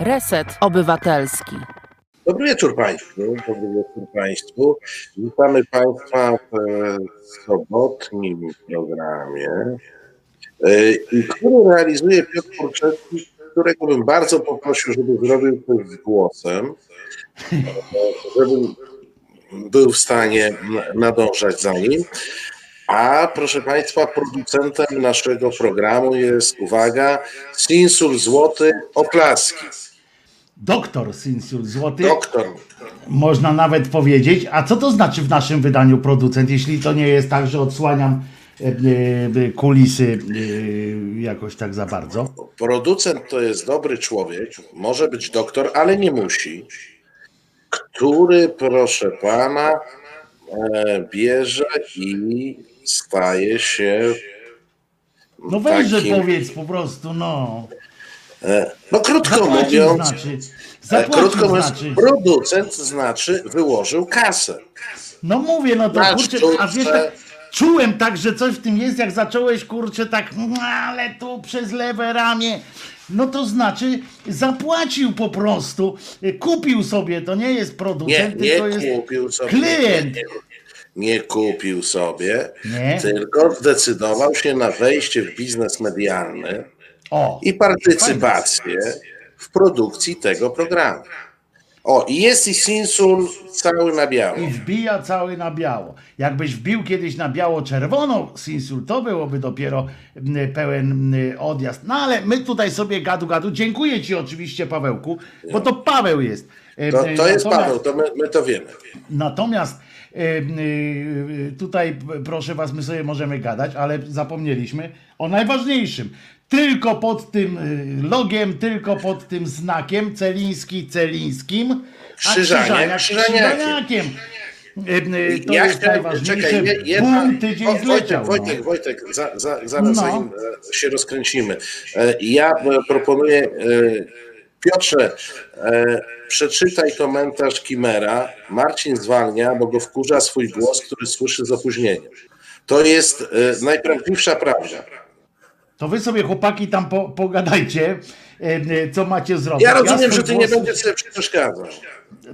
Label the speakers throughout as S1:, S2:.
S1: Reset Obywatelski.
S2: Dobry wieczór Państwu. Dobry wieczór Państwu. Witamy Państwa w sobotnim programie, e, który realizuje Piotr Kurczewski, którego bym bardzo poprosił, żeby zrobił to z głosem, żebym był w stanie nadążać za nim. A proszę Państwa, producentem naszego programu jest, uwaga, Sinsul Złoty Oklaski.
S3: Doktor Sinsul Złoty.
S2: Doktor.
S3: Można nawet powiedzieć. A co to znaczy w naszym wydaniu producent, jeśli to nie jest tak, że odsłaniam e, e, kulisy e, jakoś tak za bardzo?
S2: Producent to jest dobry człowiek, może być doktor, ale nie musi, który, proszę pana, bierze i staje się.
S3: No weź, że
S2: takim-
S3: powiedz po prostu, no.
S2: E, No krótko
S3: Zapłacił
S2: mówiąc,
S3: znaczy.
S2: krótko mówiąc,
S3: znaczy.
S2: producent znaczy wyłożył kasę.
S3: No mówię, no to
S2: Na
S3: kurczę, a wiesz, tak, czułem tak, że coś w tym jest, jak zacząłeś, kurczę, tak, "No, ale tu przez lewe ramię, no to znaczy zapłacił po prostu, kupił sobie, to nie jest
S2: Nie,
S3: producent,
S2: nie
S3: tylko jest
S2: kupił sobie.
S3: klient.
S2: Nie, nie kupił sobie,
S3: Nie?
S2: tylko zdecydował się na wejście w biznes medialny.
S3: O,
S2: i partycypację w produkcji tego programu. O, i jest i Sinsul cały na biało.
S3: i wbija cały na biało. Jakbyś wbił kiedyś na biało-czerwoną Sinsul, to byłoby dopiero pełen odjazd. No ale my tutaj sobie gadu gadu. Dziękuję ci oczywiście Pawełku, bo to Paweł jest. E,
S2: To, to jest Paweł, to my, my to wiemy.
S3: Natomiast e, e, tutaj, proszę Was, my sobie możemy gadać, ale zapomnieliśmy o najważniejszym. Tylko pod tym e, logiem, tylko pod tym znakiem Celiński Celińskim, a
S2: Krzyżaniak
S3: Krzyżaniak
S2: Krzyżaniakiem.
S3: E, e, To
S2: Ja
S3: jest
S2: chciałem-
S3: najważniejsze.
S2: czekaj, je- jedna-
S3: Bum, tydzień
S2: Wo-
S3: zleciał.
S2: Wojtek,
S3: no.
S2: Wojtek, Wojtek za, za, zaraz
S3: No.
S2: zanim e, się rozkręcimy. E, Ja e, proponuję, Piotrze, e, przeczytaj komentarz Kimera. Marcin zwalnia, bo go wkurza swój głos, który słyszy z opóźnieniem. To jest e, najprawdziwsza prawda.
S3: To wy sobie chłopaki tam po, pogadajcie, e, e, co macie zrobić.
S2: Ja rozumiem,
S3: swój
S2: że ty nie
S3: głos-
S2: będziesz sobie przeszkadzał.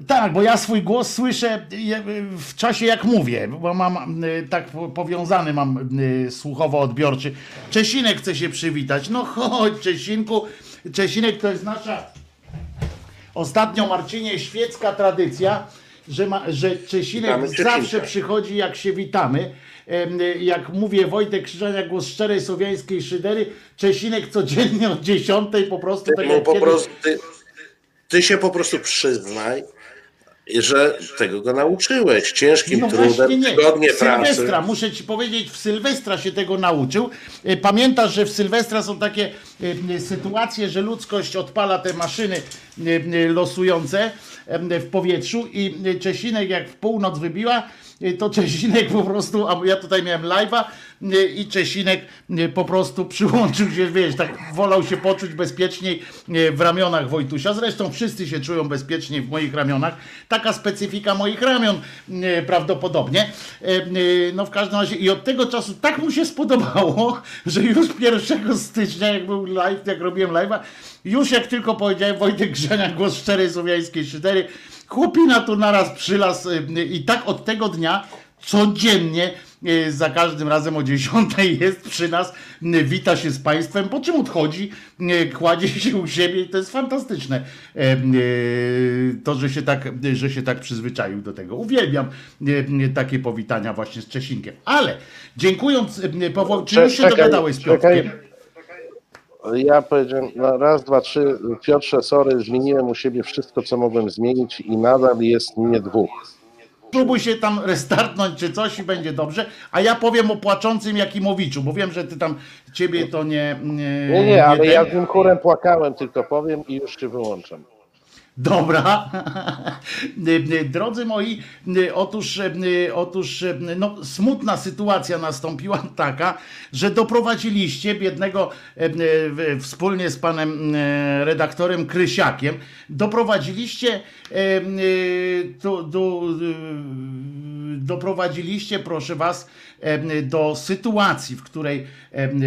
S3: Tak, bo ja swój głos słyszę je- w czasie jak mówię, bo mam tak po- powiązany mam słuchowo-odbiorczy. Czesinek chce się przywitać. No chodź, Czesinku. Czesinek to jest nasza ostatnio Marcinie świecka tradycja, że, ma, że Czesinek zawsze przychodzi jak się witamy. Jak mówię Wojtek Krzyżania, głos szczerej słowiańskiej szydery, Czesinek codziennie od 10 po prostu tak
S2: po
S3: kiedyś-
S2: prostu, ty, ty się po prostu przyznaj, że tego go nauczyłeś. Ciężkim
S3: No
S2: trudem, tygodnie pracy.
S3: Sylwestra, muszę ci powiedzieć, w Sylwestra się tego nauczył. Y, Pamiętasz, że w Sylwestra są takie y, sytuacje, że ludzkość odpala te maszyny y, losujące w powietrzu i Czesinek jak w północ wybiła, to Czesinek po prostu, a ja tutaj miałem live'a y, i Czesinek y, po prostu przyłączył się, wiesz, tak wolał się poczuć bezpieczniej y, w ramionach Wojtusia. Zresztą wszyscy się czują bezpiecznie w moich ramionach. Taka specyfika moich ramion y, prawdopodobnie. Y, y, No w każdym razie i od tego czasu tak mu się spodobało, że już 1 stycznia, jak był live, jak robiłem live'a, już jak tylko powiedziałem Wojtek Grzenia, głos szczerej słowiańskiej szydery, chłopina tu naraz przylas y, i tak od tego dnia codziennie y, za każdym razem o 10 jest przy nas, y, wita się z państwem, po czym odchodzi, y, kładzie się u siebie i to jest fantastyczne. Y, To, że się tak, że się tak przyzwyczaił do tego. Uwielbiam y, y, takie powitania właśnie z Czesinkiem. Ale dziękując, y, Paweł, czy już się dogadałeś z
S4: czekaj. Ja powiedziałem no raz, dwa, trzy. Piotrze, sorry, zmieniłem u siebie wszystko, co mogłem zmienić i nadal jest mnie dwóch.
S3: Spróbuj się tam restartnąć czy coś i będzie dobrze. A ja powiem o płaczącym Jakimowiczu, bo wiem, że ty tam ciebie to nie. Nie,
S4: Nie, nie, ale
S3: ten-
S4: ja z nim chórem płakałem, tylko powiem i już się wyłączam.
S3: Dobra. Drodzy moi, otóż, otóż no, smutna sytuacja nastąpiła taka, że doprowadziliście biednego e, wspólnie z panem e, redaktorem Krysiakiem, doprowadziliście e, do, do, doprowadziliście, proszę was, do sytuacji, w której,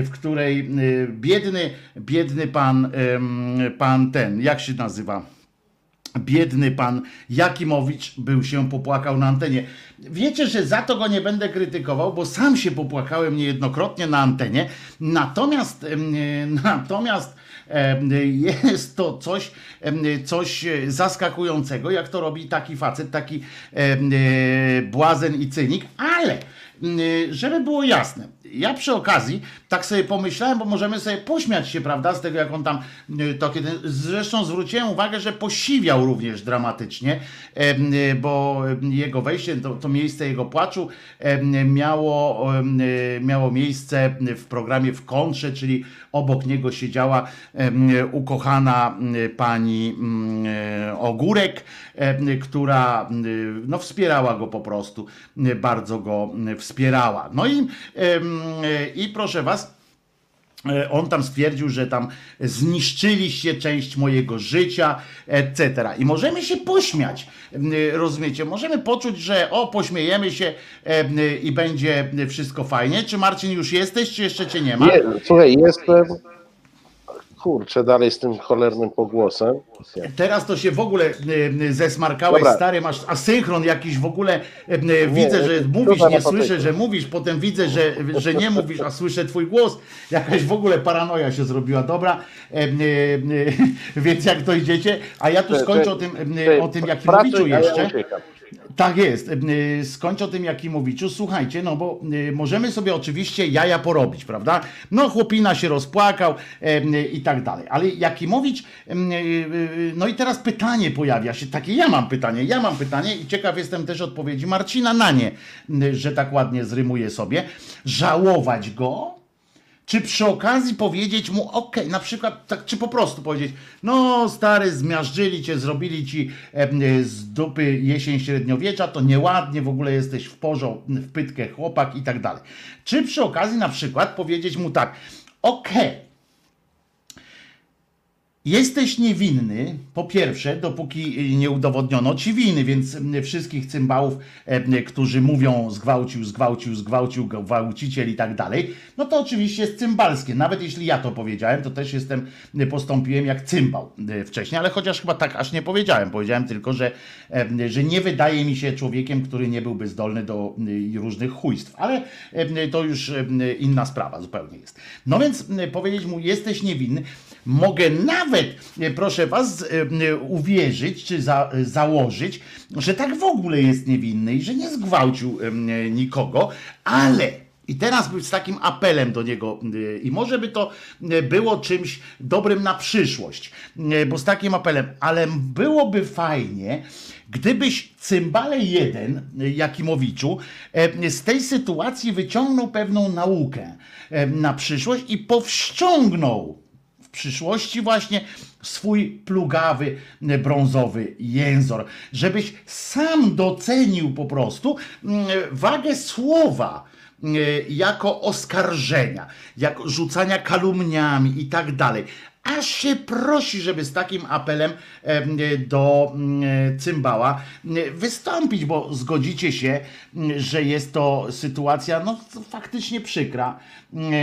S3: w której biedny, biedny pan, pan ten, jak się nazywa? Biedny pan Jakimowicz był się popłakał na antenie. Wiecie, że za to go nie będę krytykował, bo sam się popłakałem niejednokrotnie na antenie. Natomiast, natomiast jest to coś, coś zaskakującego, jak to robi taki facet, taki błazen i cynik, ale żeby było jasne, ja przy okazji tak sobie pomyślałem, bo możemy sobie pośmiać się, prawda, z tego jak on tam to kiedy. Zresztą zwróciłem uwagę, że posiwiał również dramatycznie, bo jego wejście, to, to miejsce jego płaczu miało, miało miejsce w programie w kontrze, czyli obok niego siedziała ukochana pani Ogórek, która no, wspierała go po prostu, bardzo go wspierała. No i i proszę was, e, on tam stwierdził, że tam zniszczyliście część mojego życia, etc. I możemy się pośmiać, rozumiecie? Możemy poczuć, że o, pośmiejemy się i będzie wszystko fajnie. Czy Marcin już jesteś, czy jeszcze cię nie ma?
S2: Nie, słuchaj, jestem kurczę, dalej z tym cholernym pogłosem.
S3: Teraz to się w ogóle e, zesmarkałeś, Dobra. stary, masz asynchron jakiś w ogóle, e, widzę, że mówisz, nie słyszę, że mówisz, potem widzę, że, że nie mówisz, a słyszę twój głos. Jakaś w ogóle paranoja się zrobiła. Dobra, więc jak to idziecie, a ja tu skończę o tym, o tym Jakimowiczu jeszcze. Tak jest. Y, skończę o tym Jakimowiczu. Słuchajcie, no bo y, możemy sobie oczywiście jaja porobić, prawda? No chłopina się rozpłakał y, i tak dalej. Ale Jakimowicz, no i teraz pytanie pojawia się, takie ja mam pytanie, ja mam pytanie i ciekaw jestem też odpowiedzi Marcina na nie, że tak ładnie zrymuje sobie. Żałować go, czy przy okazji powiedzieć mu, ok, na przykład, tak, czy po prostu powiedzieć, no stary, zmiażdżyli cię, zrobili ci e, z dupy jesień średniowiecza, to nieładnie, w ogóle jesteś w porządku, w pytkę chłopak i tak dalej. Czy przy okazji na przykład powiedzieć mu tak, okay, Jesteś niewinny, po pierwsze, dopóki nie udowodniono ci winy, więc wszystkich cymbałów, e, którzy mówią zgwałcił, zgwałcił, zgwałcił, gwałciciel i tak dalej, no to oczywiście jest cymbalskie. Nawet jeśli ja to powiedziałem, to też jestem, postąpiłem jak cymbał e, wcześniej, ale chociaż chyba tak aż nie powiedziałem. Powiedziałem tylko, że, e, że nie wydaje mi się człowiekiem, który nie byłby zdolny do różnych chujstw, ale to już inna sprawa zupełnie jest. No więc powiedzieć mu, jesteś niewinny, mogę nawet, e, proszę was, e, uwierzyć czy za, założyć, że tak w ogóle jest niewinny i że nie zgwałcił nikogo, ale i teraz z takim apelem do niego, e, i może by to było czymś dobrym na przyszłość, bo z takim apelem, ale byłoby fajnie, gdybyś cymbale jeden, Jakimowiczu, z tej sytuacji wyciągnął pewną naukę na przyszłość i powściągnął przyszłości właśnie swój plugawy brązowy jęzor, żebyś sam docenił po prostu mm, wagę słowa mm, jako oskarżenia, jak rzucania kalumniami i tak dalej aż się prosi, żeby z takim apelem do mm, cymbała wystąpić, bo zgodzicie się, że jest to sytuacja no, faktycznie przykra.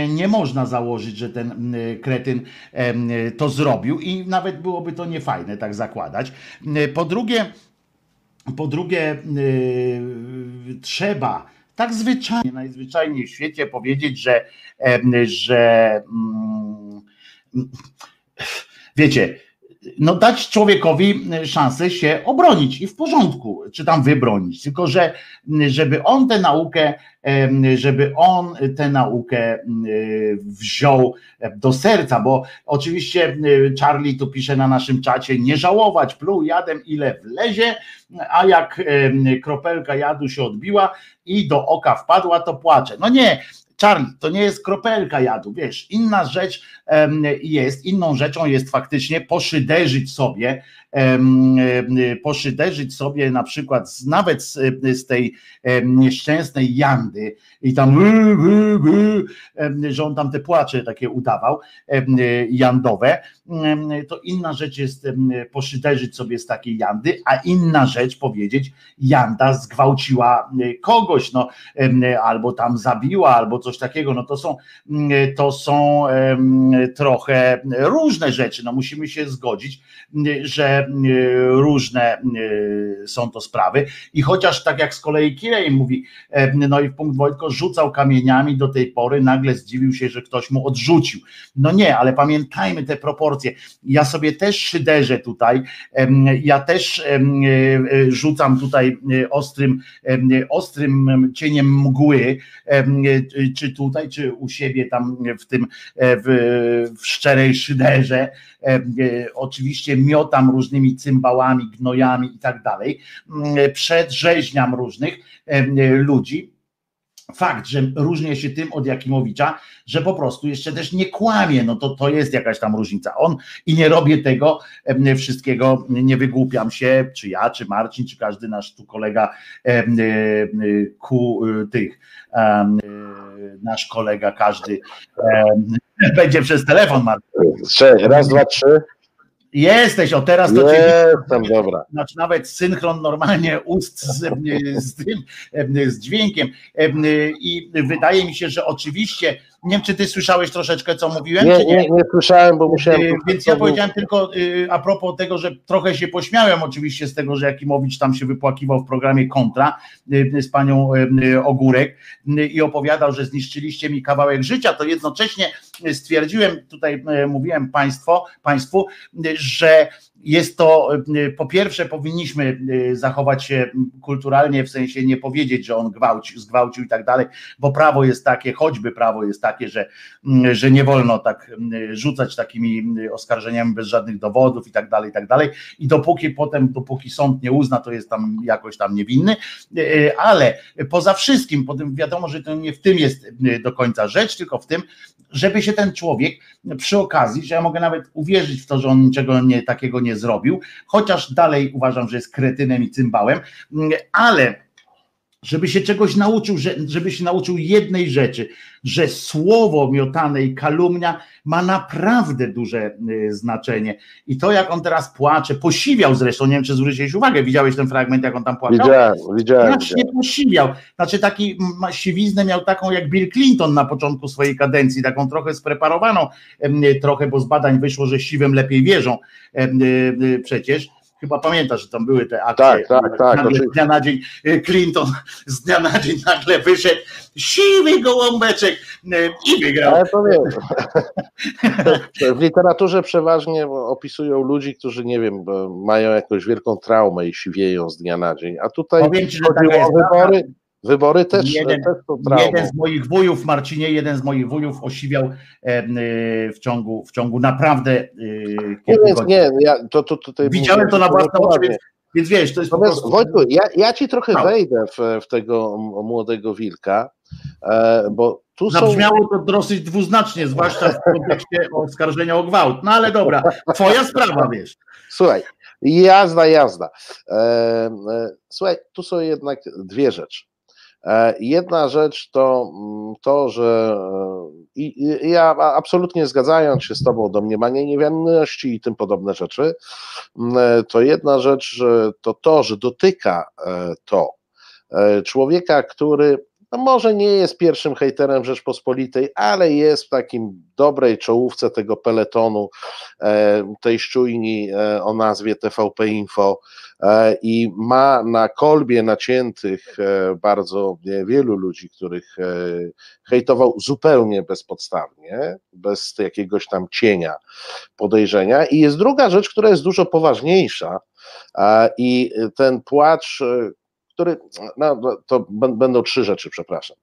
S3: Nie można założyć, że ten kretyn to zrobił i nawet byłoby to niefajne tak zakładać. Po drugie, po drugie trzeba tak zwyczajnie, najzwyczajniej w świecie powiedzieć, że, że mm, wiecie, no dać człowiekowi szansę się obronić i w porządku, czy tam wybronić, tylko że żeby on tę naukę, żeby on tę naukę wziął do serca, bo oczywiście Charlie tu pisze na naszym czacie, nie żałować, pluł jadem ile wlezie, a jak kropelka jadu się odbiła i do oka wpadła, to płacze. No nie, Charlie, to nie jest kropelka jadu, wiesz, inna rzecz jest, inną rzeczą jest faktycznie poszyderzyć sobie, poszyderzyć sobie na przykład z, nawet z, z tej nieszczęsnej Jandy i tam, że on tam te płacze takie udawał, em, jandowe, to inna rzecz jest poszyderzyć sobie z takiej Jandy, a inna rzecz powiedzieć, Janda zgwałciła kogoś, no, albo tam zabiła, albo coś takiego, no to są, mm, to są trochę różne rzeczy, no musimy się zgodzić, m, że różne m, są to sprawy i chociaż tak jak z kolei Kirej mówi, em, no i w punkt Wojtko rzucał kamieniami do tej pory, nagle zdziwił się, że ktoś mu odrzucił. No nie, ale pamiętajmy te proporcje. Ja sobie też szyderzę tutaj, ja też e, rzucam tutaj e, ostrym, ostrym cieniem mgły, e, czy tutaj, czy u siebie tam w tym, e, w, w szczerej szyderze. E, Oczywiście miotam różnymi cymbałami, gnojami i tak dalej. Mm, Przedrzeźniam różnych em, ludzi, fakt, że różnię się tym od Jakimowicza, że po prostu jeszcze też nie kłamie, no to, to jest jakaś tam różnica. On i nie robię tego wszystkiego, nie wygłupiam się, czy ja, czy Marcin, czy każdy nasz tu kolega e, e, ku e, tych, e, nasz kolega, każdy będzie przez telefon, Marcin.
S2: Cześć, raz, dwa, trzy.
S3: Jesteś, o teraz to cię
S2: Jestem, dobra.
S3: znaczy nawet synchron normalnie ust z, z tym, z dźwiękiem i wydaje mi się, że oczywiście, nie wiem czy ty słyszałeś troszeczkę co mówiłem,
S2: Nie,
S3: czy
S2: nie, nie słyszałem, bo musiałem.
S3: Y, Więc ja powiedziałem tylko y, a propos tego, że trochę się pośmiałem oczywiście z tego, że Jakimowicz tam się wypłakiwał w programie Kontra y, z panią Ogórek i opowiadał, że zniszczyliście mi kawałek życia, to jednocześnie stwierdziłem, tutaj mówiłem państwo, państwu, że jest to, y, po pierwsze powinniśmy y, zachować się kulturalnie, w sensie nie powiedzieć, że on gwałcił, zgwałcił i tak dalej, bo prawo jest takie, choćby prawo jest takie, że, mm, że nie wolno tak mm, rzucać takimi oskarżeniami bez żadnych dowodów i tak dalej, i tak dalej. I dopóki potem, dopóki sąd nie uzna, to jest tam jakoś tam niewinny, Y, ale poza wszystkim, potem wiadomo, że to nie w tym jest y, do końca rzecz, tylko w tym, żeby się ten człowiek przy okazji, że ja mogę nawet uwierzyć w to, że on niczego nie, takiego nie zrobił, chociaż dalej uważam, że jest kretynem i cymbałem, mm, ale żeby się czegoś nauczył, że, żeby się nauczył jednej rzeczy, że słowo miotane i kalumnia ma naprawdę duże y, znaczenie. I to, jak on teraz płacze, posiwiał zresztą, nie wiem, czy zwróciłeś uwagę, widziałeś ten fragment, jak on tam płakał?
S2: Widziałem, widziałem.
S3: Strasznie posiwiał. Znaczy taki siwiznę miał taką jak Bill Clinton na początku swojej kadencji, taką trochę spreparowaną, trochę, bo z badań wyszło, że siwym lepiej wierzą y, y, przecież. Chyba pamiętasz, że tam były te akcje.
S2: Tak, tak, tak,
S3: Nagle z dnia na dzień Clinton z dnia na dzień nagle wyszedł, siwy gołąbeczek y, i wygrał.
S2: Ale to wiem. W literaturze przeważnie opisują ludzi, którzy nie wiem, mają jakąś wielką traumę i siwieją z dnia na dzień. A tutaj
S3: Powiem ci, że taka jest
S2: wybory. Wybory też,
S3: Jeden-
S2: też są traumą.
S3: Jeden z moich wujów, Marcinie, jeden z moich wujów osiwiał y, w ciągu, w ciągu naprawdę y,
S2: Nie,
S3: kilku godzin.
S2: nie, ja to, to tutaj
S3: Widziałem to na własne oczy, więc, więc wiesz, to jest po prostu...
S2: Wojtku, ja, ja ci trochę
S3: No.
S2: wejdę w, w tego młodego wilka, e, bo tu są.
S3: Zabrzmiało to dosyć dwuznacznie, zwłaszcza w kontekście oskarżenia o gwałt. No ale dobra, twoja sprawa, wiesz.
S2: Słuchaj, jazda, jazda. E, e, słuchaj, tu są jednak dwie rzeczy. E, Jedna rzecz to mm, to, że e, i, i ja absolutnie zgadzając się z Tobą, domniemanie niewinności i tym podobne rzeczy, mm, e, to jedna rzecz to to, że dotyka to człowieka, który no może nie jest pierwszym hejterem Rzeczpospolitej, ale jest w takim dobrej czołówce tego peletonu, e, tej szczujni e, o nazwie TVP Info e, i ma na kolbie naciętych bardzo wie- wielu ludzi, których hejtował zupełnie bezpodstawnie, bez jakiegoś tam cienia podejrzenia. I jest druga rzecz, która jest dużo poważniejsza i ten płacz, który, no to b- będą trzy rzeczy, przepraszam.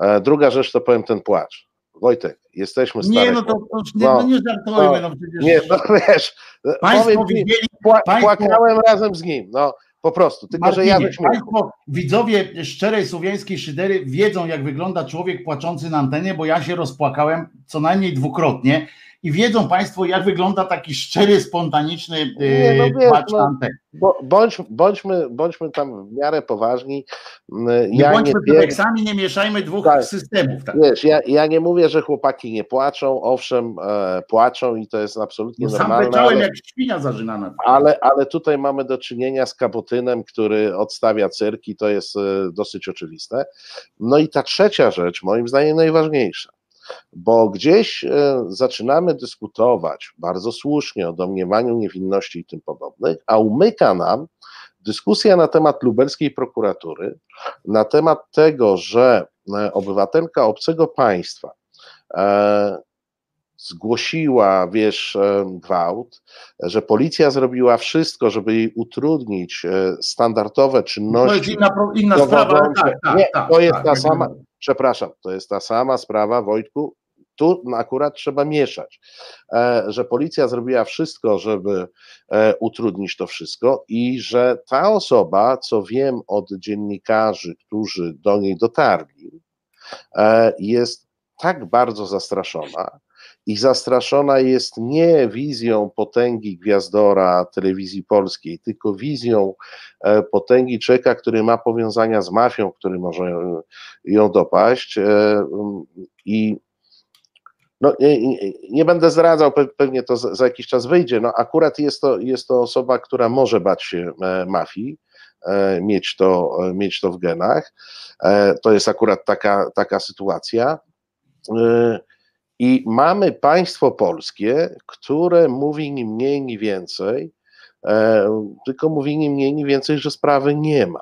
S2: E, Druga rzecz to powiem ten płacz. Wojtek, jesteśmy stare.
S3: Nie, no to, to nie,
S2: No,
S3: no nie żartujmy, no przecież
S2: Nie, no wiesz,
S3: państwo
S2: powiem ci,
S3: widzieli,
S2: pła,
S3: państwo-
S2: płakałem razem z nim. No, Po prostu, tylko że ja.
S3: Państwo, widzowie szczerej słowiańskiej szydery wiedzą, jak wygląda człowiek płaczący na antenie, bo ja się rozpłakałem co najmniej dwukrotnie i wiedzą Państwo, jak wygląda taki szczery, spontaniczny
S2: Nie, no wiesz,
S3: płacz
S2: no. Bo, bądź, bądźmy, bądźmy tam w miarę poważni.
S3: Nie
S2: Ja nie
S3: bądźmy pereksami, nie mieszajmy dwóch
S2: Tak.
S3: systemów. Tak.
S2: wiesz, ja, ja nie mówię, że chłopaki nie płaczą, owszem, e, płaczą i to jest absolutnie
S3: No sam
S2: normalne,
S3: beczałem
S2: ale,
S3: jak świnia zarzynana.
S2: ale, ale tutaj mamy do czynienia z kabotynem, który odstawia cyrki, to jest e, dosyć oczywiste. No i ta trzecia rzecz, moim zdaniem najważniejsza, bo gdzieś e, zaczynamy dyskutować bardzo słusznie o domniemaniu niewinności i tym podobnych, a umyka nam dyskusja na temat lubelskiej prokuratury, na temat tego, że e, obywatelka obcego państwa e, zgłosiła, wiesz, gwałt, że policja zrobiła wszystko, żeby jej utrudnić standardowe
S3: To jest
S2: czynności.
S3: inna, inna sprawa, tak, tak,
S2: Nie,
S3: tak,
S2: to jest
S3: tak,
S2: ta
S3: tak.
S2: sama, przepraszam, to jest ta sama sprawa, Wojtku, tu akurat trzeba mieszać, e, że policja zrobiła wszystko, żeby e, utrudnić to wszystko i że ta osoba, co wiem od dziennikarzy, którzy do niej dotarli, e, jest tak bardzo zastraszona i zastraszona jest nie wizją potęgi gwiazdora telewizji polskiej, tylko wizją e, potęgi człowieka, który ma powiązania z mafią, który może ją- ją dopaść e, mm, i no, nie, nie, będę zdradzał, pe- pewnie to za, jakiś czas wyjdzie. No, akurat jest to, jest to osoba, która może bać się e, mafii, e, mieć, to, e, mieć to w genach. E, to jest akurat taka, taka sytuacja. E, I mamy państwo polskie, które mówi ni mniej, ni więcej, e, tylko mówi ni mniej, ni więcej, że sprawy nie ma.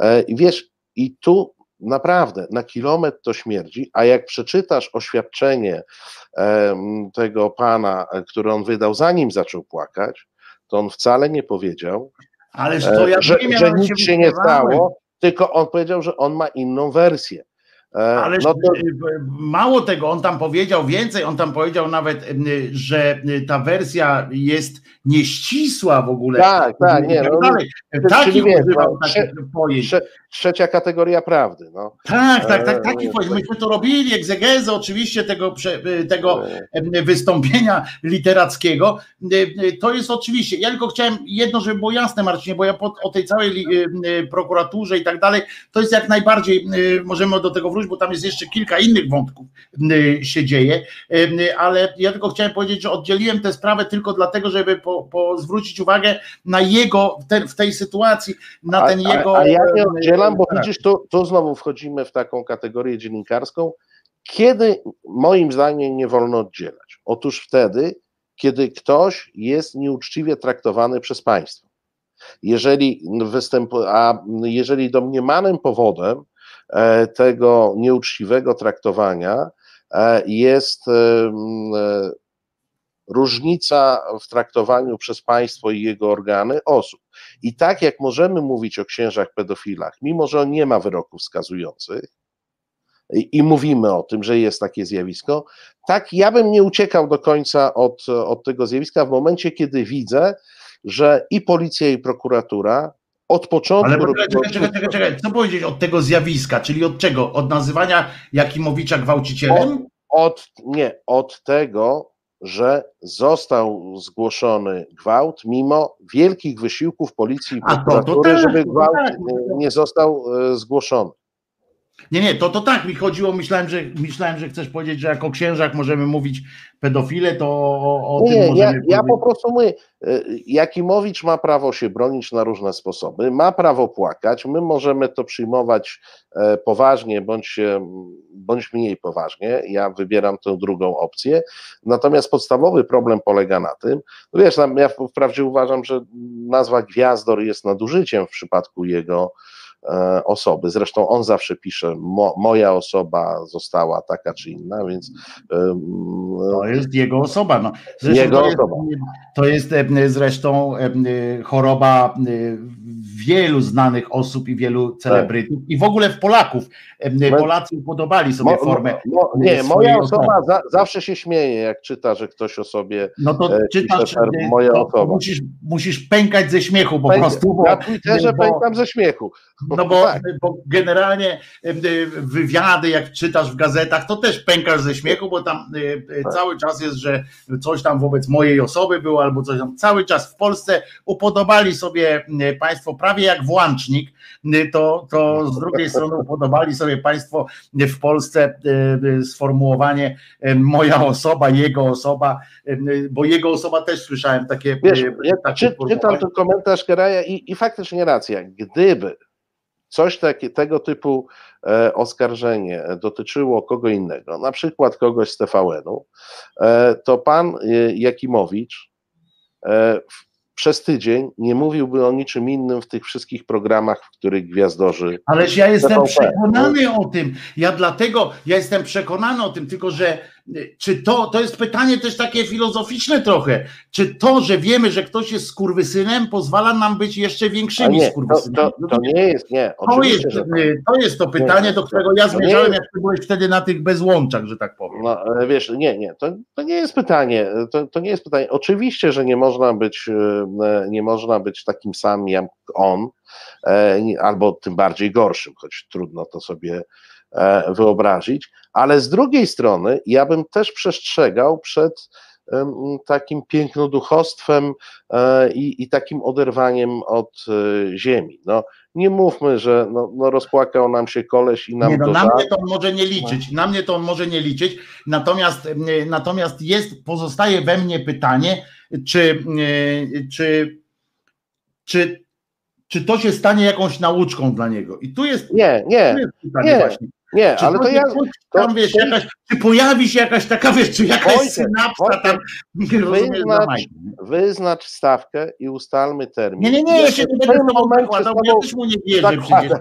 S2: E, I wiesz, i tu naprawdę na kilometr to śmierdzi, a jak przeczytasz oświadczenie em, tego pana, e, które on wydał zanim zaczął płakać, to on wcale nie powiedział,
S3: ja
S2: e, że, że nic się nie stało, tylko on powiedział, że on ma inną wersję. E,
S3: Ależ
S2: No to,
S3: y, mało tego, on tam powiedział więcej, on tam powiedział nawet, y, że ta wersja jest nieścisła w ogóle.
S2: tak, tak, nie,
S3: tak
S2: no, wiesz,
S3: używał
S2: no,
S3: takich pojęć.
S2: trze, trzecia kategoria prawdy. No.
S3: Tak, tak, tak,
S2: e,
S3: takich pojęć. Myśmy to robili, egzegezę oczywiście tego, tego
S2: E,
S3: wystąpienia literackiego. To jest oczywiście. Ja tylko chciałem jedno, żeby było jasne, Marcinie, bo ja po, o tej całej prokuraturze i tak dalej, to jest jak najbardziej, możemy do tego wrócić, bo tam jest jeszcze kilka innych wątków y, się dzieje, y, ale ja tylko chciałem powiedzieć, że oddzieliłem tę sprawę tylko dlatego, żeby po, po zwrócić uwagę na jego, w, ten, w tej sytuacji, na ten
S2: a,
S3: jego.
S2: a, a ja nie oddzielam, bo
S3: charakter.
S2: widzisz, tu, tu znowu wchodzimy w taką kategorię dziennikarską, kiedy moim zdaniem nie wolno oddzielać. Otóż wtedy, kiedy ktoś jest nieuczciwie traktowany przez państwo. Jeżeli występu, a jeżeli domniemanym powodem tego nieuczciwego traktowania e, jest e, różnica w traktowaniu przez państwo i jego organy osób. I tak jak możemy mówić o księżach pedofilach, mimo że nie ma wyroków wskazujących, i mówimy o tym, że jest takie zjawisko, tak ja bym nie uciekał do końca od, od tego zjawiska w momencie, kiedy widzę, że i policja, i prokuratura od początku.
S3: Ale poczekaj, czekaj, czekaj, czekaj, czekaj. Co powiedzieć od tego zjawiska, czyli od czego? Od nazywania Jakimowicza gwałcicielem?
S2: Od, nie, od tego, że został zgłoszony gwałt, mimo wielkich wysiłków policji i
S3: to
S2: prokuratury, żeby gwałt
S3: tak.
S2: nie został e, zgłoszony.
S3: Nie, nie, to, to tak mi chodziło. Myślałem że, myślałem, że chcesz powiedzieć, że jako księżach możemy mówić pedofile, to o, o tym
S2: Nie, ja,
S3: możemy
S2: ja po
S3: powiedzieć.
S2: prostu e, Jakimowicz ma prawo się bronić na różne sposoby, ma prawo płakać, my możemy to przyjmować e, poważnie bądź, się- bądź mniej poważnie, ja wybieram tę drugą opcję, natomiast podstawowy problem polega na tym, no wiesz, ja wprawdzie uważam, że nazwa Gwiazdor jest nadużyciem w przypadku jego e, osoby, zresztą on zawsze pisze, mo, moja osoba została taka czy inna, więc em,
S3: To jest jego osoba. No. Zresztą
S2: Jego
S3: to jest,
S2: osoba.
S3: To jest e, zresztą e, choroba e, wielu znanych osób i wielu celebrytów i w ogóle w Polaków. Polacy podobali sobie
S2: Mo,
S3: formę.
S2: mo, mo, nie, moja osoba za, zawsze się śmieje, jak czyta, że ktoś o sobie.
S3: No to
S2: e,
S3: czytasz,
S2: pisze moja
S3: to
S2: osoba.
S3: musisz, musisz pękać ze śmiechu po
S2: Pęk-
S3: prostu. Bo,
S2: Na Twitterze
S3: bo-
S2: pękam ze śmiechu.
S3: No bo,
S2: Tak.
S3: bo generalnie e, wywiady, jak czytasz w gazetach, to też pękasz ze śmiechu, bo tam e, e,
S2: Tak.
S3: cały czas jest, że coś tam wobec mojej osoby było, albo coś tam. Cały czas w Polsce upodobali sobie Państwo prawie jak włącznik, e, to, to z drugiej strony upodobali sobie Państwo e, w Polsce e, sformułowanie moja osoba, jego osoba, bo jego osoba też słyszałem takie.
S2: Wiesz, ja czy, czytam ten komentarz Keraja i, i faktycznie racja. Gdyby coś takie, tego typu e, oskarżenie dotyczyło kogo innego, na przykład kogoś z TVN-u, e, to pan e, Jakimowicz e, w, przez tydzień nie mówiłby o niczym innym w tych wszystkich programach, w których gwiazdorzy.
S3: Ależ ja jestem przekonany o tym. Ja dlatego, ja jestem przekonany o tym, tylko że czy to, to jest pytanie też takie filozoficzne trochę, czy to, że wiemy, że ktoś jest skurwysynem, pozwala nam być jeszcze większymi
S2: nie, to,
S3: skurwysynami?
S2: to, to nie jest, nie,
S3: To jest,
S2: tak.
S3: y, to jest to pytanie, do którego ja
S2: To nie
S3: zmierzałem, jak ty byłeś wtedy na tych bezłączach, że tak powiem.
S2: No, wiesz, nie, nie, to, to nie jest pytanie, to, to nie jest pytanie. Oczywiście, że nie można być, e, nie można być takim samym jak on, e, nie- albo tym bardziej gorszym, choć trudno to sobie e, wyobrazić, ale z drugiej strony ja bym też przestrzegał przed takim pięknoduchostwem e, i, i takim oderwaniem od e, ziemi. No, nie mówmy, że no, no rozpłakał nam się koleś i nam
S3: Nie, no,
S2: to
S3: na mnie to on może nie liczyć, na mnie to on może nie liczyć, natomiast, y, natomiast jest, pozostaje we mnie pytanie, czy, czy, czy, czy to się stanie jakąś nauczką dla niego. I tu jest,
S2: Nie, nie,
S3: tu jest pytanie
S2: nie,
S3: właśnie.
S2: Nie,
S3: Czy
S2: ale to ja,
S3: coś tam,
S2: to-
S3: wiesz,
S2: to-
S3: jakaś, czy pojawi się jakaś taka, wiesz, czy jakaś
S2: Wojtek,
S3: synapsa
S2: Wojtek,
S3: tam,
S2: wyznacz-
S3: nie?
S2: wyznacz stawkę i ustalmy termin.
S3: Nie, nie, nie, ja się nie będę tobą bo ja też mu nie wierzę przecież.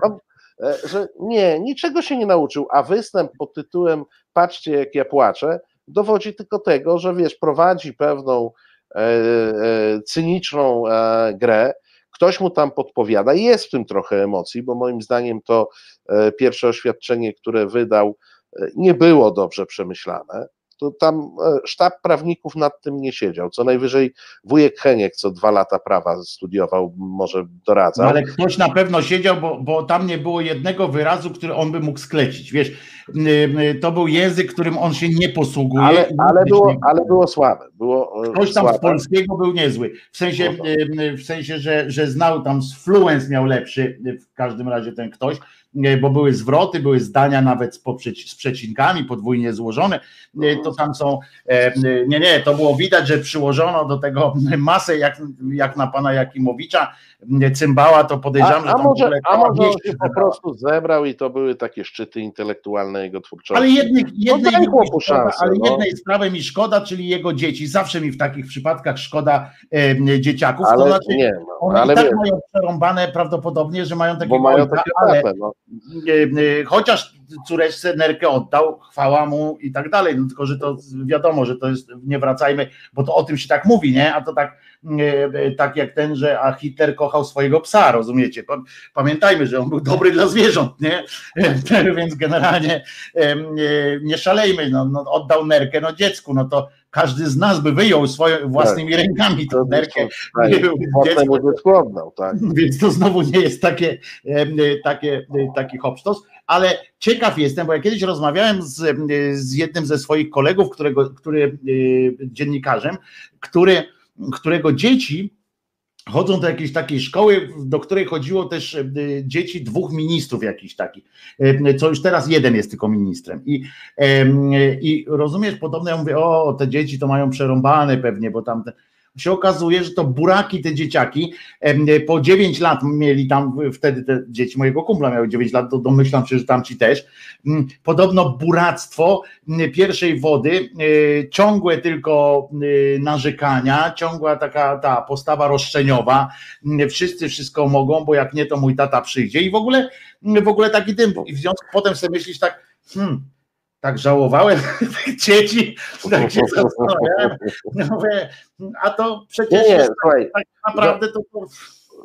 S2: e, że nie, niczego się nie nauczył, a występ pod tytułem Patrzcie jak ja płaczę, dowodzi tylko tego, że wiesz, prowadzi pewną e, e, cyniczną e, grę, ktoś mu tam podpowiada, jest w tym trochę emocji, bo moim zdaniem to e, pierwsze oświadczenie, które wydał, e, nie było dobrze przemyślane. To tam e, sztab prawników nad tym nie siedział. Co najwyżej wujek Heniek, co dwa lata prawa studiował, może doradzał.
S3: No ale ktoś na pewno siedział, bo, bo tam nie było jednego wyrazu, który on by mógł sklecić. Wiesz, to był język, którym on się nie posługuje.
S2: ale, ale, było, ale było słabe. Było e,
S3: Ktoś tam z
S2: słabe.
S3: polskiego był niezły. W sensie, w sensie że, że znał tam z fluence miał lepszy w każdym razie ten ktoś, bo były zwroty, były zdania nawet z, poprzeć, z przecinkami podwójnie złożone. To tam są. e, Nie, nie, to było widać, że przyłożono do tego masę, jak, jak na pana Jakimowicza, cymbała, to podejrzewam,
S2: A,
S3: że
S2: a może, a może on się po prostu zebrał i to były takie szczyty intelektualne jego twórczości.
S3: Ale jednej, jednej,
S2: daj
S3: mi szkoda, ale
S2: no.
S3: jednej sprawy mi szkoda, czyli jego dzieci. Zawsze mi w takich przypadkach szkoda e, dzieciaków. to
S2: ale
S3: znaczy,
S2: nie, no,
S3: one
S2: ale
S3: tak
S2: wiesz,
S3: mają przerąbane prawdopodobnie, że mają takie
S2: bo mają takie
S3: ale
S2: no.
S3: e, e, chociaż córeczce nerkę oddał, chwała mu i tak dalej, no tylko, że to wiadomo, że to jest, nie wracajmy, bo to o tym się tak mówi, nie, a to tak, tak jak ten, że a Hitler kochał swojego psa, rozumiecie, Pa- pamiętajmy, że on był dobry dla zwierząt, nie, więc generalnie nie szalejmy, no, no oddał nerkę, no dziecku, no to każdy z nas by wyjął swoją własnymi rękami
S2: To,
S3: tę nerkę, dzieckiem.
S2: dziecku. oddał, tak.
S3: Więc to znowu nie jest takie, takie, taki hopsztos, ale ciekaw jestem, bo ja kiedyś rozmawiałem z, z jednym ze swoich kolegów, którego, który e, dziennikarzem, który, którego dzieci chodzą do jakiejś takiej szkoły, do której chodziło też e, dzieci dwóch ministrów jakichś takich, e, co już teraz jeden jest tylko ministrem. I, em, i rozumiesz, podobno ja mówię, o, te dzieci to mają przerąbane pewnie, bo tam te, się okazuje, że to buraki te dzieciaki po 9 lat mieli tam wtedy te dzieci mojego kumpla miały 9 lat, to domyślam się, że tamci też. Mm, Podobno buractwo mm, pierwszej wody, y, ciągłe tylko y, narzekania, ciągła taka ta postawa roszczeniowa, mm, wszyscy wszystko mogą, bo jak nie, to mój tata przyjdzie i w ogóle w ogóle taki dym. I w związku potem sobie myślisz tak, hmm, tak żałowałem tych dzieci, tak się zastanawiałem. Mówię, a to przecież
S2: Nie, nie,
S3: jest
S2: słuchaj,
S3: tak naprawdę to, to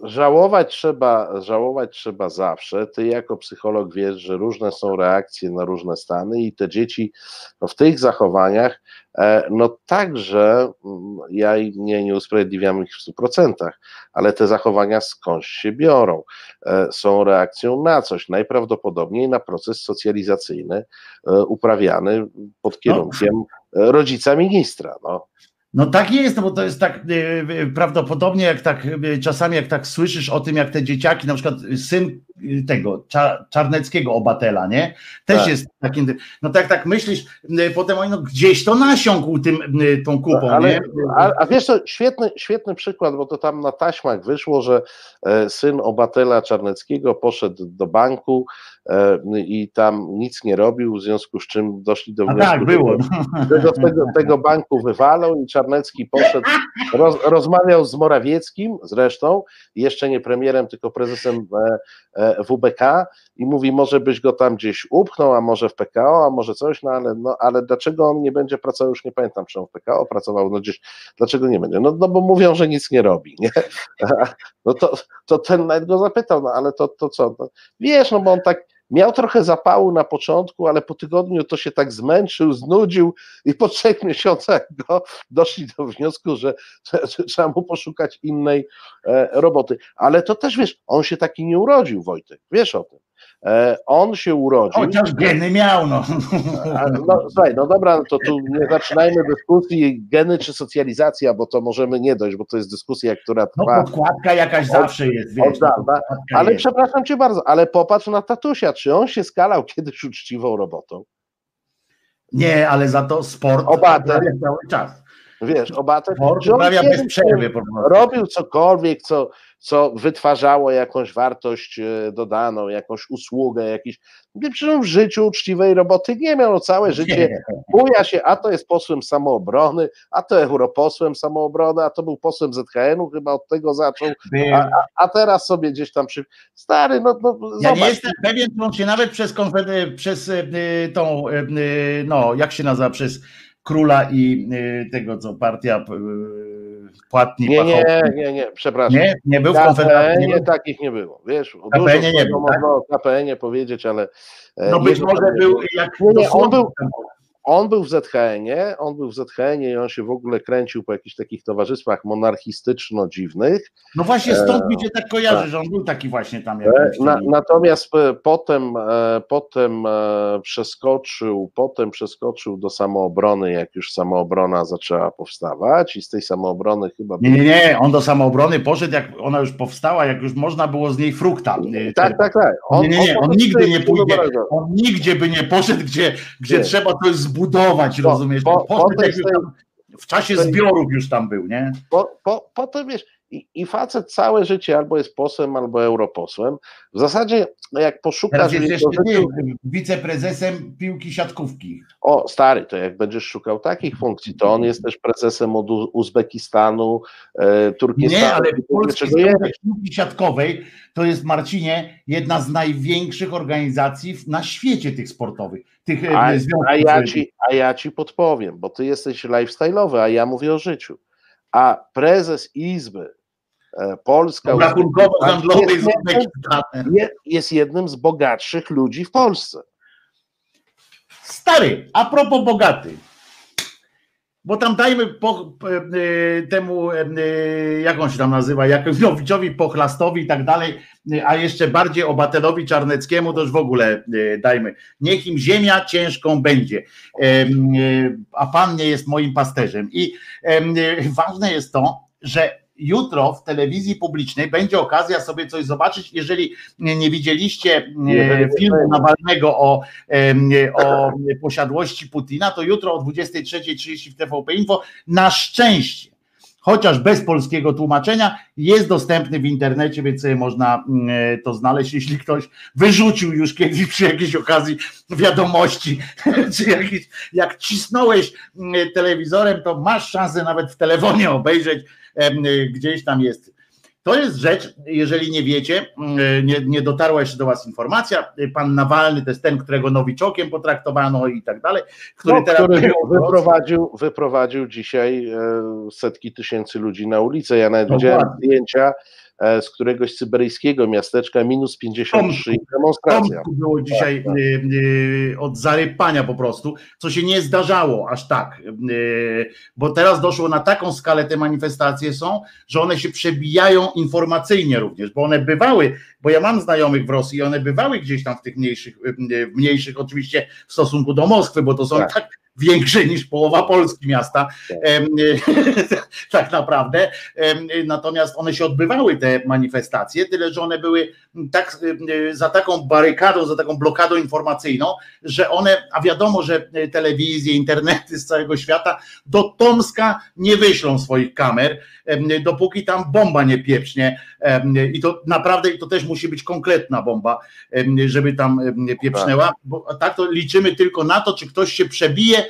S2: żałować trzeba, żałować trzeba zawsze. Ty jako psycholog wiesz, że różne są reakcje na różne stany i te dzieci no, w tych zachowaniach, e, no także mm, ja nie, nie usprawiedliwiam ich w 100%, ale te zachowania skądś się biorą. E, są reakcją na coś, najprawdopodobniej na proces socjalizacyjny e, uprawiany pod kierunkiem rodzica ministra. No.
S3: No tak jest, no bo to jest tak e, prawdopodobnie jak tak e, czasami jak tak słyszysz o tym, jak te dzieciaki, na przykład syn e, tego Czarneckiego obatela, nie? Też tak. jest takim, no tak tak myślisz, potem no, gdzieś to nasiąkł tym, tą kupą, Ale, nie?
S2: A, a wiesz co, świetny, świetny przykład, bo to tam na taśmach wyszło, że syn obatela Czarneckiego poszedł do banku, E, i tam nic nie robił, w związku z czym doszli do wniosku,
S3: tak, było.
S2: że do tego, tego banku wywalą i Czarnecki poszedł, roz, rozmawiał z Morawieckim zresztą, jeszcze nie premierem, tylko prezesem e, e, WBK i mówi, może byś go tam gdzieś upchnął, a może w PKO, a może coś, no ale, no, ale dlaczego on nie będzie pracował, już nie pamiętam, czy on w PKO pracował, no gdzieś, dlaczego nie będzie? No, no bo mówią, że nic nie robi, nie? No to, to ten nawet go zapytał, no ale to, to co? No, wiesz, no bo on tak Miał trochę zapału na początku, ale po tygodniu to się tak zmęczył, znudził i po trzech miesiącach go doszli do wniosku, że, trzeba mu poszukać innej e, roboty. Ale to też wiesz, on się taki nie urodził, Wojtek, wiesz o tym. E, on się urodził.
S3: Chociaż geny miał, no.
S2: no słuchaj, no dobra, no to tu nie zaczynajmy dyskusji geny czy socjalizacja, bo to możemy nie dojść, bo to jest dyskusja, która no, trwa.
S3: No podkładka jakaś od, zawsze jest, wiesz.
S2: Od no, ale jest. przepraszam cię bardzo, ale popatrz na tatusia, czy on się skalał kiedyś uczciwą robotą?
S3: Nie, ale za to sport
S2: Obater
S3: cały czas.
S2: Wiesz, Obater,
S3: sport uprawia bez przerwy.
S2: Robił cokolwiek, co co wytwarzało jakąś wartość e, dodaną, jakąś usługę, jakiś. Przecież w życiu uczciwej roboty nie miał. No całe życie buja się, a to jest posłem samoobrony, a to europosłem samoobrony, a to był posłem ZHN-u, chyba od tego zaczął, a, a, teraz sobie gdzieś tam przy. Stary, no, no
S3: Ja nie jestem pewien, czy on się nawet przez konfederację, przez e, tą, e, no, jak się nazywa, przez króla i tego, co partia płatni
S2: nie, nie, nie, nie, przepraszam.
S3: Nie, nie był w Konfederacji.
S2: Nie, takich nie było. Wiesz,
S3: KPN nie było,
S2: można tak? o KPN powiedzieć, ale.
S3: E, no być może był jak. Nie,
S2: nie, on był, on był w ZHN-ie, on był w ZHN-ie i on się w ogóle kręcił po jakichś takich towarzystwach monarchistyczno-dziwnych.
S3: No właśnie stąd mi się tak kojarzy, tak. że on był taki właśnie tam. E,
S2: na, natomiast e, potem, e, potem przeskoczył, potem przeskoczył do samoobrony, jak już samoobrona zaczęła powstawać i z tej samoobrony chyba...
S3: Nie, nie, nie, on do samoobrony poszedł, jak ona już powstała, jak już można było z niej frukta.
S2: Tak, tak, tak.
S3: On, nie, nie, nie, on, on nigdy nie pójdzie, on nigdzie by nie poszedł, gdzie, gdzie trzeba coś zbudować, rozumiesz? Po, po, w czasie zbiorów już tam był, nie?
S2: Po, po, potem wiesz, i, I facet całe życie albo jest posłem, albo europosłem. W zasadzie, jak poszukasz. Teraz
S3: jest jeszcze życiu, wiceprezesem piłki siatkówki.
S2: O, stary, to jak będziesz szukał takich funkcji, to on jest też prezesem od Uzbekistanu, e, Turkistanu.
S3: Nie, ale polskiej piłki siatkowej to jest, Marcinie, jedna z największych organizacji na świecie tych sportowych. Tych
S2: e, a, a, ja ci, a ja ci podpowiem, bo ty jesteś lifestyle'owy, a ja mówię o życiu. A prezes Izby E, Polska
S3: rachunkowo-handlowej
S2: jest, jest jednym z bogatszych ludzi w Polsce.
S3: Stary, a propos bogaty. Bo tam dajmy po, e, temu, e, jak on się tam nazywa, Jakowiczowi Pochlastowi i tak dalej, a jeszcze bardziej Obatelowi Czarneckiemu, to już w ogóle dajmy. Niech im ziemia ciężką będzie, a Pan nie jest moim pasterzem. I ważne jest to, że jutro w telewizji publicznej będzie okazja sobie coś zobaczyć. Jeżeli nie widzieliście e, filmu Nawalnego o, o posiadłości Putina, to jutro o 23.30 w TVP Info na szczęście chociaż bez polskiego tłumaczenia, jest dostępny w internecie, więc sobie można e, to znaleźć, jeśli ktoś wyrzucił już kiedyś przy jakiejś okazji wiadomości, czy jakiś, jak cisnąłeś telewizorem, to masz szansę nawet w telefonie obejrzeć gdzieś tam jest. To jest rzecz, jeżeli nie wiecie, nie, nie dotarła jeszcze do Was informacja, pan Nawalny to jest ten, którego nowiczokiem potraktowano i tak dalej, który no, teraz
S2: który wyprowadził, wyprowadził dzisiaj e, setki tysięcy ludzi na ulicę. Ja nawet no widziałem zdjęcia, z któregoś syberyjskiego miasteczka minus 53 i demonstracja.
S3: Tomku było dzisiaj
S2: Tak, tak.
S3: y, y, od zarypania po prostu, co się nie zdarzało aż tak, y, bo teraz doszło na taką skalę te manifestacje są, że one się przebijają informacyjnie również, bo one bywały, bo ja mam znajomych w Rosji, one bywały gdzieś tam w tych mniejszych, mniejszych oczywiście w stosunku do Moskwy, bo to są
S2: Tak.
S3: tak większe niż połowa Polski miasta,
S2: Tak.
S3: tak naprawdę, natomiast one się odbywały te manifestacje, tyle że one były tak za taką barykadą, za taką blokadą informacyjną, że one, a wiadomo, że telewizje, internety z całego świata do Tomska nie wyślą swoich kamer, dopóki tam bomba nie pieprznie. I to naprawdę i to też musi być konkretna bomba, żeby tam pieprznęła, bo tak to liczymy tylko na to, czy ktoś się przebije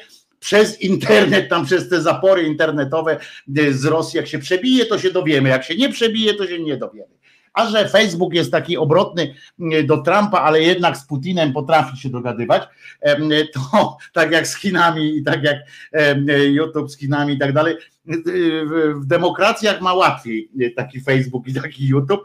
S3: przez internet, tam przez te zapory internetowe y, z Rosji, jak się przebije, to się dowiemy, jak się nie przebije, to się nie dowiemy. A że Facebook jest taki obrotny y, do Trumpa, ale jednak z Putinem potrafi się dogadywać, to tak jak z Chinami i tak jak YouTube z Chinami i tak dalej, y, w- demokracjach ma łatwiej taki Facebook i taki YouTube.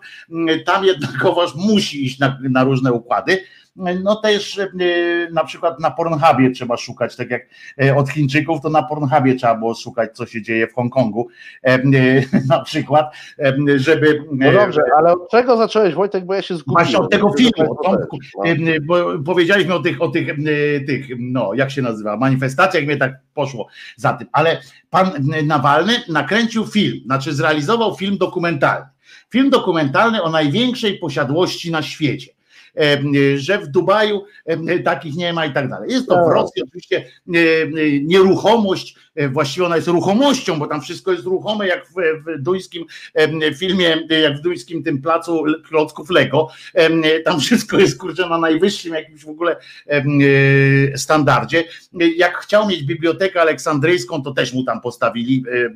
S3: Tam jednakowoż musi iść na, na różne układy. No też y, na przykład na Pornhubie trzeba szukać, tak jak e, od Chińczyków, to na Pornhubie trzeba było szukać, co się dzieje w Hongkongu e, na przykład, żeby...
S2: No
S3: e,
S2: dobrze, ale od czego zacząłeś Wojtek, bo ja się zgubiłem.
S3: Właśnie od tego filmu,
S2: No.
S3: bo powiedzieliśmy o tych, o tych, tych, no jak się nazywa, manifestacjach, mnie tak poszło za tym, ale pan Nawalny nakręcił film, znaczy zrealizował film dokumentalny. Film dokumentalny o największej posiadłości na świecie. Że w Dubaju takich nie ma i tak dalej. Jest to w
S2: Tak.
S3: Rosji oczywiście nieruchomość, właściwie ona jest ruchomością, bo tam wszystko jest ruchome, jak w, w duńskim filmie, e, jak w duńskim tym placu klocków Lego. Tam wszystko jest kurczę na najwyższym jakimś w ogóle e, standardzie. E, Jak chciał mieć bibliotekę aleksandryjską, to też mu tam postawili e, e,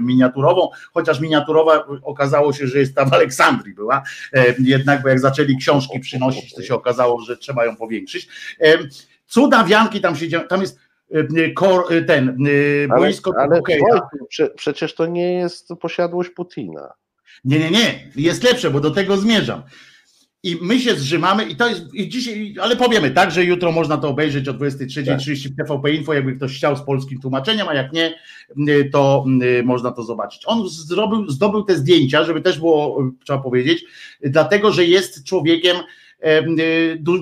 S3: miniaturową, chociaż miniaturowa okazało się, że jest tam w Aleksandrii była, E, jednak bo jak zaczęli książki przynosić, to się okazało, że trzeba ją powiększyć. Em, Cuda wianki tam się dzieją, tam jest e, kor, e, ten
S2: Ale,
S3: boisko
S2: ale. Wojtek, prze, przecież to nie jest posiadłość Putina.
S3: Nie, nie, nie, jest lepsze, bo do tego zmierzam. I my się zrzymamy i to jest i dzisiaj, ale powiemy tak, że jutro można to obejrzeć o 23.30 w TVP Info, jakby ktoś chciał z polskim tłumaczeniem, a jak nie, y, to y, można to zobaczyć. On zrobił, zdobył te zdjęcia, żeby też było, y, trzeba powiedzieć, y, dlatego, że jest człowiekiem y,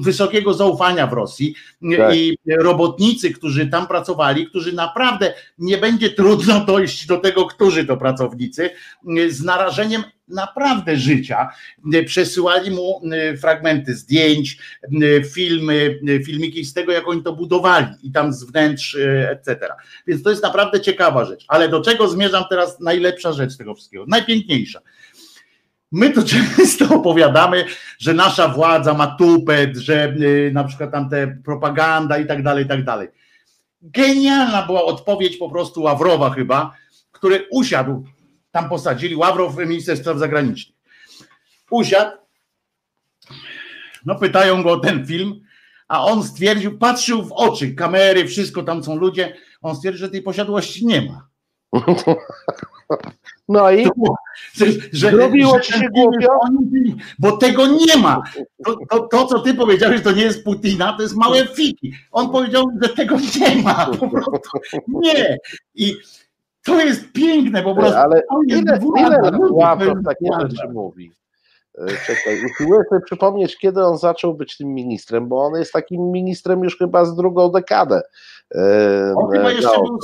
S3: wysokiego zaufania w Rosji y,
S2: Tak.
S3: i robotnicy, którzy tam pracowali, którzy naprawdę nie będzie trudno dojść do tego, którzy to pracownicy, y, z narażeniem naprawdę życia. Y, Przesyłali mu y, fragmenty zdjęć, y, filmy, y, filmiki z tego, jak oni to budowali i tam z wnętrz, y, etc. Więc to jest naprawdę ciekawa rzecz. Ale do czego zmierzam teraz? Najlepsza rzecz tego wszystkiego, najpiękniejsza. My to często opowiadamy, że nasza władza ma tupet, że y, na przykład tam te propaganda i tak dalej, i tak dalej. Genialna była odpowiedź po prostu Ławrowa chyba, który usiadł, tam posadzili, Ławrow, minister spraw zagranicznych. Usiadł, no pytają go o ten film, a on stwierdził, patrzył w oczy, kamery, wszystko, tam są ludzie, on stwierdził, że tej posiadłości nie ma.
S2: No i
S3: Że, że,
S2: Zrobiło ci się głupio?
S3: Bo tego nie ma. To, to, to, co ty powiedziałeś, to nie jest Putina, to jest małe fiki. On powiedział, że tego nie ma. Po prostu nie. I to jest piękne, po prostu.
S2: ale ile, ile Ławrow takie rzeczy mówi? E, Czekaj, usiłuję sobie przypomnieć, kiedy on zaczął być tym ministrem, bo on jest takim ministrem już chyba z drugą dekadę. E,
S3: On chyba
S2: e,
S3: jeszcze
S2: no,
S3: był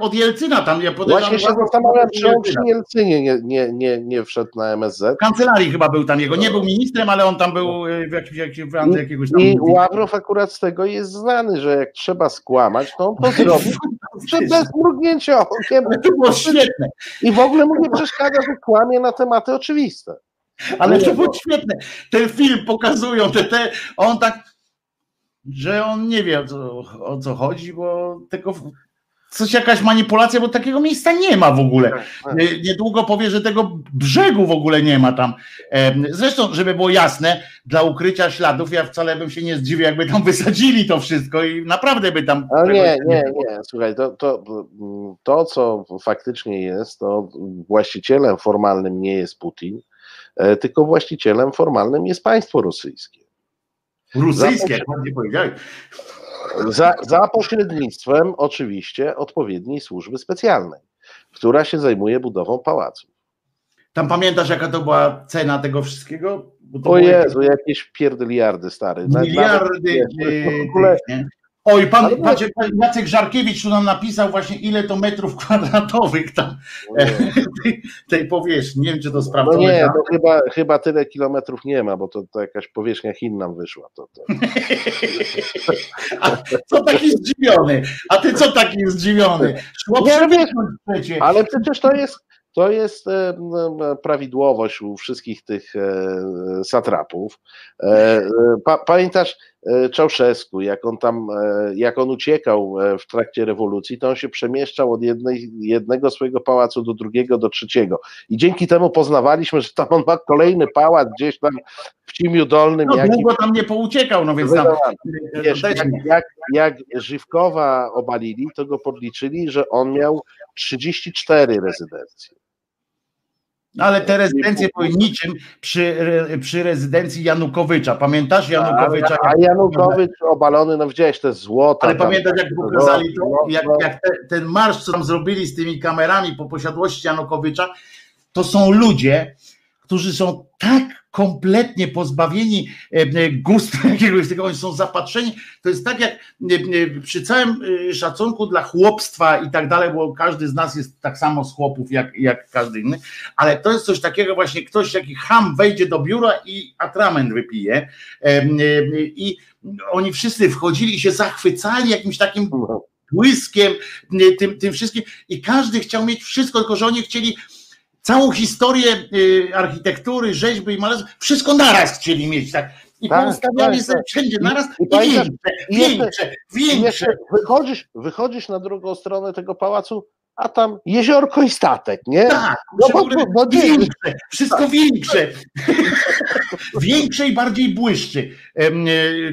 S3: od Jelcyna tam, ja podejrzewam.
S2: Właśnie się zastanawiam, czy on przy. Jelcynie nie, nie, nie, nie wszedł na MSZ.
S3: W kancelarii chyba był tam jego. Nie był ministrem, ale on tam był y, w jakimś, jakimś w jakiegoś tam.
S2: I Ławrow akurat z tego jest znany, że jak trzeba skłamać, to on to zrobi bez mrugnięcia okiem
S3: to było świetne.
S2: i w ogóle mu nie przeszkadza, że kłamie na tematy oczywiste.
S3: Ale to było
S2: no.
S3: świetne. Ten film pokazują, te, te, on tak, że on nie wie o co, o co chodzi, bo tego coś jakaś manipulacja, bo takiego miejsca nie ma w ogóle. Nie- Niedługo powie, że tego brzegu w ogóle nie ma tam. Zresztą, żeby było jasne, dla ukrycia śladów, ja wcale bym się nie zdziwił, jakby tam wysadzili to wszystko i naprawdę by tam.
S2: Ale nie, nie, nie, słuchaj, to, to, to co faktycznie jest, to właścicielem formalnym nie jest Putin, e, tylko właścicielem formalnym jest państwo rosyjskie.
S3: Rosyjskie, jak powiedziałeś.
S2: Za, za pośrednictwem oczywiście odpowiedniej służby specjalnej, która się zajmuje budową pałacu.
S3: Tam pamiętasz, jaka to była cena tego wszystkiego?
S2: O Jezu, jakieś pierdyliardy stary.
S3: Miliardy.
S2: nawet,
S3: e,
S2: w ogóle-?
S3: Oj, pan,
S2: Ale-
S3: patrzcie, pan Jacek Żarkiewicz tu nam napisał właśnie ile to metrów kwadratowych tam e, tej, tej powierzchni. Nie wiem, czy to
S2: No
S3: sprawdzone.
S2: nie,
S3: tam.
S2: to chyba, chyba tyle kilometrów nie ma, bo to, to jakaś powierzchnia Chin nam wyszła. To, to.
S3: A co taki zdziwiony? A ty co taki zdziwiony? Szło
S2: Nie,
S3: przecie.
S2: Ale przecież to jest, to jest e, m, prawidłowość u wszystkich tych e, satrapów. E, e, Pa, pamiętasz e, Czałszewsku, jak on tam, e, jak on uciekał e, w trakcie rewolucji, to on się przemieszczał od jednej, jednego swojego pałacu do drugiego, do trzeciego. I dzięki temu poznawaliśmy, że tam on ma kolejny pałac gdzieś tam w Cimiu Dolnym.
S3: No
S2: jakim-
S3: długo tam nie pouciekał, no więc tam...
S2: Wiesz, jak, jak, jak Żywkowa obalili, to go podliczyli, że on miał 34 rezydencje.
S3: No, Ale te rezydencje były niczym przy, przy rezydencji Janukowycza. Pamiętasz Janukowycza?
S2: A, a Janukowicz obalony, no widziałeś te złoto.
S3: Ale
S2: tam,
S3: pamiętasz, jak
S2: no,
S3: pokazali to,
S2: no,
S3: jak,
S2: no.
S3: jak te, ten marsz, co tam zrobili z tymi kamerami po posiadłości Janukowycza, to są ludzie, którzy są tak kompletnie pozbawieni e, e, gustu jakiegoś tego, oni są zapatrzeni. To jest tak jak e, przy całym szacunku dla chłopstwa i tak dalej, bo każdy z nas jest tak samo z chłopów jak, jak każdy inny, ale to jest coś takiego właśnie, ktoś jaki ham wejdzie do biura i atrament wypije. I oni wszyscy wchodzili i się zachwycali jakimś takim błyskiem, tym, tym wszystkim. I każdy chciał mieć wszystko, tylko że oni chcieli całą historię y, architektury, rzeźby i malarstwa, wszystko naraz chcieli mieć, tak. I
S2: Tak,
S3: poustawiali
S2: tak, tak.
S3: wszędzie naraz
S2: i
S3: i, większe,
S2: i jeszcze-
S3: większe, większe.
S2: jeszcze wychodzisz, wychodzisz na drugą stronę tego pałacu, a tam jeziorko i statek, nie?
S3: Tak,
S2: No bo- bo-
S3: większe, wszystko większe. większe i bardziej błyszczy. E,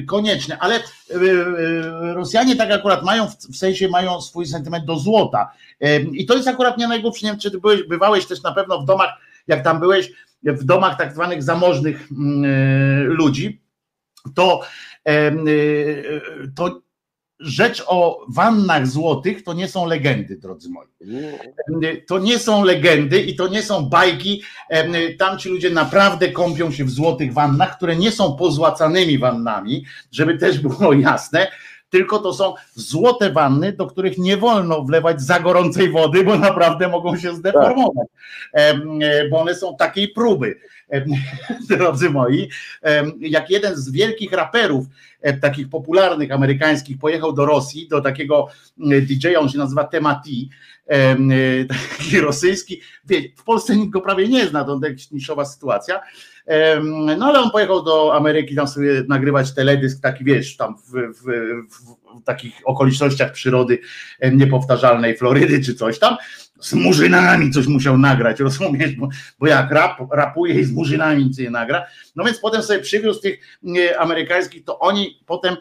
S3: Koniecznie, ale e, e, Rosjanie tak akurat mają, w- sensie mają swój sentyment do złota. I to jest akurat nie najgłupsze. Nie wiem, czy ty byłeś, bywałeś też na pewno w domach, jak tam byłeś, w domach tak zwanych zamożnych mm, ludzi, to, to rzecz o wannach złotych to nie są legendy, drodzy moi to nie są legendy i to nie są bajki. Tam ci ludzie naprawdę kąpią się w złotych wannach, które nie są pozłacanymi wannami, żeby też było jasne. Tylko to są złote wanny, do których nie wolno wlewać za gorącej wody, bo naprawdę mogą się zdeformować. E, Bo one są takiej próby, drodzy moi. Jak jeden z wielkich raperów, takich popularnych amerykańskich, pojechał do Rosji, do takiego mm, DJ-a, on się nazywa Temati, em, taki rosyjski. Wie, w Polsce nikt go prawie nie zna, to jakaś niszowa sytuacja. No ale on pojechał do Ameryki tam sobie nagrywać teledysk, taki wiesz, tam w, w, w, w takich okolicznościach przyrody niepowtarzalnej Florydy czy coś tam. Z murzynami coś musiał nagrać, rozumiesz? Bo, bo jak rap, rapuje i z murzynami nic nie nagra. No więc potem sobie przywiózł tych e, amerykańskich, to oni potem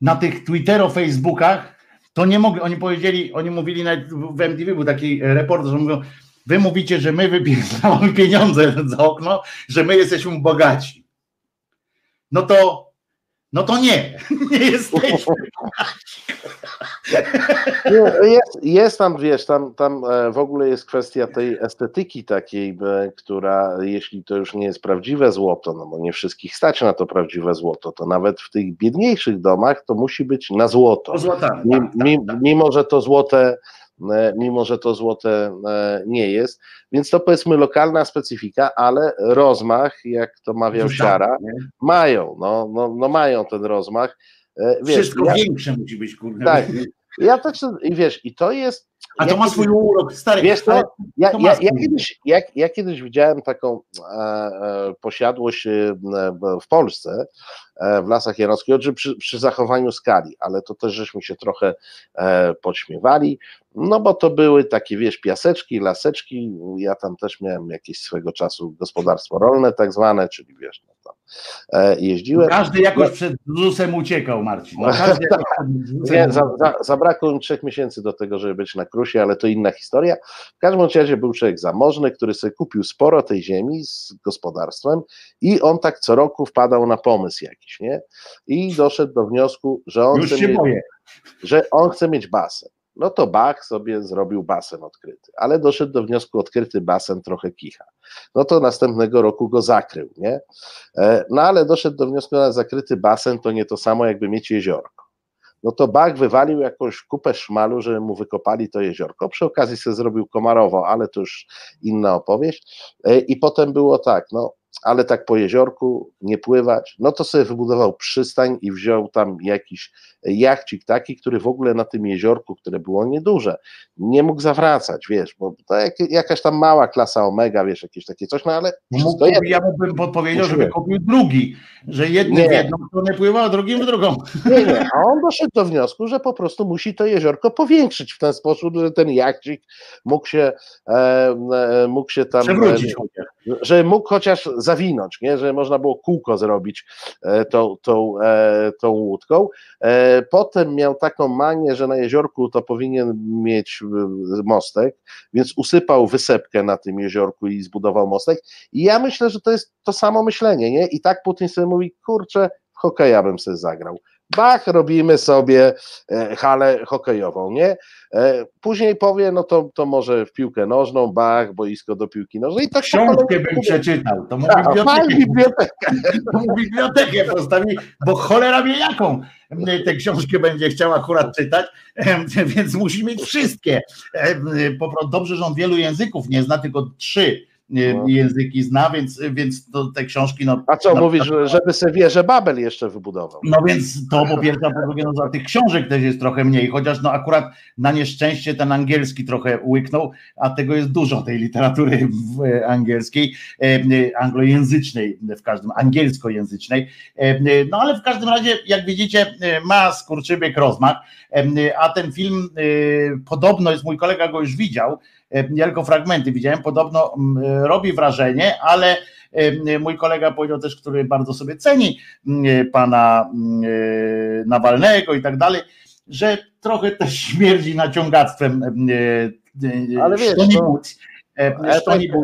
S3: na tych Twittero, Facebookach to nie mogli, oni powiedzieli, oni mówili nawet w MTV był taki reporter, że mówią, wy mówicie, że my wypierdalamy pieniądze za okno, że my jesteśmy bogaci. No to, no to nie, nie jesteśmy.
S2: Nie, Jest, jest tam, wiesz, tam, tam e, w ogóle jest kwestia tej estetyki takiej, e, która jeśli to już nie jest prawdziwe złoto, no bo nie wszystkich stać na to prawdziwe złoto, to nawet w tych biedniejszych domach to musi być na złoto.
S3: Pozłatane.
S2: Mim-
S3: Tak, tak,
S2: mim-
S3: tak.
S2: Mimo, że to złote, mimo, że to złote e, nie jest, więc to powiedzmy lokalna specyfika, ale rozmach, jak to mawiał Siara, mają, no, no, no mają ten rozmach. E, Wiesz,
S3: Wszystko
S2: ja,
S3: większe musi być, kurde.
S2: tak, ja też, i wiesz, i to jest.
S3: A to
S2: ja
S3: ma
S2: kiedyś-
S3: swój urok, stary.
S2: Wiesz co, ja,
S3: to ma
S2: ja, ja, kiedyś, ja, kiedyś widziałem taką e, e, posiadłość e, w Polsce, e, w Lasach Janowskich, oczywiście przy, przy zachowaniu skali, ale to też żeśmy się trochę e, podśmiewali, no bo to były takie, wiesz, piaseczki, laseczki, ja tam też miałem jakieś swego czasu gospodarstwo rolne tak zwane, czyli wiesz, no tam E, jeździłem.
S3: Każdy jakoś przed ZUS-em uciekał, Marcin. No, każdy
S2: Nie, za, za, zabrakło mi trzech miesięcy do tego, żeby być na Krusie, ale to inna historia. W każdym razie był człowiek zamożny, który sobie kupił sporo tej ziemi z gospodarstwem i on tak co roku wpadał na pomysł jakiś, nie? I doszedł do wniosku, że on,
S3: Już
S2: chce mieć,
S3: boję.
S2: że on chce mieć basen. No to Bach sobie zrobił basen odkryty, ale doszedł do wniosku, odkryty basen trochę kicha. No to następnego roku go zakrył, nie? E, No ale doszedł do wniosku, że zakryty basen to nie to samo, jakby mieć jeziorko. No to Bach wywalił jakąś kupę szmalu, żeby mu wykopali to jeziorko. Przy okazji sobie zrobił Komarowo, ale to już inna opowieść. E, I potem było tak, no ale tak po jeziorku nie pływać, no to sobie wybudował przystań i wziął tam jakiś jachcik taki, który w ogóle na tym jeziorku, które było nieduże, nie mógł zawracać, wiesz, bo to jak, jakaś tam mała klasa omega, wiesz, jakieś takie coś, no ale
S3: mógł,
S2: jedno.
S3: ja bym podpowiedział, żeby kupił drugi, że jednym
S2: Nie.
S3: w jedną stronę pływa, a drugim w drugą.
S2: Nie, nie, a on doszedł do wniosku, że po prostu musi to jeziorko powiększyć w ten sposób, że ten jachcik mógł się, e, e, mógł się tam...
S3: Przewrócić
S2: e. że mógł chociaż zawinąć, nie? że można było kółko zrobić e, tą, tą, e, tą łódką. E, Potem miał taką manię, że na jeziorku to powinien mieć mostek, więc usypał wysepkę na tym jeziorku i zbudował mostek. I ja myślę, że to jest to samo myślenie, nie? I tak Putin sobie mówi, kurczę, hokeja bym sobie zagrał. Bach, robimy sobie e, halę hokejową, nie? E, Później powie, no to, to może w piłkę nożną, bach, boisko do piłki nożnej i tak
S3: Książkę bym przeczytał, to mu
S2: Tak,
S3: bibliotekę,
S2: bibliotekę.
S3: to mu bibliotekę postawi, bo cholera wie jaką tę książkę będzie chciał akurat czytać, więc musi mieć wszystkie. Dobrze, że on wielu języków nie zna, tylko trzy. Języki zna, więc, więc to, te książki, no
S2: A co,
S3: no,
S2: mówisz, że- żeby sobie wieżę Babel jeszcze wybudował?
S3: No więc to po pierwsze, po drugie, no za tych książek też jest trochę mniej, chociaż no akurat na nieszczęście ten angielski trochę łyknął, a tego jest dużo tej literatury e, angielskiej, e, anglojęzycznej w każdym, angielskojęzycznej. E, no ale w każdym razie, jak widzicie, ma skurczybyk rozmach, a ten film podobno jest, mój kolega go już widział, ja tylko fragmenty widziałem, podobno mm, e, robi wrażenie, ale e, mój kolega powiedział też, który bardzo sobie ceni pana e, Nawalnego i tak dalej, że trochę też śmierdzi naciągactwem e, e,
S2: Ale wiesz,
S3: e,
S2: efekt-.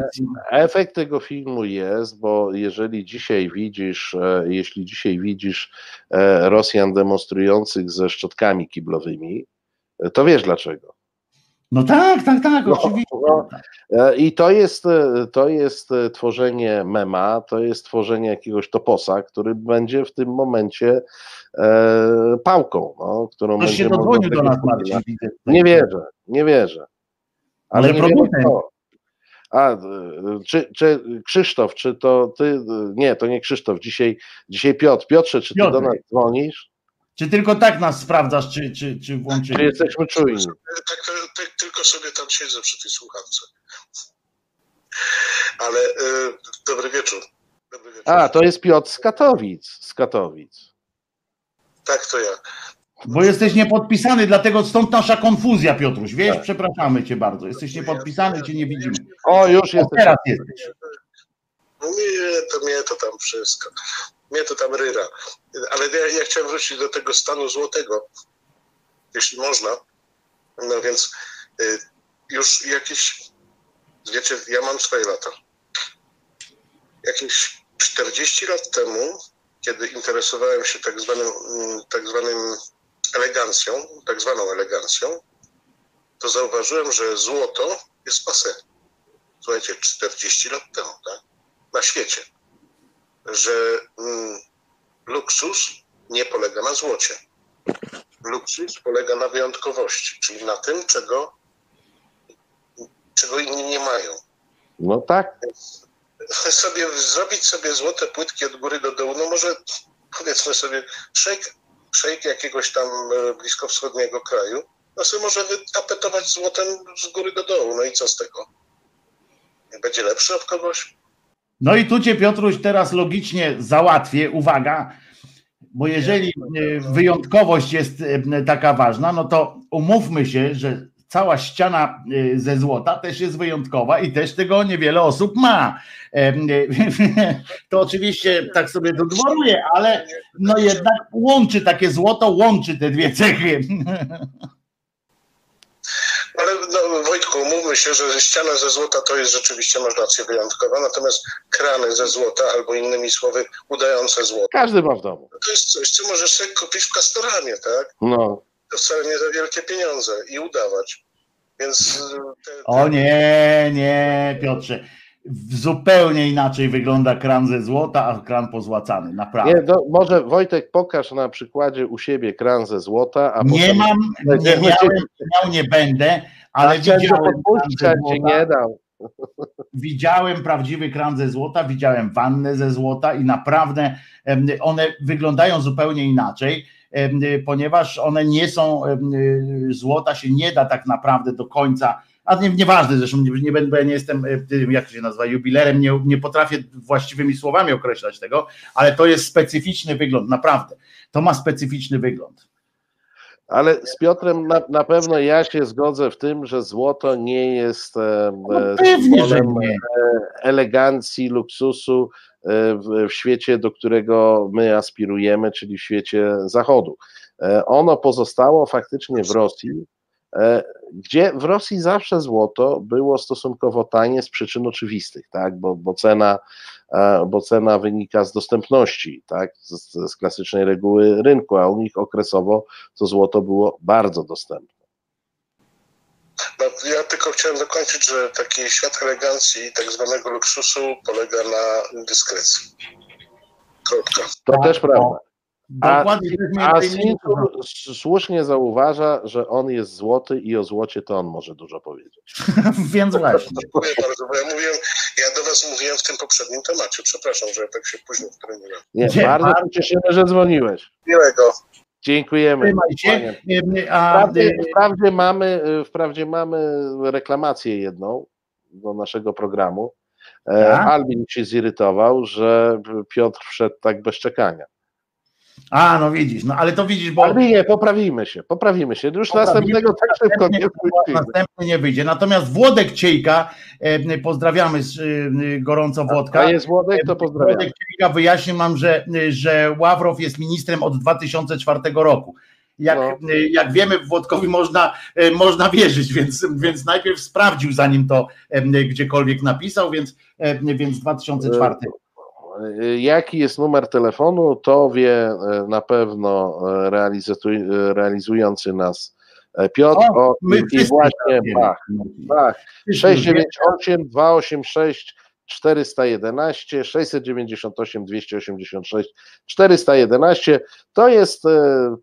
S2: Efekt tego filmu jest, bo jeżeli dzisiaj widzisz, e, jeśli dzisiaj widzisz e, Rosjan demonstrujących ze szczotkami kiblowymi, e, to wiesz dlaczego.
S3: No tak, tak, tak,
S2: No,
S3: oczywiście.
S2: no. E, I to jest, e, to jest e, tworzenie mema, to jest tworzenie jakiegoś toposa, który będzie w tym momencie e, pałką, no, którą
S3: Ktoś
S2: będzie
S3: się dodzwonił do nas, Marcin.
S2: Nie wierzę, nie wierzę. Ale
S3: Może
S2: nie kto. A, czy, czy Krzysztof, czy to ty, nie, to nie Krzysztof, dzisiaj, dzisiaj Piotr. Piotrze, czy ty
S3: Piotr.
S2: do nas dzwonisz?
S3: Czy tylko tak nas sprawdzasz, czy, czy, czy
S2: Czy
S3: włączyli?
S2: jesteśmy czujni?
S5: Tak, tak tylko sobie tam siedzę przy tej słuchawce. Ale e, dobry wieczór. Dobry wieczór.
S2: A, to jest Piotr z Katowic, z Katowic.
S5: Tak, to ja.
S3: Bo jesteś niepodpisany, dlatego stąd nasza konfuzja, Piotruś. Wiesz,
S2: Tak.
S3: przepraszamy cię bardzo. Jesteś niepodpisany, cię nie widzimy.
S2: O, już
S3: O,
S2: jesteś.
S3: teraz jesteś.
S5: No mnie to, mnie to tam wszystko. Mnie to tam ryra. Ale ja, ja chciałem wrócić do tego stanu złotego, jeśli można. No więc y, już jakieś, wiecie, ja mam swoje lata. Jakieś 40 lat temu, kiedy interesowałem się tak zwanym, mm, tak zwanym elegancją, tak zwaną elegancją, to zauważyłem, że złoto jest pase. Słuchajcie, 40 lat temu, tak? Na świecie. Że mm, luksus nie polega na złocie. Luksus polega na wyjątkowości, czyli na tym, czego, czego inni nie mają.
S2: No tak,
S5: Sobie zrobić sobie złote płytki od góry do dołu, no może powiedzmy sobie szejk, szejk jakiegoś tam e, bliskowschodniego kraju, no sobie może wytapetować złotem z góry do dołu, no i co z tego? Będzie lepszy od kogoś?
S3: No i tu cię, Piotruś, teraz logicznie załatwię. Uwaga, bo jeżeli e, wyjątkowość jest e, taka ważna, no to umówmy się, że cała ściana y, ze złota też jest wyjątkowa i też tego niewiele osób ma. To oczywiście tak sobie to dworuje, ale no jednak łączy takie złoto, łączy te dwie cechy.
S5: Ale no, Wojtku, mówmy się, że ściana ze złota to jest rzeczywiście, masz rację, wyjątkowa, natomiast krany ze złota, albo innymi słowy, udające złoto,
S2: Każdy ma w domu.
S5: to jest coś, co możesz sobie kupić w Castoramie, tak?
S2: No.
S5: To wcale nie za wielkie pieniądze i udawać. Więc te, te,
S3: O nie, nie, Piotrze. Zupełnie inaczej wygląda kran ze złota, a kran pozłacany, naprawdę.
S2: Nie, no, może Wojtek pokaż na przykładzie u siebie kran ze złota, a
S3: Nie
S2: potem...
S3: mam, nie miałem, miał, nie będę, ale widziałem, kran ze
S2: nie dał.
S3: widziałem prawdziwy kran ze złota, widziałem wannę ze złota i naprawdę one wyglądają zupełnie inaczej, ponieważ one nie są, złota się nie da tak naprawdę do końca, a nie, nieważne zresztą, nie, nie będę, bo ja nie jestem, e, jak to się nazywa, jubilerem, nie, nie potrafię właściwymi słowami określać tego, ale to jest specyficzny wygląd, naprawdę. To ma specyficzny wygląd.
S2: Ale z Piotrem na, na pewno ja się zgodzę w tym, że złoto nie jest e,
S3: No
S2: e,
S3: pewnie, nie.
S2: elegancji, luksusu w, w świecie, do którego my aspirujemy, czyli w świecie zachodu. Ono pozostało faktycznie w Rosji, gdzie w Rosji zawsze złoto było stosunkowo tanie z przyczyn oczywistych, tak? bo, bo, cena, e, bo cena wynika z dostępności, tak? z, z klasycznej reguły rynku, a u nich okresowo to złoto było bardzo dostępne.
S5: no, ja tylko chciałem dokończyć, że taki świat elegancji i tak zwanego luksusu polega na dyskrecji. Kropka.
S2: To
S3: Tak,
S2: też prawda. A,
S3: Dokładnie, jest
S2: a Sintur słusznie zauważa, że on jest złoty i o złocie to on może dużo powiedzieć.
S3: Więc właśnie.
S5: Dziękuję bardzo, bo ja mówiłem, ja do was mówiłem w tym poprzednim temacie. Przepraszam, że tak się późno wtrąciłem.
S2: Nie,
S3: Nie,
S2: bardzo
S3: bardzo.
S2: się cieszymy, że dzwoniłeś.
S5: Miłego.
S2: Dziękujemy.
S3: Się. A,
S2: Wprawdzie,
S3: y,
S2: wprawdzie, mamy, wprawdzie mamy reklamację jedną do naszego programu. E,
S3: Tak?
S2: Albin się zirytował, że Piotr wszedł tak bez czekania.
S3: A, no widzisz, no ale to widzisz, bo
S2: Albinie, poprawimy się, poprawimy się. Już
S3: Poprawimy
S2: następnego tak szybko nie wpuścimy.
S3: następny nie wyjdzie. Natomiast Włodek Ciejka, e, pozdrawiamy z, y, gorąco Włodka.
S2: A jest Włodek, to pozdrawiamy.
S3: Włodek Ciejka wyjaśnił nam, że, że Ławrow jest ministrem od 2004 roku. Jak,
S2: No.
S3: jak wiemy, Włodkowi można, można wierzyć, więc, więc najpierw sprawdził, zanim to e, gdziekolwiek napisał, więc, e, więc 2004.
S2: Jaki jest numer telefonu, to wie e, na pewno e, realizujący nas e, Piotr.
S3: O,
S2: O,
S3: my
S2: i, I właśnie. Bach. Bach.
S3: Wszyscy wiemy.
S2: 698 286 411 698 286 411 to jest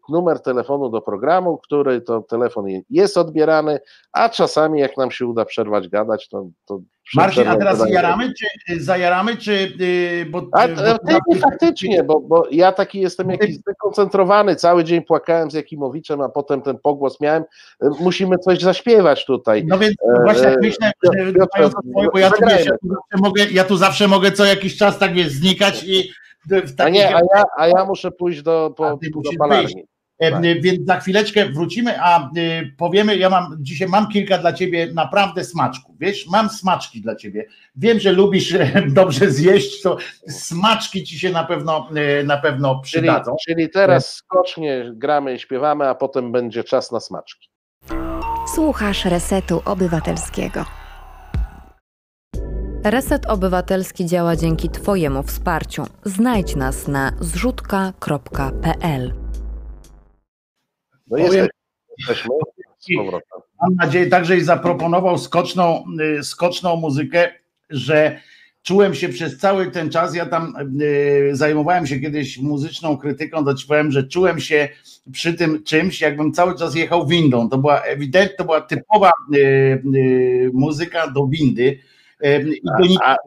S2: numer telefonu do programu, który to telefon jest odbierany, a czasami jak nam się uda przerwać gadać, to, to
S3: Marcin, a teraz
S2: gadanie.
S3: jaramy, czy y, zajaramy, czy y, bo,
S2: A,
S3: bo-
S2: a ty, faktycznie, bo, bo ja taki jestem jakiś zdekoncentrowany, cały dzień płakałem z Jakimowiczem, a potem ten pogłos miałem. Musimy coś zaśpiewać tutaj.
S3: No więc
S2: E,
S3: właśnie
S2: e,
S3: jak myślę, że
S2: Piotr,
S3: bo ja tu, wiesz, ja, tu zawsze mogę, ja tu zawsze mogę co jakiś czas tak wiesz, znikać i w
S2: A nie, a ja, a ja muszę pójść do,
S3: A
S2: po,
S3: ty
S2: do palarni.
S3: E,
S2: tak.
S3: Więc za chwileczkę wrócimy, a powiemy, ja mam dzisiaj mam kilka dla ciebie naprawdę smaczków. Wiesz, mam smaczki dla ciebie. Wiem, że lubisz dobrze zjeść, to smaczki ci się na pewno e, na pewno
S2: Czyli,
S3: przydadzą.
S2: czyli teraz skocznie gramy i śpiewamy, a potem będzie czas na smaczki.
S6: Słuchasz Resetu Obywatelskiego.
S7: Reset Obywatelski działa dzięki Twojemu wsparciu. Znajdź nas na zrzutka.pl.
S2: No
S3: Powiem-
S2: jesteśmy, z powrotem.
S3: Mam nadzieję także i zaproponował skoczną, y, skoczną muzykę, że czułem się przez cały ten czas, ja tam y, zajmowałem się kiedyś muzyczną krytyką, to ci powiem, że czułem się przy tym czymś, jakbym cały czas jechał windą. To była ewidentnie, to była typowa y, y, muzyka do windy. y, i do nic-
S2: A,
S3: y,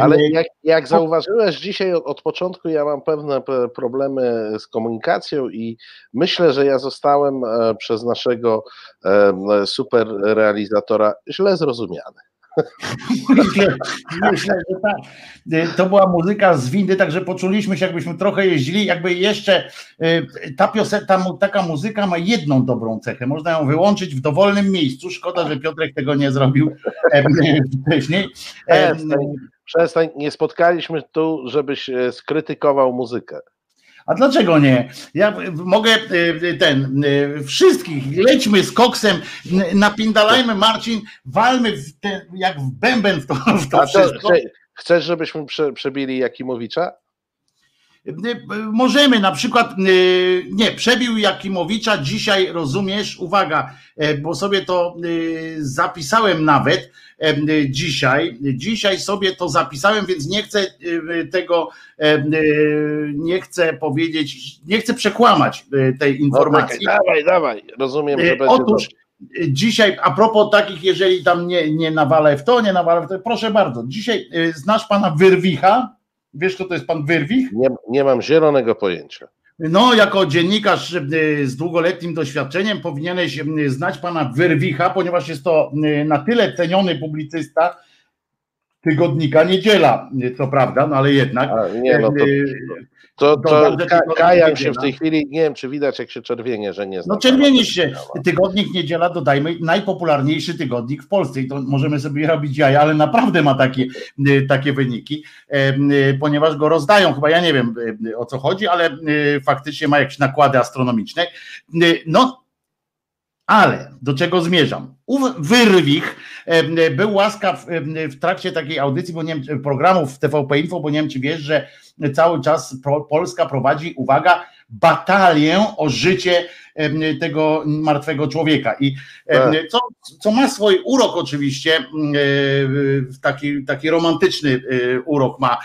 S2: ale jak, jak zauważyłeś dzisiaj od, od początku, ja mam pewne problemy z komunikacją i myślę, że ja zostałem e, przez naszego e, super realizatora źle zrozumiany.
S3: Myślę, myślę, że tak. Y, To była muzyka z windy, także poczuliśmy się, jakbyśmy trochę jeździli, jakby jeszcze ta piosenka, taka muzyka ma jedną dobrą cechę. Można ją wyłączyć w dowolnym miejscu. Szkoda, że Piotrek tego nie zrobił wcześniej.
S2: Przestań, nie spotkaliśmy tu, żebyś e, skrytykował muzykę.
S3: A dlaczego nie? Ja mogę y, ten wszystkich, lećmy z koksem, napindalajmy Marcin, walmy w te, jak w bęben w to, w to wszystko.
S2: chce, chcesz, żebyśmy prze, przebili Jakimowicza?
S3: Y, y, Możemy na przykład, y, nie, przebił Jakimowicza dzisiaj, rozumiesz, uwaga, bo sobie to zapisałem nawet dzisiaj, dzisiaj sobie to zapisałem, więc nie chcę tego, nie chcę powiedzieć, nie chcę przekłamać tej
S2: No,
S3: informacji.
S2: dawaj, dawaj. Rozumiem, że będzie
S3: Otóż dzisiaj, a propos takich, jeżeli tam nie, nie nawalę w to, nie nawalę w to, proszę bardzo, dzisiaj znasz pana Wyrwicha? Wiesz, kto to jest pan Wyrwich?
S2: Nie, nie mam zielonego pojęcia.
S3: No, jako dziennikarz e, z długoletnim doświadczeniem powinieneś e, znać pana Wyrwicha, ponieważ jest to e, na tyle ceniony publicysta tygodnika Niedziela, to prawda, no ale jednak.
S2: A, nie, no to, to,
S3: dodam,
S2: to ka, kajam się w tej chwili. Nie wiem, czy widać, jak się czerwienie, że nie znam.
S3: No czerwienisz się. Tygodnik Niedziela, dodajmy, najpopularniejszy tygodnik w Polsce i to możemy sobie robić jaja, ale naprawdę ma takie, y, takie wyniki, y, ponieważ go rozdają, chyba ja nie wiem y, o co chodzi, ale faktycznie ma jakieś nakłady astronomiczne. No, ale do czego zmierzam? Ów Wyrwich em, był łaskaw em, w trakcie takiej audycji, bo nie wiem, programów w TVP Info, bo nie wiem, czy wiesz, że cały czas Polska prowadzi, uwaga, batalię o życie tego martwego człowieka. I
S2: Tak.
S3: co, co ma swój urok oczywiście, taki, taki romantyczny e, urok ma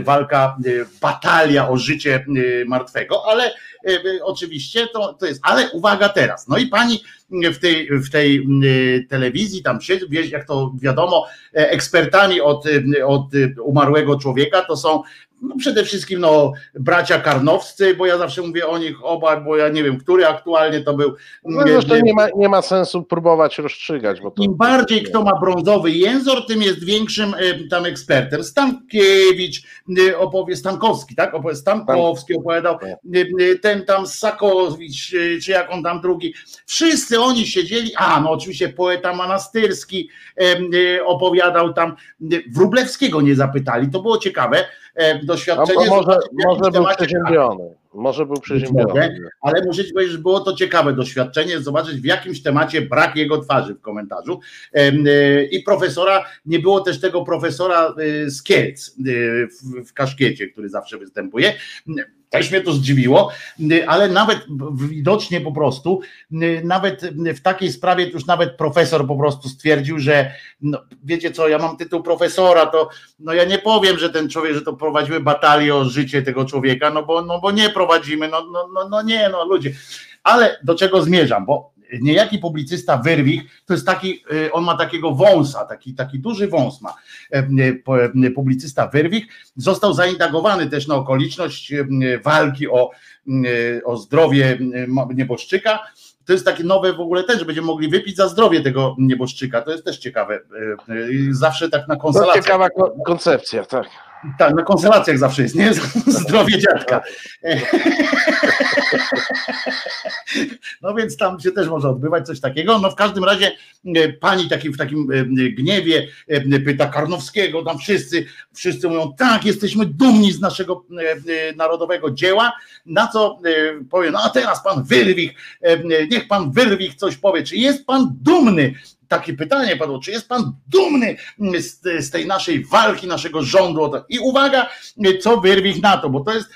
S3: walka, e, batalia o życie e, martwego, ale oczywiście to, to jest, ale uwaga teraz, no i pani w tej, w tej telewizji tam siedzi, jak to wiadomo, ekspertami od, od umarłego człowieka to są no przede wszystkim no, bracia Karnowscy, bo ja zawsze mówię o nich oba, bo ja nie wiem, który aktualnie to był.
S2: No, zresztą nie ma, nie ma sensu próbować rozstrzygać. Bo to,
S3: Im bardziej kto ma brązowy jęzor, tym jest większym e, tam ekspertem. Stankiewicz e, opowie, Stankowski, tak? Stankowski opowiadał, e, e, ten tam Sakowicz, czy jak on tam drugi. Wszyscy oni siedzieli, a no oczywiście poeta Manastyrski opowiadał tam, Wróblewskiego nie zapytali, to było ciekawe e, doświadczenie.
S2: może,
S3: w jakimś
S2: może był przeziębiony. Może był przeziębiony.
S3: ale muszę ci powiedzieć, że było to ciekawe doświadczenie, zobaczyć w jakimś temacie brak jego twarzy w komentarzu. E, I profesora, nie było też tego profesora e, z Kielc w kaszkiecie, który zawsze występuje. Też mnie to zdziwiło, ale nawet widocznie po prostu, nawet w takiej sprawie już nawet profesor po prostu stwierdził, że no, wiecie co, ja mam tytuł profesora, to no ja nie powiem, że ten człowiek, że to prowadzimy batalię o życie tego człowieka, no bo, no bo nie prowadzimy, no, no, no, no nie, no ludzie. Ale do czego zmierzam, bo niejaki publicysta Wyrwich, to jest taki, y, on ma takiego wąsa, taki, taki duży wąs ma, y, y, publicysta Wyrwich, został zaindagowany też na okoliczność walki o, o zdrowie nieboszczyka, to jest takie nowe w ogóle też, że będziemy mogli wypić za zdrowie tego nieboszczyka, to jest też ciekawe, zawsze tak na
S2: To
S3: konstelacjach.
S2: ciekawa ko- koncepcja, tak.
S3: Tak, na konstelacjach zawsze jest, nie? Zdrowie dziadka. No więc tam się też może odbywać coś takiego. No w każdym razie e, pani taki, w takim e, gniewie e, pyta Karnowskiego, tam wszyscy, wszyscy mówią, tak, jesteśmy dumni z naszego narodowego dzieła, na co powie, no a teraz pan Wyrwich, niech pan Wyrwich coś powie, czy jest pan dumny takie pytanie padło, czy jest pan dumny z, z tej naszej walki, naszego rządu? I uwaga, co Wyrwich na to, bo to jest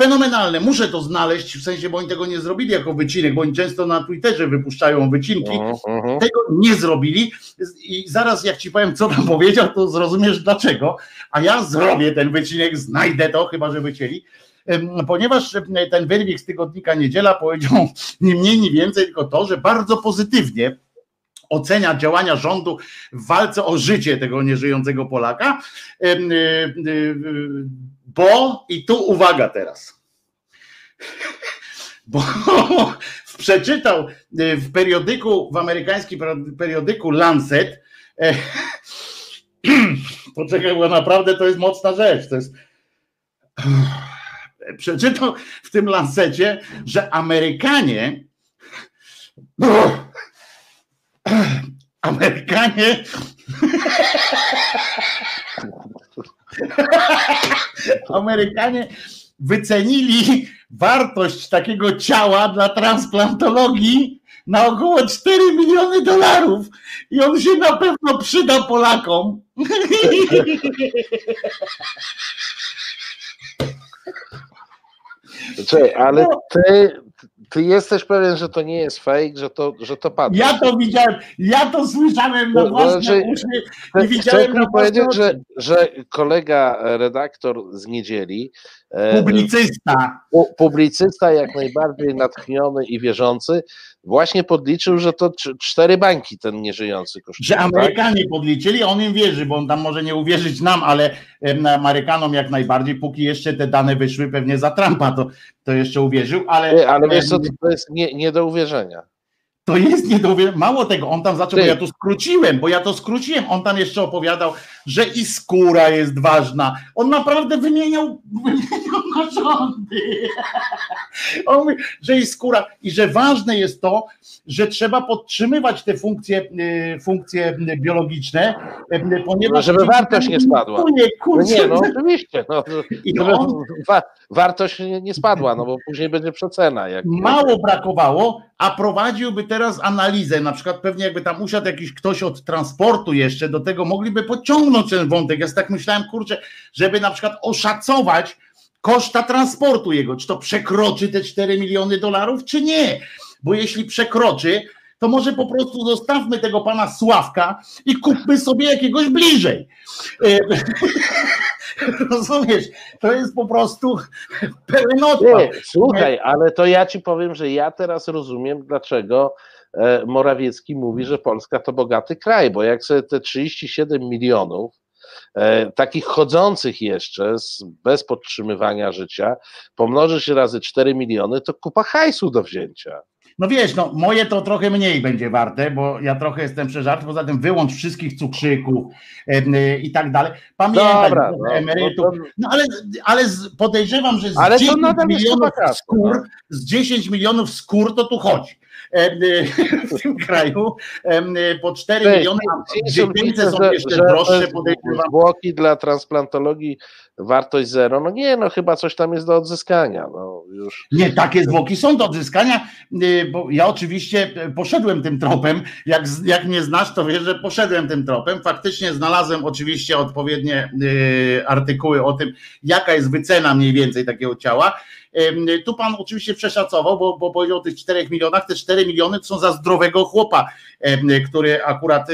S3: fenomenalne. Muszę to znaleźć, w sensie, bo oni tego nie zrobili jako wycinek, bo oni często na Twitterze wypuszczają wycinki.
S2: Mhm.
S3: Tego nie zrobili i zaraz jak ci powiem, co tam powiedział, to zrozumiesz dlaczego. A ja zrobię ten wycinek, znajdę to, chyba że wycięli. Ponieważ ten wyrwik z tygodnika Niedziela powiedział nie mniej, nie więcej, tylko to, że bardzo pozytywnie ocenia działania rządu w walce o życie tego nieżyjącego Polaka, y, y, bo i tu uwaga teraz. Bo przeczytał y, w periodyku, w amerykańskim periodyku Lancet, E, poczekaj, bo naprawdę to jest mocna rzecz. To jest. Przeczytał w tym lancecie, że Amerykanie. Amerykanie. Amerykanie wycenili wartość takiego ciała dla transplantologii na około 4 miliony dolarów i on się na pewno przyda Polakom.
S2: Czekaj, ale ty, ty jesteś pewien, że to nie jest fake, że to, że to padło.
S3: Ja to widziałem, ja to słyszałem na własne uszy i widziałem na
S2: powiedzieć, że, że kolega redaktor z niedzieli, e,
S3: Publicysta.
S2: pu- publicysta jak najbardziej natchniony i wierzący, właśnie podliczył, że to cz- cztery bańki ten nieżyjący kosztuje.
S3: Że
S2: tak?
S3: Amerykanie podliczyli, on im wierzy, bo on tam może nie uwierzyć nam, ale Amerykanom jak najbardziej, póki jeszcze te dane wyszły pewnie za Trumpa, to, to jeszcze uwierzył, ale,
S2: Ty, ale wiesz co, to jest nie, nie do uwierzenia.
S3: To jest nie do uwierzenia. Mało tego, on tam zaczął,
S2: Ty.
S3: bo ja to skróciłem, bo ja to skróciłem. On tam jeszcze opowiadał, że i skóra jest ważna. On naprawdę wymieniał, wymieniał narządy. On mówi, że i skóra, i że ważne jest to, że trzeba podtrzymywać te funkcje, y, funkcje biologiczne, y, ponieważ.
S2: Żeby wartość nie spadła.
S3: Kurczę,
S2: No
S3: kurczę,
S2: nie, no oczywiście. No,
S3: I
S2: żeby
S3: on-
S2: wa- wartość nie, nie spadła, no bo później będzie przecena. Jak,
S3: Mało brakowało, a prowadziłby teraz analizę, na przykład pewnie jakby tam usiadł jakiś ktoś od transportu jeszcze, do tego mogliby pociągnąć ten wątek. Ja sobie tak myślałem, kurczę, żeby na przykład oszacować koszta transportu jego, czy to przekroczy te 4 miliony dolarów, czy nie. Bo jeśli przekroczy, to może po prostu zostawmy tego pana Sławka i kupmy sobie jakiegoś bliżej. E, Rozumiesz? To jest po prostu pełen
S2: słuchaj, ale to ja ci powiem, że ja teraz rozumiem, dlaczego e, Morawiecki mówi, że Polska to bogaty kraj, bo jak sobie te 37 milionów takich chodzących jeszcze bez podtrzymywania życia pomnożysz razy 4 miliony, to kupa hajsu do wzięcia.
S3: No wiesz, no moje to trochę mniej będzie warte, bo ja trochę jestem przeżarty, poza tym wyłącz wszystkich cukrzyków e, e, i tak dalej. Pamiętaj,
S2: Dobra,
S3: że
S2: no,
S3: emerytów,
S2: no
S3: no ale, ale podejrzewam, że z
S2: Ale to
S3: 10
S2: nadal jest
S3: milionów skór,
S2: no.
S3: z 10 milionów skór to tu chodzi. E, e, W tym kraju e, e, po 4
S2: Ty,
S3: miliony, dziewięćce są jeszcze
S2: że
S3: droższe, podejrzewam.
S2: Zwłoki dla transplantologii wartość zero. No nie, no chyba coś tam jest do odzyskania. No już.
S3: Nie, takie zwłoki są do odzyskania, y, bo ja oczywiście y, poszedłem tym tropem. Jak, jak mnie znasz, to wiesz, że poszedłem tym tropem. Faktycznie znalazłem oczywiście odpowiednie y, artykuły o tym, jaka jest wycena mniej więcej takiego ciała. Tu pan oczywiście przeszacował, bo, bo powiedział o tych 4 milionach. Te 4 miliony to są za zdrowego chłopa, który akurat.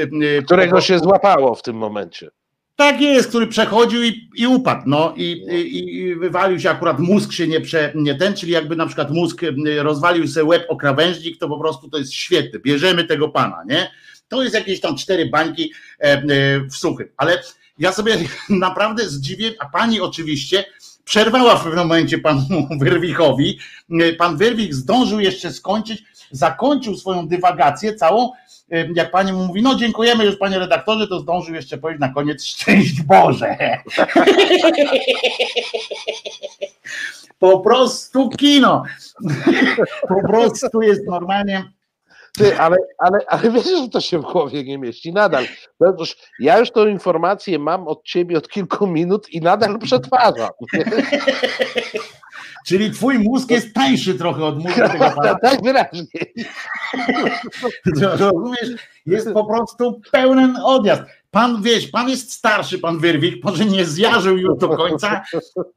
S2: Którego się złapało w tym momencie.
S3: tak jest, który przechodził i, i upadł, no i, i, i wywalił się akurat mózg się nie, prze, nie ten, czyli jakby na przykład mózg rozwalił sobie łeb o krawężnik, to po prostu to jest świetne, bierzemy tego pana, nie? To jest jakieś tam cztery bańki e, w suchym, ale ja sobie naprawdę zdziwię, a pani oczywiście przerwała w pewnym momencie panu Wyrwichowi, E, pan Wyrwich zdążył jeszcze skończyć, zakończył swoją dywagację całą, e, jak pani mu mówi, no dziękujemy już panie redaktorze, to zdążył jeszcze powiedzieć na koniec szczęść Boże. Po prostu kino. Po prostu jest normalnie.
S2: Ty, ale, ale, ale wiesz, że to się w głowie nie mieści nadal. No, już- ja już tą informację mam od ciebie od kilku minut i nadal przetwarzam.
S3: Czyli twój mózg jest tańszy trochę od mózgu tego pana.
S2: tak wyraźnie.
S3: Rozumiesz? Jest po prostu pełen odjazd. Pan, wiesz, pan jest starszy, pan Wyrwik, może nie zjarzył już do końca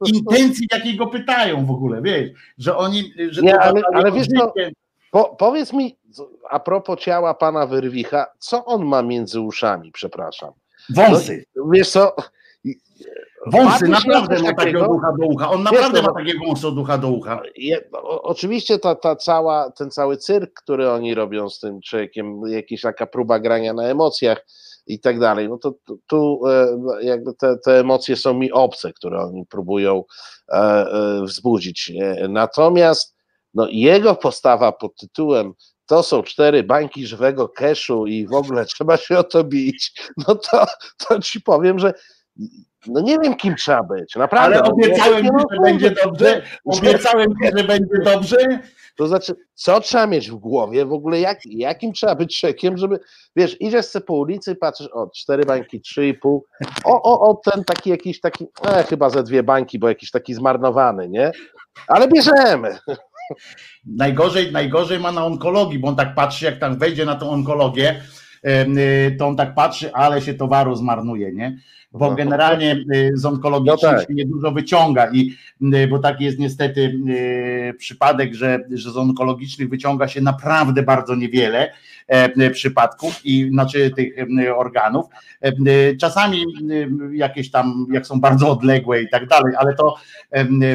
S3: intencji, w jakiej go pytają w ogóle, wiesz, że oni, że
S2: Nie,
S3: to
S2: ale- ale wiesz
S3: życie.
S2: Po, powiedz mi, a propos ciała pana Wyrwicha, co on ma między uszami, przepraszam.
S3: Wąsy,
S2: Wiesz co,
S3: wąsy, naprawdę ma takiego
S2: takiego?
S3: ducha do ucha, on naprawdę
S2: no,
S3: ma takiego wąsa od ducha do ucha.
S2: je, oczywiście ta, ta cała, ten cały cyrk, który oni robią z tym człowiekiem, jakaś taka próba grania na emocjach i tak dalej, no to tu- tu e, jakby te, te emocje są mi obce, które oni próbują e, e, wzbudzić. E, Natomiast no, jego postawa pod tytułem to są cztery bańki żywego keszu i w ogóle trzeba się o to bić, no to, to ci powiem, że no nie wiem, kim trzeba być. Naprawdę.
S3: Ale
S2: no,
S3: obiecałem ci, że będzie dobrze. Obiecałem ci, że będzie dobrze.
S2: To znaczy, co trzeba mieć w głowie, w ogóle jak, jakim trzeba być szekiem, żeby, wiesz, idziesz sobie po ulicy, patrzysz, o, cztery bańki, trzy i pół, o, o, o, ten taki jakiś taki, e, chyba ze dwie bańki, bo jakiś taki zmarnowany, nie? Ale bierzemy.
S3: Najgorzej, najgorzej ma na onkologii, bo on tak patrzy, jak tam wejdzie na tą onkologię, to on tak patrzy, ale się towaru zmarnuje, nie? Bo
S2: No.
S3: generalnie y, z onkologicznych
S2: No tak.
S3: się niedużo wyciąga i y, bo taki jest niestety y, przypadek, że, że z onkologicznych wyciąga się naprawdę bardzo niewiele przypadków i znaczy tych organów. Czasami jakieś tam, jak są bardzo odległe i tak dalej, ale to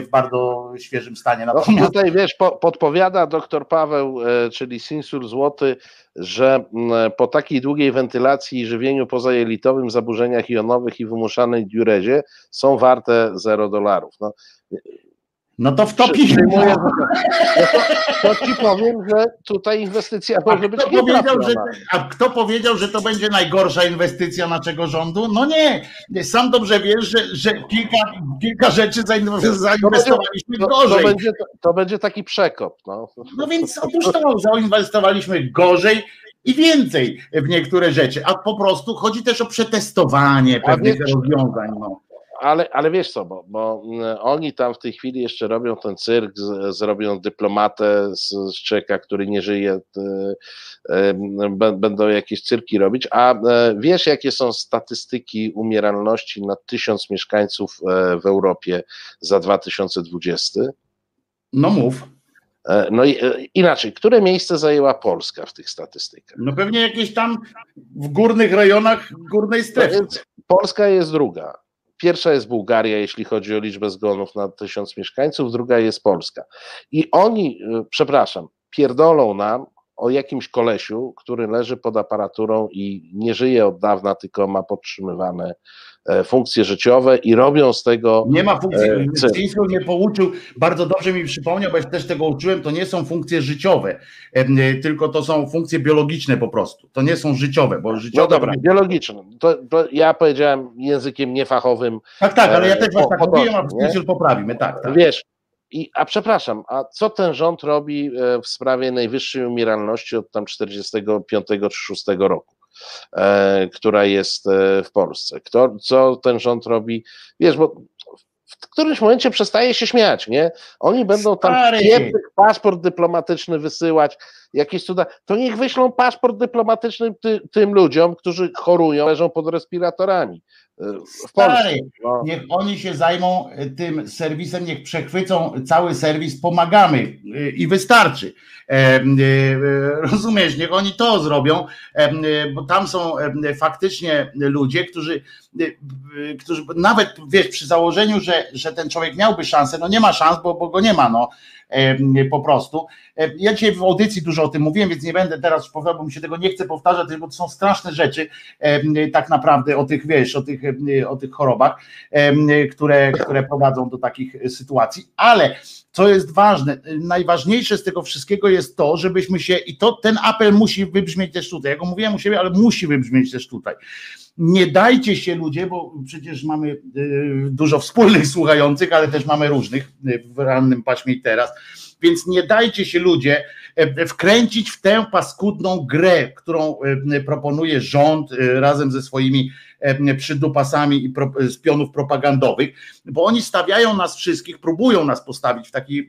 S3: w bardzo świeżym stanie.
S2: No,
S3: Natomiast
S2: tutaj wiesz, po, podpowiada doktor Paweł, e, czyli Sinsur Złoty, że mm, po takiej długiej wentylacji i żywieniu pozajelitowym, zaburzeniach jonowych i wymuszanej diurezie są warte 0 dolarów. No,
S3: no to wtopi.
S2: no to, to ci powiem, że tutaj inwestycja
S3: A
S2: może być
S3: kto, powiedział, że, a kto powiedział, że to będzie najgorsza inwestycja naszego rządu? No nie. Sam dobrze wiesz, że, że kilka, kilka rzeczy zainw- zainwestowaliśmy
S2: To, to,
S3: gorzej.
S2: będzie, to będzie taki przekop. No.
S3: No więc otóż to zainwestowaliśmy gorzej i więcej w niektóre rzeczy, a po prostu chodzi też o przetestowanie pewnych rozwiązań. No.
S2: Ale, ale wiesz co, bo, bo mm, oni tam w tej chwili jeszcze robią ten cyrk, z, zrobią dyplomatę z, z człowieka, który nie żyje, b- będą jakieś cyrki robić, a e, wiesz jakie są statystyki umieralności na tysiąc mieszkańców e, w Europie za 2020?
S3: no mów.
S2: E, No i e, inaczej, które miejsce zajęła Polska w tych statystykach?
S3: No pewnie jakieś tam w górnych rejonach górnej
S2: No
S3: strefy.
S2: więc Polska jest druga. Pierwsza jest Bułgaria, jeśli chodzi o liczbę zgonów na tysiąc mieszkańców, druga jest Polska. I oni, y, przepraszam, pierdolą nam o jakimś kolesiu, który leży pod aparaturą i nie żyje od dawna, tylko ma podtrzymywane e, funkcje życiowe i robią z tego.
S3: Nie ma funkcji.
S2: E, cyrk.
S3: Cińsko mnie pouczył, bardzo dobrze mi przypomniał, bo ja też tego uczyłem, to nie są funkcje życiowe, e, tylko to są funkcje biologiczne po prostu. To nie są życiowe, bo życiowe.
S2: No dobra,
S3: to
S2: biologiczne. To, to ja powiedziałem językiem niefachowym,
S3: Tak, tak, ale ja też was tak mówiłem, a? Cińsko poprawimy, tak, tak.
S2: Wiesz, i, a przepraszam, a co ten rząd robi e, w sprawie najwyższej umieralności od tam 45 czy 6 roku, e, która jest e, w Polsce? Kto, co ten rząd robi? Wiesz, bo w którymś momencie przestaje się śmiać, nie? Oni będą tam pieprzych paszport dyplomatyczny wysyłać, jakieś cuda. To niech wyślą paszport dyplomatyczny ty, tym ludziom, którzy chorują, leżą pod respiratorami e, w Polsce.
S3: Stary,
S2: No.
S3: Niech oni się zajmą y, tym serwisem, niech przechwycą cały serwis, pomagamy i wystarczy. Em, y, y, Rozumiesz, niech oni to zrobią, em, y, bo tam są faktycznie ludzie, którzy, y, y, którzy nawet wiesz, przy założeniu, że, że ten człowiek miałby szansę, no nie ma szans, bo, bo go nie ma, no po prostu. Ja dzisiaj w audycji dużo o tym mówiłem, więc nie będę teraz powtarzał, bo mi się tego nie chcę powtarzać, bo to są straszne rzeczy tak naprawdę o tych, wiesz, o tych, o tych chorobach, które, które prowadzą do takich sytuacji, ale co jest ważne, najważniejsze z tego wszystkiego jest to, żebyśmy się, i to ten apel musi wybrzmieć też tutaj, ja go mówiłem u siebie, ale musi wybrzmieć też tutaj. Nie dajcie się ludzie, bo przecież mamy y, dużo wspólnych słuchających, ale też mamy różnych y, w rannym paśmie i teraz, więc nie dajcie się ludzie e, wkręcić w tę paskudną grę, którą proponuje rząd razem ze swoimi przydupasami i pro, z pionów propagandowych, bo oni stawiają nas wszystkich, próbują nas postawić w takiej e,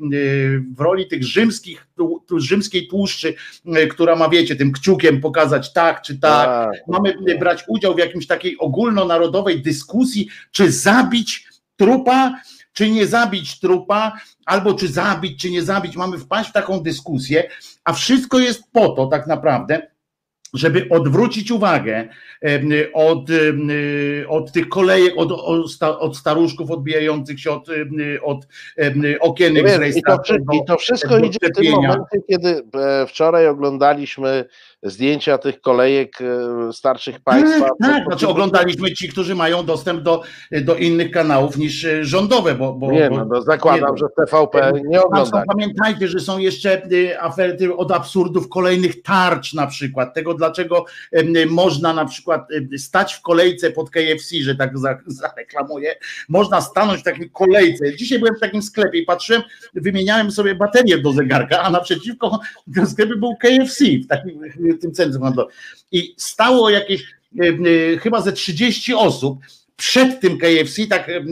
S3: w roli tych rzymskich, tu, tu, rzymskiej tłuszczy, e, która ma, wiecie, tym kciukiem pokazać tak czy tak. Mamy e, brać udział w jakimś takiej ogólnonarodowej dyskusji, czy zabić trupa, czy nie zabić trupa, albo czy zabić, czy nie zabić. Mamy wpaść w taką dyskusję, a wszystko jest po to tak naprawdę, żeby odwrócić uwagę od, od tych kolejek, od, od staruszków odbijających się od, od okienek
S2: z I to, I to wszystko idzie w tym momencie, kiedy e, wczoraj oglądaliśmy zdjęcia tych kolejek e, starszych państwa. Tak,
S3: tak. znaczy oglądaliśmy ci, którzy mają dostęp do, do innych kanałów niż e, rządowe, bo... bo
S2: nie, no, no zakładam, nie, że TVP nie ogląda.
S3: Pamiętajcie, że są jeszcze afery od absurdów kolejnych tarcz na przykład, tego dlaczego można na przykład stać w kolejce pod KFC, że tak zareklamuję, można stanąć w takiej kolejce. Dzisiaj byłem w takim sklepie i patrzyłem, wymieniałem sobie baterię do zegarka, a naprzeciwko sklepie był KFC w takim tym centrum handlowym. I stało jakieś e, e, chyba ze 30 osób przed tym KFC, tak, e,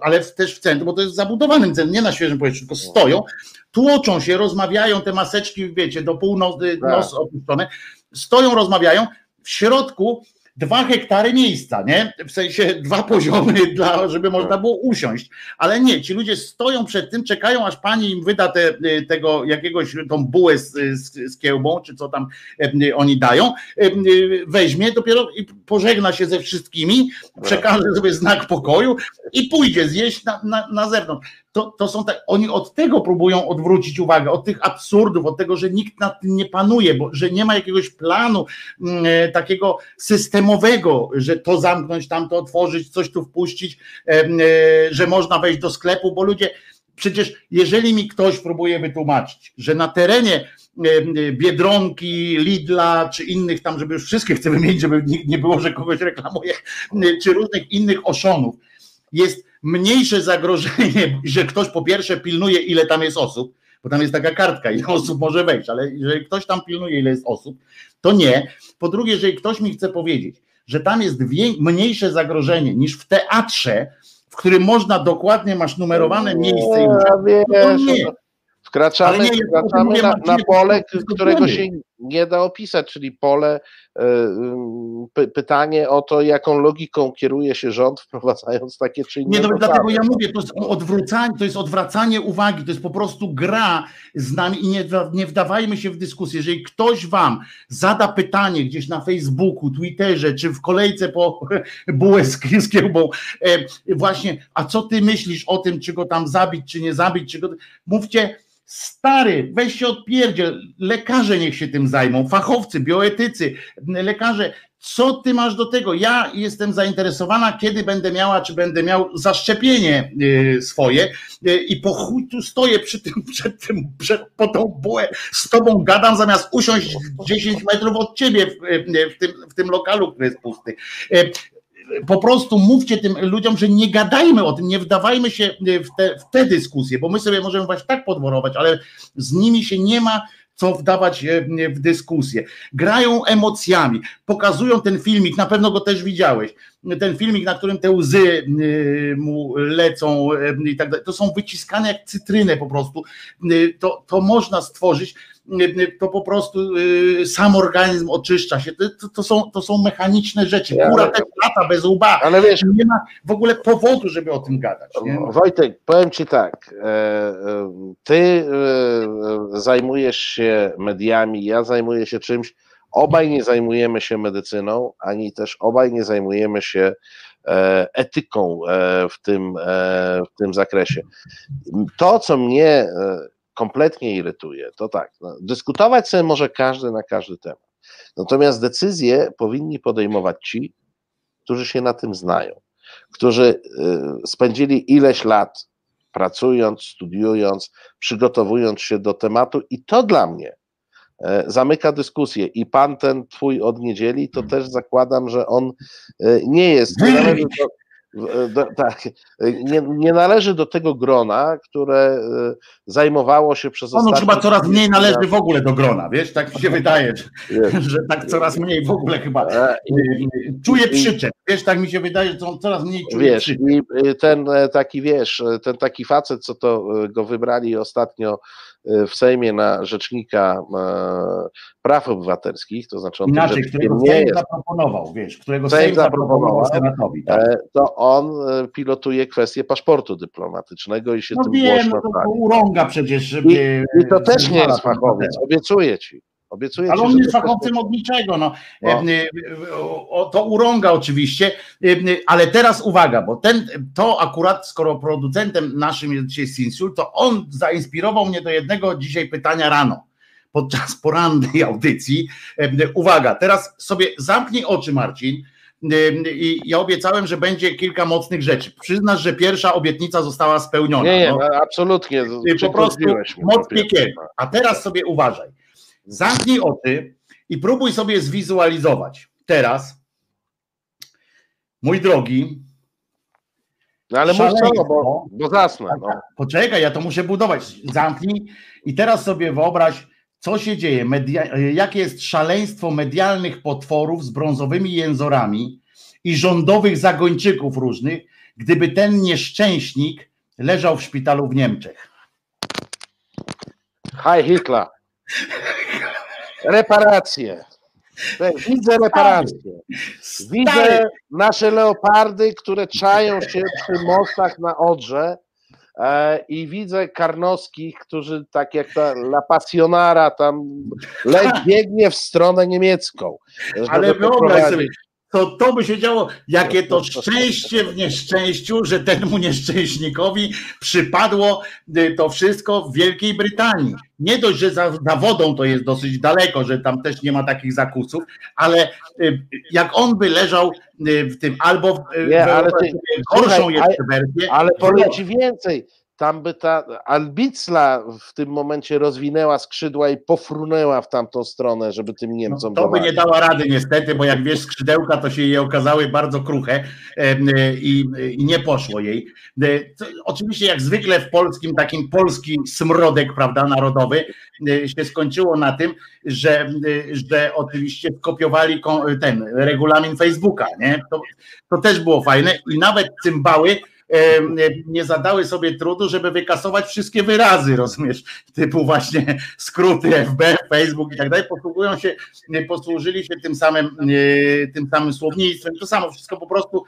S3: ale też w centrum, bo to jest zabudowanym centrum, nie na świeżym powietrzu, tylko stoją, tłoczą się, rozmawiają, te maseczki, wiecie, do północy, tak. nos opuszczone, stoją, rozmawiają, w środku dwa hektary miejsca, nie? W sensie dwa poziomy, dla, żeby można było usiąść. Ale nie, ci ludzie stoją przed tym, czekają, aż pani im wyda te, tego jakiegoś tą bułę z, z, z kiełbą, czy co tam e, oni dają, e, weźmie dopiero i pożegna się ze wszystkimi, przekaże sobie znak pokoju i pójdzie zjeść na, na, na zewnątrz to, to są tak, oni od tego próbują odwrócić uwagę, od tych absurdów, od tego, że nikt nad tym nie panuje, bo że nie ma jakiegoś planu mm, e, takiego systemowego, że to zamknąć, tamto otworzyć, coś tu wpuścić, e, e, że można wejść do sklepu, bo ludzie, przecież jeżeli mi ktoś próbuje wytłumaczyć, że na terenie Biedronki, Lidla czy innych tam, żeby już wszystkie chcę wymienić, żeby nie było, że kogoś reklamuje, czy różnych innych oszonów, jest mniejsze zagrożenie, że ktoś po pierwsze pilnuje, ile tam jest osób, bo tam jest taka kartka, ile osób może wejść, ale jeżeli ktoś tam pilnuje, ile jest osób, to nie. Po drugie, jeżeli ktoś mi chce powiedzieć, że tam jest mniejsze zagrożenie niż w teatrze, w którym można dokładnie, masz numerowane miejsce,
S2: to nie. Wkraczamy, nie, wkraczamy na, na pole, którego się nie da opisać, czyli pole, pytanie o to, jaką logiką kieruje się rząd, wprowadzając takie czy inne.
S3: Nie, no dlatego ja mówię, to jest odwracanie, to jest odwracanie uwagi, to jest po prostu gra z nami i nie, nie wdawajmy się w dyskusję. Jeżeli ktoś wam zada pytanie gdzieś na Facebooku, Twitterze, czy w kolejce po bułę z, z kiełbą, e, właśnie, a co ty myślisz o tym, czy go tam zabić, czy nie zabić, czy go... Mówcie, Stary, weź się odpierdziel, lekarze niech się tym zajmą, fachowcy, bioetycy, lekarze, co ty masz do tego? Ja jestem zainteresowana, kiedy będę miała, czy będę miał zaszczepienie y, swoje y, i po chuj tu stoję przy tym, przed tym, przed, po tą bułę, z tobą gadam, zamiast usiąść 10 metrów od ciebie w, w, tym, w tym lokalu, który jest pusty. Po prostu mówcie tym ludziom, że nie gadajmy o tym, nie wdawajmy się w te, w te dyskusje, bo my sobie możemy właśnie tak podworować, ale z nimi się nie ma co wdawać w dyskusję. Grają emocjami, pokazują ten filmik, na pewno go też widziałeś. Ten filmik, na którym te łzy mu lecą i tak dalej. To są wyciskane jak cytrynę po prostu. To, to można stworzyć to po prostu y, sam organizm oczyszcza się. To, to, są, to są mechaniczne rzeczy. Kura też lata bez łba. Ale wiesz, nie ma w ogóle powodu, żeby o tym gadać. Nie?
S2: Wojtek, powiem ci tak. E, e, ty e, zajmujesz się mediami, ja zajmuję się czymś. Obaj nie zajmujemy się medycyną, ani też obaj nie zajmujemy się etyką w tym, w tym zakresie. To, co mnie kompletnie irytuje, to tak, no, dyskutować sobie może każdy na każdy temat. Natomiast decyzje powinni podejmować ci, którzy się na tym znają, którzy y, spędzili ileś lat pracując, studiując, przygotowując się do tematu, i to dla mnie e, zamyka dyskusję. I pan ten twój od niedzieli, to też zakładam, że on e, nie jest. Do, tak, nie, nie, należy do tego grona, które e, zajmowało się przez
S3: ostatnie... No, chyba coraz mniej należy w ogóle do grona, wiesz, tak mi się wydaje, że, że tak coraz mniej w ogóle chyba e, czuję przyczep, wiesz, tak mi się wydaje, że coraz mniej czuję wiesz, przyczep. I
S2: ten e, taki, wiesz, ten taki facet, co to go wybrali ostatnio w Sejmie na rzecznika praw obywatelskich, to znaczy on
S3: Inaczej, którego nie Sejm jest, zaproponował, wiesz, którego Sejm, Sejm zaproponował Senatowi, tak?
S2: to on e, pilotuje kwestię paszportu dyplomatycznego i się
S3: no
S2: tym
S3: wiem, głośno no to urąga przecież.
S2: I, I, to też nie jest fachowiec, obiecuję ci. Obiecuję
S3: Ale on jest fachowcem od niczego. No.
S2: No.
S3: E, e, To urąga oczywiście, E, ale teraz uwaga, bo ten, to akurat, skoro producentem naszym jest dzisiaj Sinsul, to on zainspirował mnie do jednego dzisiaj pytania rano, podczas porannej audycji. Uwaga, teraz sobie zamknij oczy, Marcin. I ja obiecałem, że będzie kilka mocnych rzeczy. Przyznasz, że pierwsza obietnica została spełniona.
S2: Nie, nie,
S3: no.
S2: absolutnie.
S3: Po prostu moc piekielna. A teraz sobie uważaj. Zamknij oczy i próbuj sobie zwizualizować. Teraz, mój drogi,
S2: No ale mów co,
S3: Szaleństwo.
S2: bo, bo zasnę. No.
S3: poczekaj, ja to muszę budować. Zamknij i teraz sobie wyobraź, co się dzieje, media, jakie jest szaleństwo medialnych potworów z brązowymi jęzorami i rządowych zagończyków różnych, gdyby ten nieszczęśnik leżał w szpitalu w Niemczech.
S2: Hi Hitler. Reparacje. Widzę reparacje. Widzę nasze leopardy, które czają się przy mostach na Odrze e, i widzę karnowskich, którzy tak jak ta La Passionara tam biegnie w stronę niemiecką.
S3: Ale wyobraź sobie, to, to by się działo, jakie to szczęście w nieszczęściu, że temu nieszczęśnikowi przypadło y, to wszystko w Wielkiej Brytanii. Nie dość, że za, za wodą to jest dosyć daleko, że tam też nie ma takich zakusów, ale y, jak on by leżał y, w tym, albo w,
S2: Nie, ale ty-
S3: sobie gorszą
S2: słuchaj,
S3: jeszcze wersję,
S2: Ale
S3: w
S2: powiem ci więcej. Tam by ta Albicla w tym momencie rozwinęła skrzydła i pofrunęła w tamtą stronę, żeby tym Niemcom
S3: No, to by nie dała rady niestety, bo jak wiesz, skrzydełka to się jej okazały bardzo kruche e, i, i nie poszło jej. E, to, oczywiście jak zwykle w polskim, takim polski smrodek, prawda, narodowy e, się skończyło na tym, że, e, że oczywiście skopiowali ko- ten regulamin Facebooka, nie? To, to też było fajne i nawet cymbały nie zadały sobie trudu, żeby wykasować wszystkie wyrazy, rozumiesz, typu właśnie skróty FB, Facebook i tak dalej, posługują się, posłużyli się tym samym, e, tym samym słownictwem, to samo wszystko po prostu,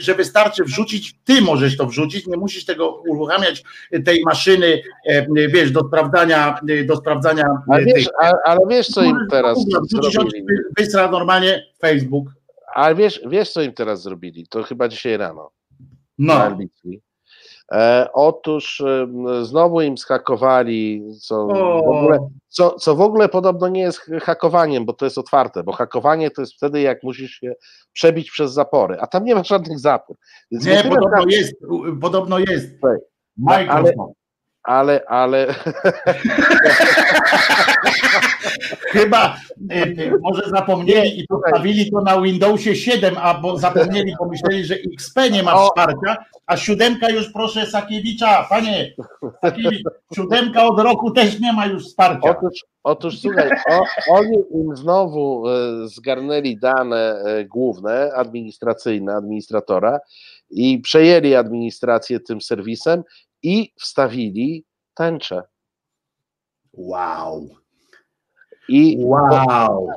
S3: że wystarczy wrzucić, ty możesz to wrzucić, nie musisz tego uruchamiać tej maszyny, e, wiesz, do sprawdzania, do sprawdzania
S2: Ale
S3: tych-
S2: wiesz, a, ale wiesz co im teraz zrobili?
S3: Wysra normalnie Facebook.
S2: Ale wiesz, wiesz co im teraz zrobili? To chyba dzisiaj rano.
S3: No.
S2: E, otóż e, znowu im schakowali, co w, ogóle, co, co w ogóle podobno nie jest hakowaniem, bo to jest otwarte, bo hakowanie to jest wtedy, jak musisz się przebić przez zapory, a tam nie ma żadnych zapór. Więc
S3: Nie, podobno
S2: tak-
S3: jest, podobno jest.
S2: Słuchaj,
S3: Microsoft.
S2: Ale, ale.
S3: Chyba y, y, może zapomnieli i postawili to na Windowsie 7, albo zapomnieli, pomyśleli, że XP nie ma wsparcia, a siódemka już proszę Sakiewicza, panie Sakiewicz, siódemka od roku też nie ma już wsparcia.
S2: Otóż, otóż słuchaj, o, oni im znowu e, zgarnęli dane e, główne, administracyjne, administratora i przejęli administrację tym serwisem i wstawili tęczę.
S3: Wow,
S2: I
S3: wow.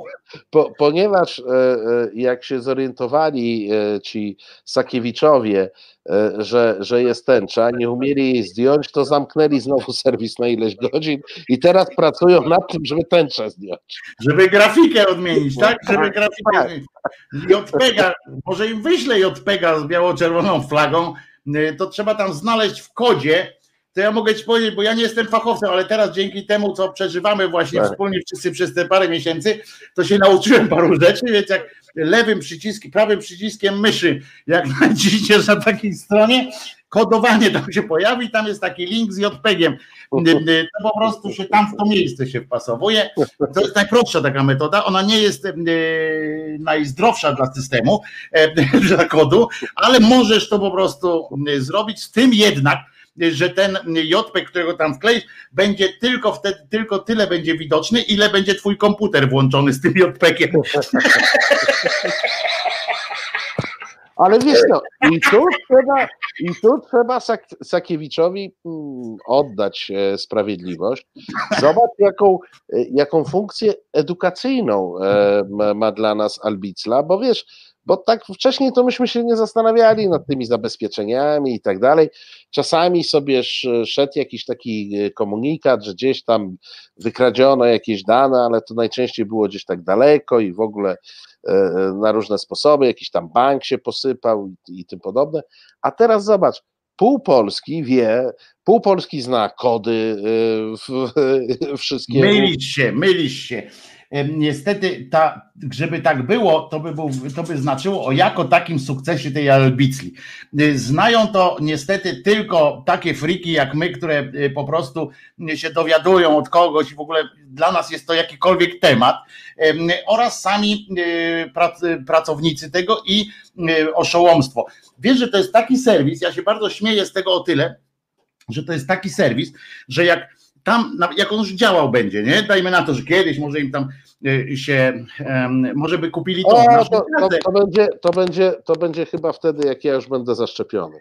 S2: po, ponieważ e, e, jak się zorientowali e, ci Sakiewiczowie, że, że jest tęcza, nie umieli jej zdjąć, to zamknęli znowu serwis na ileś godzin i teraz pracują nad tym, żeby tęczę zdjąć.
S3: Żeby grafikę odmienić, tak? Żeby
S2: Tak,
S3: grafikę
S2: tak.
S3: odmienić. JPEGa, może im wyślę JPEGa z biało-czerwoną flagą, to trzeba tam znaleźć w kodzie, to ja mogę ci powiedzieć, bo ja nie jestem fachowcem, ale teraz dzięki temu, co przeżywamy właśnie
S2: Tak.
S3: wspólnie wszyscy przez te parę miesięcy, to się nauczyłem paru rzeczy, więc jak lewym przyciskiem, prawym przyciskiem myszy, jak naciśniesz na takiej stronie, kodowanie tam się pojawi, tam jest taki link z JPEGiem. To po prostu się tam w to miejsce się wpasowuje. To jest najprostsza taka metoda. Ona nie jest najzdrowsza dla systemu, e, dla kodu, ale możesz to po prostu zrobić. Z tym jednak, że ten JPEG, którego tam wkleisz, będzie tylko wtedy, tylko tyle będzie widoczny, ile będzie twój komputer włączony z tym JPEGiem.
S2: Ale wiesz no, i tu trzeba, i tu trzeba Sak, Sakiewiczowi mm, oddać e, sprawiedliwość. Zobacz, jaką, e, jaką funkcję edukacyjną e, ma, ma dla nas Albicla, bo wiesz, bo tak wcześniej to myśmy się nie zastanawiali nad tymi zabezpieczeniami i tak dalej. Czasami sobie szedł jakiś taki e, komunikat, że gdzieś tam wykradziono jakieś dane, ale to najczęściej było gdzieś tak daleko i w ogóle e, na różne sposoby, jakiś tam bank się posypał i, tym podobne. A teraz zobacz, pół Polski wie, pół Polski zna kody wszystkie.
S3: Mylisz się, mylisz się niestety, ta, żeby tak było, to by, był, to by znaczyło o jako takim sukcesie tej Albicli. Y, znają to niestety tylko takie friki jak my, które y, po prostu się dowiadują od kogoś i w ogóle dla nas jest to jakikolwiek temat oraz sami y, pracownicy tego i oszołomstwo. Wiesz, że to jest taki serwis, ja się bardzo śmieję z tego o tyle, że to jest taki serwis, że jak tam, jak on już działał będzie, nie? Dajmy na to, że kiedyś może im tam y, się, może by kupili to.
S2: O, to, to, to, będzie, to, będzie, to będzie chyba wtedy, jak ja już będę zaszczepiony.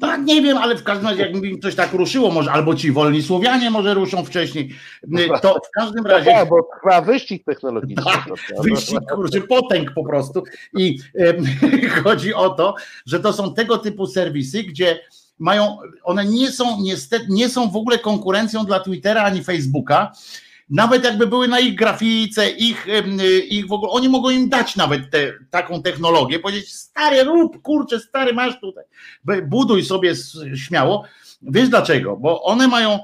S3: Tak, nie wiem, ale w każdym razie, jakby im coś tak ruszyło, może albo ci wolni Słowianie może ruszą wcześniej, y, to w każdym no razie.
S2: Bo trwa wyścig technologiczny. Tak,
S3: wyścig kurczę, potęg po prostu. I chodzi o to, że to są tego typu serwisy, gdzie mają, one nie są niestety, nie są w ogóle konkurencją dla Twittera ani Facebooka. Nawet jakby były na ich grafice, ich, ich w ogóle, oni mogą im dać nawet te, taką technologię, powiedzieć, stary, rób, kurczę, stary, masz tutaj, buduj sobie śmiało. Wiesz dlaczego? Bo one mają,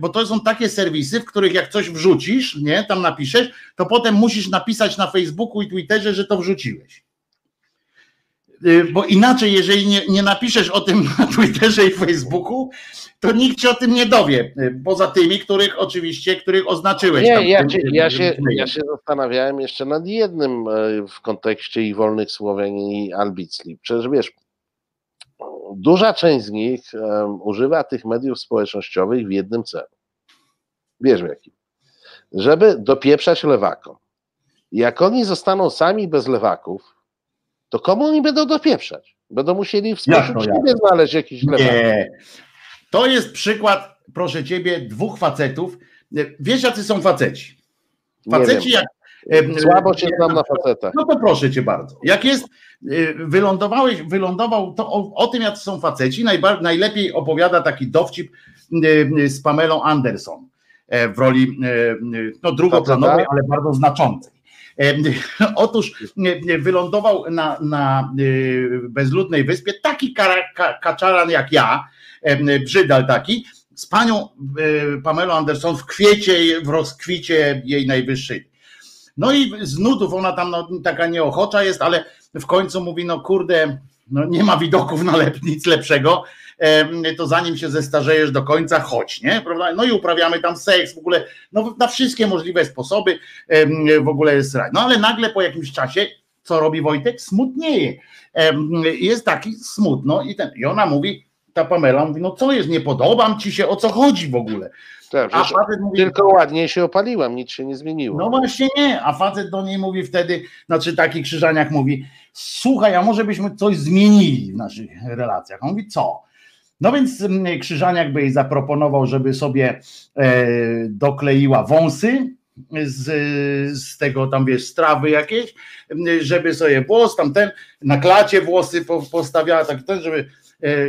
S3: bo to są takie serwisy, w których jak coś wrzucisz, nie, tam napiszesz, to potem musisz napisać na Facebooku i Twitterze, że to wrzuciłeś. Y, bo inaczej, jeżeli nie, nie napiszesz o tym na Twitterze i Facebooku, to nikt się o tym nie dowie. Y, poza tymi, których oczywiście, których oznaczyłeś.
S2: Nie, ja, się, ja, się, ja się zastanawiałem jeszcze nad jednym e, w kontekście i wolnych Słowian i Albicli. Przecież wiesz, duża część z nich um, używa tych mediów społecznościowych w jednym celu. Wiesz w jakim? Żeby dopieprzać lewakom. Jak oni zostaną sami bez lewaków, to komu oni będą dopieprzać? Będą musieli w sposób siebie znaleźć jakiś lewak. Nie.
S3: To jest przykład, proszę ciebie, dwóch facetów. Wiesz, jacy są faceci? Faceci jak.
S2: Słabo cię znam na facetach.
S3: No to proszę cię bardzo. Jak jest, y, wylądowałeś, wylądował, to o, o tym, jacy są faceci, najbar, najlepiej opowiada taki dowcip y, y, z Pamelą Anderson e, w roli no, drugoplanowej, ale bardzo znaczącej. Otóż wylądował na, na bezludnej wyspie taki kaczaran jak ja, brzydal taki, z panią y, Pamelą Anderson w kwiecie, w rozkwicie jej najwyższej. No i z nudów ona tam no, taka nieochocza jest, ale w końcu mówi, no kurde, no nie ma widoków na lep, nic lepszego, to zanim się zestarzejesz do końca, chodź, nie? Prawda? No i uprawiamy tam seks, w ogóle, no na wszystkie możliwe sposoby w ogóle jest raj. No ale nagle po jakimś czasie, co robi Wojtek? Smutnieje. Jest taki smutno i, ten, i ona mówi, ta Pamela mówi, no co jest, nie podobam ci się, o co chodzi w ogóle?
S2: Tak, a facet mówi, tylko ładniej się opaliłam, nic się nie zmieniło.
S3: No właśnie nie, a facet do niej mówi wtedy, znaczy taki krzyżaniak mówi, słuchaj, a może byśmy coś zmienili w naszych relacjach. On mówi, co? No więc mm, Krzyżaniak by jej zaproponował, żeby sobie e, dokleiła wąsy z, z tego tam wiesz, strawy jakieś, żeby sobie włos tamten, na klacie włosy postawiała, tak ten, żeby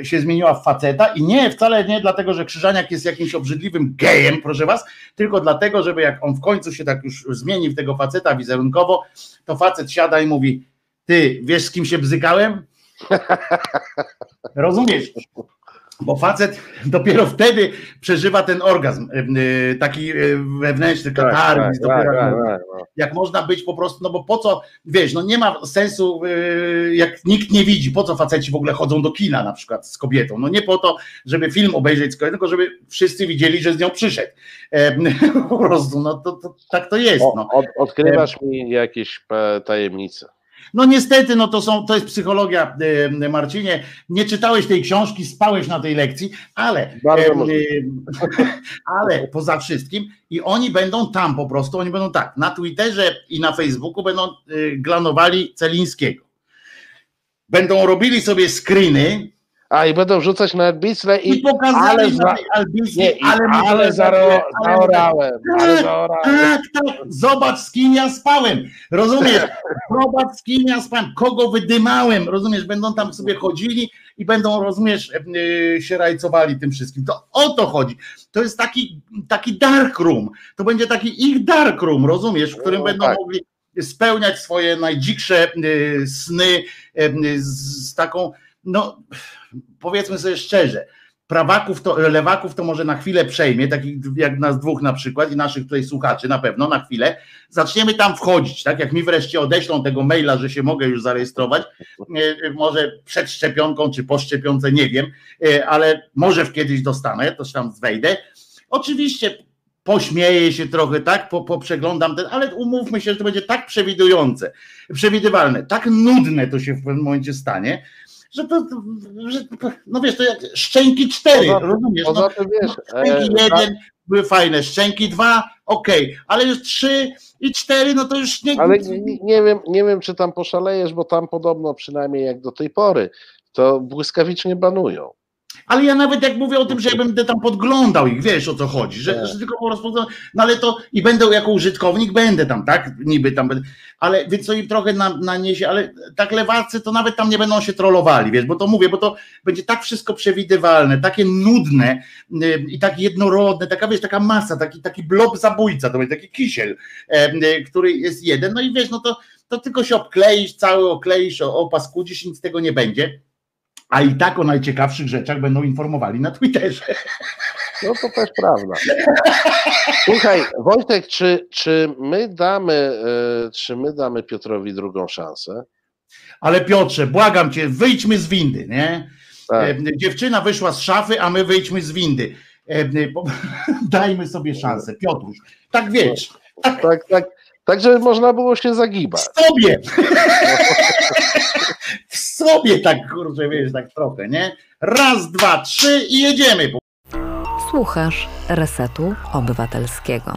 S3: się zmieniła w faceta i nie, wcale nie dlatego, że Krzyżaniak jest jakimś obrzydliwym gejem, proszę was, tylko dlatego, żeby jak on w końcu się tak już zmieni w tego faceta wizerunkowo, to facet siada i mówi, ty wiesz z kim się bzykałem? Rozumiesz? Bo facet dopiero wtedy przeżywa ten orgazm, y, taki y, wewnętrzny, katarzys, tak, tak, tak, tak, jak można być po prostu, no bo po co, wiesz, no nie ma sensu, y, jak nikt nie widzi, po co faceci w ogóle chodzą do kina na przykład z kobietą, no nie po to, żeby film obejrzeć z kobietą, tylko żeby wszyscy widzieli, że z nią przyszedł. Po prostu, no to, to tak to jest. No.
S2: Od, odkrywasz mi jakieś e, tajemnice.
S3: No niestety, no to, są, to jest psychologia, e, Marcinie. Nie czytałeś tej książki, spałeś na tej lekcji, ale, ale poza wszystkim i oni będą tam po prostu, oni będą tak, na Twitterze i na Facebooku będą e, glanowali Celińskiego. Będą robili sobie screeny
S2: A i będą wrzucać na Elbisle
S3: I
S2: i
S3: pokazali
S2: ale za-
S3: tej Albiskie,
S2: nie, i,
S3: ale,
S2: ale, zaorałem, ale
S3: Tak,
S2: zaorałem.
S3: Tak, tak, zobacz z kim ja spałem, rozumiesz? Zobacz z kim ja spałem, kogo wydymałem, rozumiesz? Będą tam sobie chodzili i będą, rozumiesz, yy, się rajcowali tym wszystkim. To o to chodzi. To jest taki, taki dark room, to będzie taki ich dark room, rozumiesz, w którym
S2: No,
S3: będą
S2: tak.
S3: mogli spełniać swoje najdziksze yy, sny z taką, no powiedzmy sobie szczerze, prawaków, to, lewaków to może na chwilę przejmie, takich jak nas dwóch na przykład i naszych tutaj słuchaczy na pewno na chwilę, zaczniemy tam wchodzić, tak? Jak mi wreszcie odeślą tego maila, że się mogę już zarejestrować, e, może przed szczepionką czy po szczepionce, nie wiem, e, ale może w kiedyś dostanę, to się tam wejdę. Oczywiście pośmieję się trochę, tak, po, poprzeglądam ten, ale umówmy się, że to będzie tak przewidujące, przewidywalne, tak nudne to się w pewnym momencie stanie, że to, że, no wiesz, to jak szczęki cztery,
S2: Poza-
S3: rozumiesz?
S2: Poza
S3: No,
S2: wiesz,
S3: szczęki
S2: e,
S3: jeden były fajne, szczęki dwa, okej, ale już trzy i cztery, no to już nie...
S2: ale nie- nie, wiem, nie wiem, czy tam poszalejesz, bo tam podobno przynajmniej jak do tej pory, to błyskawicznie banują.
S3: Ale ja nawet jak mówię o tym, że ja będę tam podglądał ich, wiesz o co chodzi, że, że tylko po prostu, no ale to i będę jako użytkownik, będę tam, tak, niby tam będę, ale więc to im trochę na, naniesie, ale tak lewacy to nawet tam nie będą się trollowali, wiesz, bo to mówię, bo to będzie tak wszystko przewidywalne, takie nudne y, i tak jednorodne, taka wiesz, taka masa, taki, taki blob zabójca, to będzie taki kisiel, y, który jest jeden, no i wiesz, no to, to tylko się obkleisz, cały okleisz, opaskudzisz i nic z tego nie będzie. A i tak o najciekawszych rzeczach będą informowali na Twitterze.
S2: No to też prawda. Słuchaj, Wojtek, czy, czy my damy, e, czy my damy Piotrowi drugą szansę?
S3: Ale Piotrze, błagam cię, wyjdźmy z windy, nie?
S2: Tak.
S3: E, Dziewczyna wyszła z szafy, a my wyjdźmy z windy. E, Dajmy sobie szansę, Piotruś. Tak wiesz,
S2: Tak, tak, tak, żeby można było się zagibać.
S3: w sobie. W sobie tak, kurczę, wiesz, tak trochę, nie? Raz, dwa, trzy i jedziemy.
S7: Słuchasz Resetu Obywatelskiego.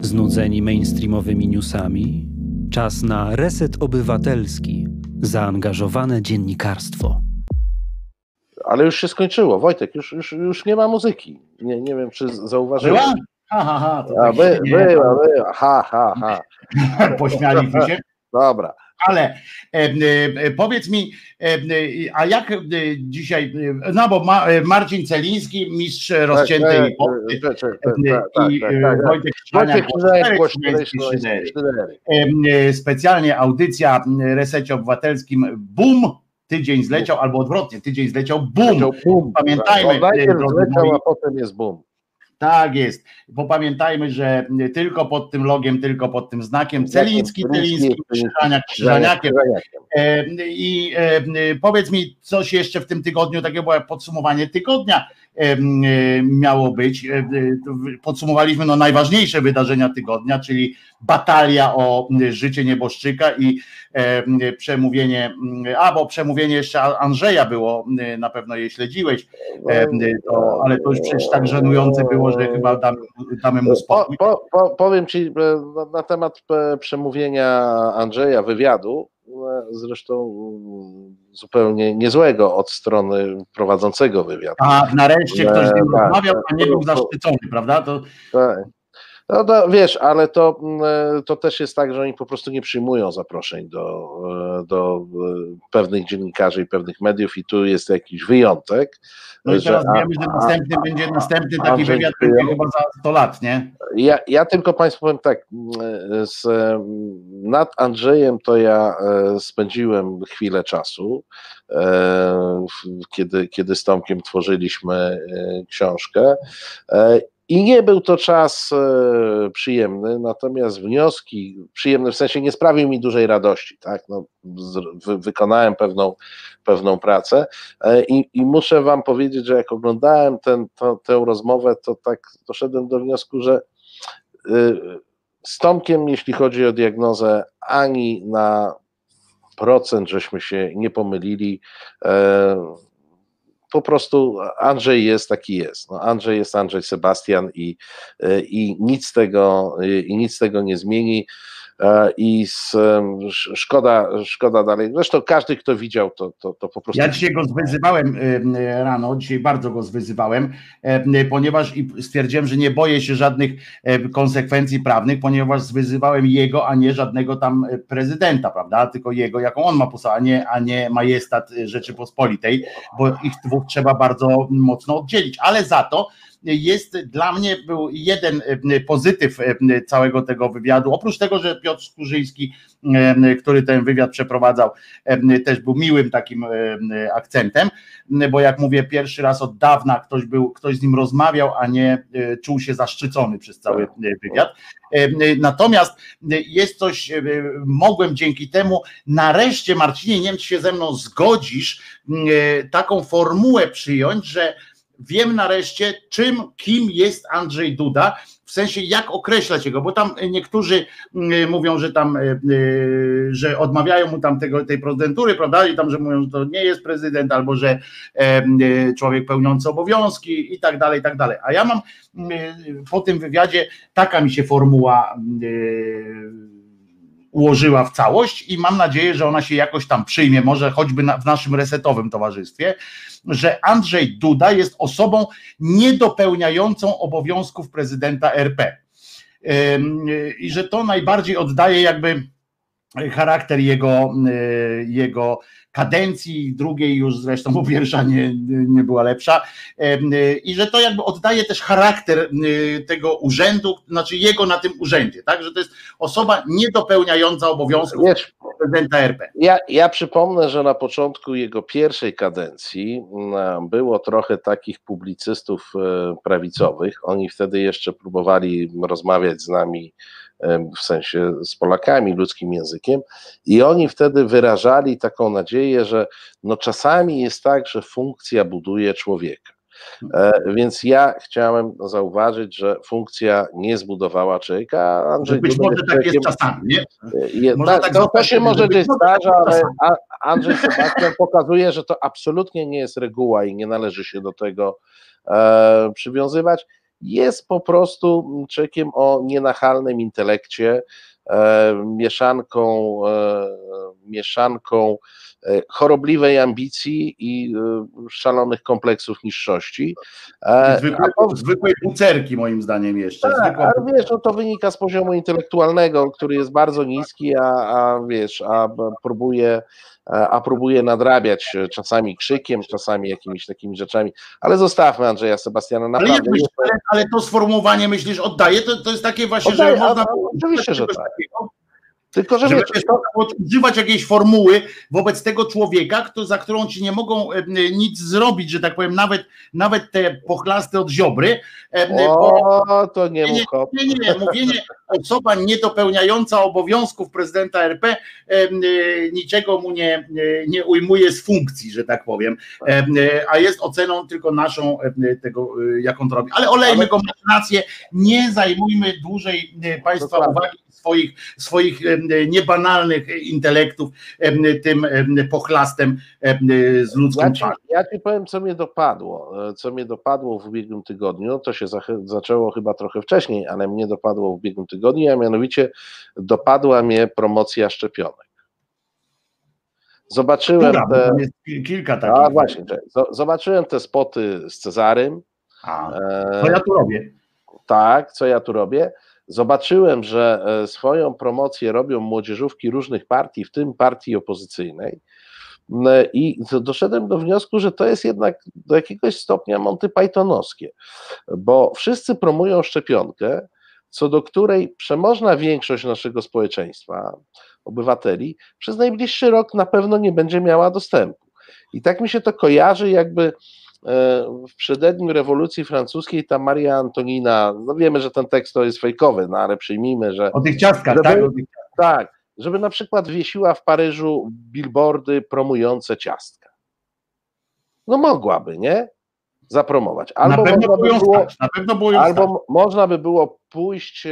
S8: Znudzeni mainstreamowymi newsami? Czas na reset obywatelski. Zaangażowane dziennikarstwo.
S2: Ale już się skończyło. Wojtek, już, już, już nie ma muzyki. Nie, nie wiem, czy zauważyłeś.
S3: Była? Ha, ha, ha. To tak
S2: by,
S3: nie-
S2: była, była. Ha, ha, ha.
S3: Pośmialiśmy się.
S2: Dobra.
S3: Ale e, powiedz mi, e, a jak dzisiaj, no bo ma, Marcin Celiński, mistrz rozciętej
S2: tak,
S3: posty,
S2: tak,
S3: i
S2: tak.
S3: Wojtek
S2: Krzyżaniak.
S3: E, Specjalnie audycja w Resecie Obywatelskim BUM, tydzień zleciał, albo odwrotnie, tydzień zleciał BUM.
S2: Bum.
S3: Pamiętajmy,
S2: najpierw zleciał, a potem jest bum.
S3: Tak jest, bo pamiętajmy, że tylko pod tym logiem, tylko pod tym znakiem. Celiński, Celiński, Krzyżaniak, Krzyżaniakiem. E, I e, powiedz mi, coś jeszcze w tym tygodniu, takie było podsumowanie tygodnia miało być. E, e, Podsumowaliśmy no, najważniejsze wydarzenia tygodnia, czyli batalia o życie nieboszczyka i e, przemówienie, a bo przemówienie jeszcze Andrzeja było, na pewno je śledziłeś, e, to, ale to już przecież tak żenujące było, że chyba damy, damy mu
S2: Po,
S3: spokój.
S2: po, po, powiem Ci e, na, temat e, przemówienia Andrzeja, wywiadu, e, zresztą mm, zupełnie niezłego od strony prowadzącego wywiadu.
S3: A nareszcie ktoś z nim rozmawiał,
S2: tak.
S3: a nie był zaszczycony, prawda? To,
S2: Tak. No to wiesz, ale to, mm, to też jest tak, że oni po prostu nie przyjmują zaproszeń do, e, do e, pewnych dziennikarzy i pewnych mediów i tu jest jakiś wyjątek.
S3: No i
S2: że
S3: teraz
S2: a-
S3: wiemy, że następny będzie następny taki
S2: Andrzej
S3: wywiad będzie chyba za 100 lat, nie?
S2: Ja, ja tylko Państwu powiem tak, mm, z, nad Andrzejem to ja e, spędziłem chwilę czasu, e, kiedy, kiedy z Tomkiem tworzyliśmy e, książkę e, i nie był to czas e, przyjemny, natomiast wnioski, przyjemny w sensie nie sprawił mi dużej radości, tak, no, wykonałem pewną, pewną pracę e, i, i muszę Wam powiedzieć, że jak oglądałem ten, to, tę rozmowę, to tak doszedłem do wniosku, że y, z Tomkiem, jeśli chodzi o diagnozę, ani na procent żeśmy się nie pomylili. Po prostu Andrzej jest taki jest. No Andrzej jest Andrzej Sebastian i, e, i nic tego i nic tego nie zmieni. E, i z, szkoda, szkoda dalej. Zresztą każdy, kto widział, to, to, to po prostu.
S3: Ja dzisiaj go zwyzywałem rano, dzisiaj bardzo go zwyzywałem, ponieważ i stwierdziłem, że nie boję się żadnych konsekwencji prawnych, ponieważ zwyzywałem jego, a nie żadnego tam prezydenta, prawda? Tylko jego, jaką on ma postawę, a nie, a nie majestat Rzeczypospolitej, bo ich dwóch trzeba bardzo mocno oddzielić. Ale za to jest dla mnie był jeden e, pozytyw e, całego tego wywiadu. Oprócz tego, że Piotr Skurzyński, e, który ten wywiad przeprowadzał, też był miłym takim akcentem, bo jak mówię, pierwszy raz od dawna ktoś był, ktoś z nim rozmawiał, a nie czuł się zaszczycony przez cały wywiad. Natomiast jest coś, mogłem dzięki temu nareszcie, Marcinie, nie wiem, czy się ze mną zgodzisz, taką formułę przyjąć, że wiem nareszcie, czym, kim jest Andrzej Duda, w sensie jak określać jego, bo tam niektórzy mm, mówią, że tam, e, e, że odmawiają mu tam tego, tej prezydentury, prawda, i tam, że mówią, że to nie jest prezydent, albo że e, człowiek pełniący obowiązki i tak dalej, i tak dalej. A ja mam po tym wywiadzie, taka mi się formuła ułożyła w całość i mam nadzieję, że ona się jakoś tam przyjmie, może choćby na, w naszym resetowym towarzystwie, że Andrzej Duda jest osobą niedopełniającą obowiązków prezydenta RP. I że to najbardziej oddaje jakby charakter jego, jego kadencji, drugiej już zresztą, bo pierwsza nie, nie była lepsza, i że to jakby oddaje też charakter tego urzędu, znaczy jego na tym urzędzie, tak, że to jest osoba niedopełniająca obowiązków Wiesz, prezydenta RP.
S2: Ja, ja przypomnę, że na początku jego pierwszej kadencji było trochę takich publicystów e, prawicowych, oni wtedy jeszcze próbowali rozmawiać z nami w sensie z Polakami, ludzkim językiem, i oni wtedy wyrażali taką nadzieję, że no czasami jest tak, że funkcja buduje człowieka. E, więc ja chciałem zauważyć, że funkcja nie zbudowała człowieka.
S3: Andrzej być może tak jest czasami, nie?
S2: Je, tak, tak to, to się może gdzieś zdarza, ale Andrzej Sebastian pokazuje, że to absolutnie nie jest reguła i nie należy się do tego e, przywiązywać jest po prostu człowiekiem o nienachalnym intelekcie, e, mieszanką, e, mieszanką e, chorobliwej ambicji i szalonych kompleksów niższości.
S3: Zwykłej, po... zwykłej bucerki moim zdaniem jeszcze.
S2: Tak, ale wiesz, no to wynika z poziomu intelektualnego, który jest bardzo niski, a, a wiesz, a próbuje a próbuje nadrabiać e, czasami krzykiem, czasami jakimiś takimi rzeczami, ale zostawmy Andrzeja Sebastiana naprawdę.
S3: Ale, myślisz, ale, ale to sformułowanie myślisz oddaje, to, to jest takie właśnie, oddaje, że można...
S2: Oczywiście, że tak. Takiego?
S3: Tylko, że żeby wiecie, to... używać jakiejś formuły wobec tego człowieka, kto, za którą ci nie mogą e, nic zrobić, że tak powiem, nawet, nawet te pochlasty od ziobry.
S2: E, o, to nie
S3: nie, nie, nie, nie, mówienie osoba niedopełniająca obowiązków prezydenta RP e, niczego mu nie, nie ujmuje z funkcji, że tak powiem, a jest oceną tylko naszą tego, jaką to robi. Ale olejmy go nie zajmujmy dłużej Państwa uwagi swoich, swoich niebanalnych intelektów tym pochlastem z ludzką
S2: ja ci, ja ci powiem, co mnie dopadło. E, co mnie dopadło w ubiegłym tygodniu, to się zaczęło chyba trochę wcześniej, ale mnie dopadło w ubiegłym tygodniu, a mianowicie dopadła mnie promocja szczepionek. Zobaczyłem
S3: Dobra, te. Jest kilka takich.
S2: A właśnie, zobaczyłem te spoty z Cezarym.
S3: A, e, co ja tu robię?
S2: Tak, co ja tu robię. Zobaczyłem, że e, swoją promocję robią młodzieżówki różnych partii, w tym partii opozycyjnej. I doszedłem do wniosku, że to jest jednak do jakiegoś stopnia Monty Pythonowskie, bo wszyscy promują szczepionkę, co do której przemożna większość naszego społeczeństwa, obywateli, przez najbliższy rok na pewno nie będzie miała dostępu. I tak mi się to kojarzy, jakby E, w przededniu rewolucji francuskiej ta Maria Antonina, no wiemy, że ten tekst to jest fejkowy, no ale przyjmijmy, że...
S3: O tych ciastkach, żeby, tak?
S2: Tak, żeby na przykład wiesiła w Paryżu billboardy promujące ciastka. No mogłaby, nie? Zapromować. Albo, na można by, było,
S3: na pewno było
S2: albo można by było pójść e,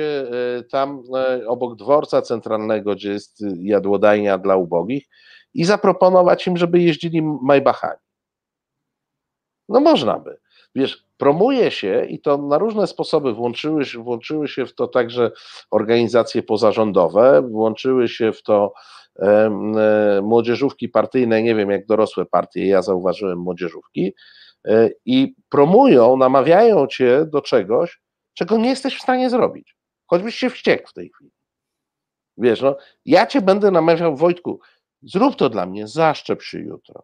S2: tam e, obok dworca centralnego, gdzie jest jadłodajnia dla ubogich i zaproponować im, żeby jeździli Maybachami. No można by. Wiesz, promuje się i to na różne sposoby włączyły, włączyły się w to także organizacje pozarządowe, włączyły się w to e, młodzieżówki partyjne, nie wiem jak dorosłe partie, ja zauważyłem młodzieżówki e, i promują, namawiają cię do czegoś, czego nie jesteś w stanie zrobić. Choćbyś się wściekł w tej chwili. Wiesz, no, ja cię będę namawiał, Wojtku, zrób to dla mnie, zaszczep się jutro.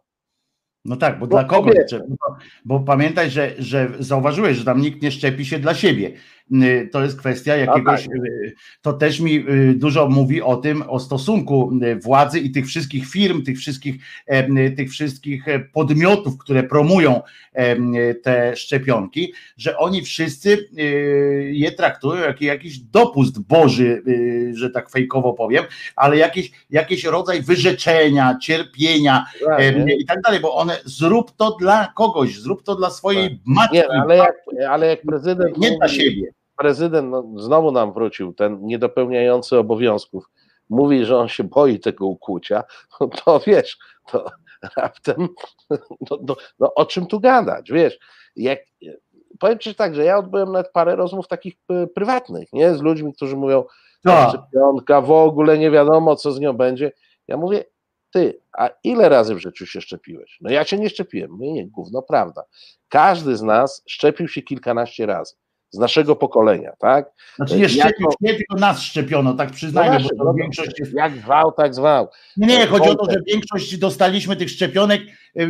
S3: No tak, bo
S2: No,
S3: dla kogo?
S2: kobiety.
S3: Bo, bo pamiętaj, że, że zauważyłeś, że tam nikt nie szczepi się dla siebie. Y, To jest kwestia jakiegoś.
S2: tak.
S3: y, To też mi y, dużo mówi o tym, o stosunku władzy i tych wszystkich firm, tych wszystkich, tych wszystkich e, podmiotów, które promują te szczepionki, że oni wszyscy je traktują jak jakiś dopust Boży, że tak fejkowo powiem, ale jakiś, jakiś rodzaj wyrzeczenia, cierpienia,
S2: Tak,
S3: i tak dalej, bo one zrób to dla kogoś, zrób to dla swojej matki,
S2: Nie, ale jak, ale jak prezydent
S3: nie dla siebie.
S2: Prezydent no, znowu nam wrócił, ten niedopełniający obowiązków, mówi, że on się boi tego ukłucia, no to wiesz, to raptem, no, no, no o czym tu gadać, wiesz, jak, powiem ci tak, że ja odbyłem nawet parę rozmów takich y, prywatnych, nie, z ludźmi, którzy mówią,
S3: Tak.
S2: szczepionka, w ogóle nie wiadomo, co z nią będzie, ja mówię, ty, a ile razy w życiu się szczepiłeś? No ja się nie szczepiłem, mówię, nie, gówno, prawda, każdy z nas szczepił się kilkanaście razy, z naszego pokolenia, tak?
S3: Znaczy nie szczepił się, tylko nas szczepiono, tak przyznajmy,
S2: No
S3: bo to
S2: no,
S3: większość jest...
S2: Jak zwał, tak zwał.
S3: Nie, chodzi o to, że większość dostaliśmy tych szczepionek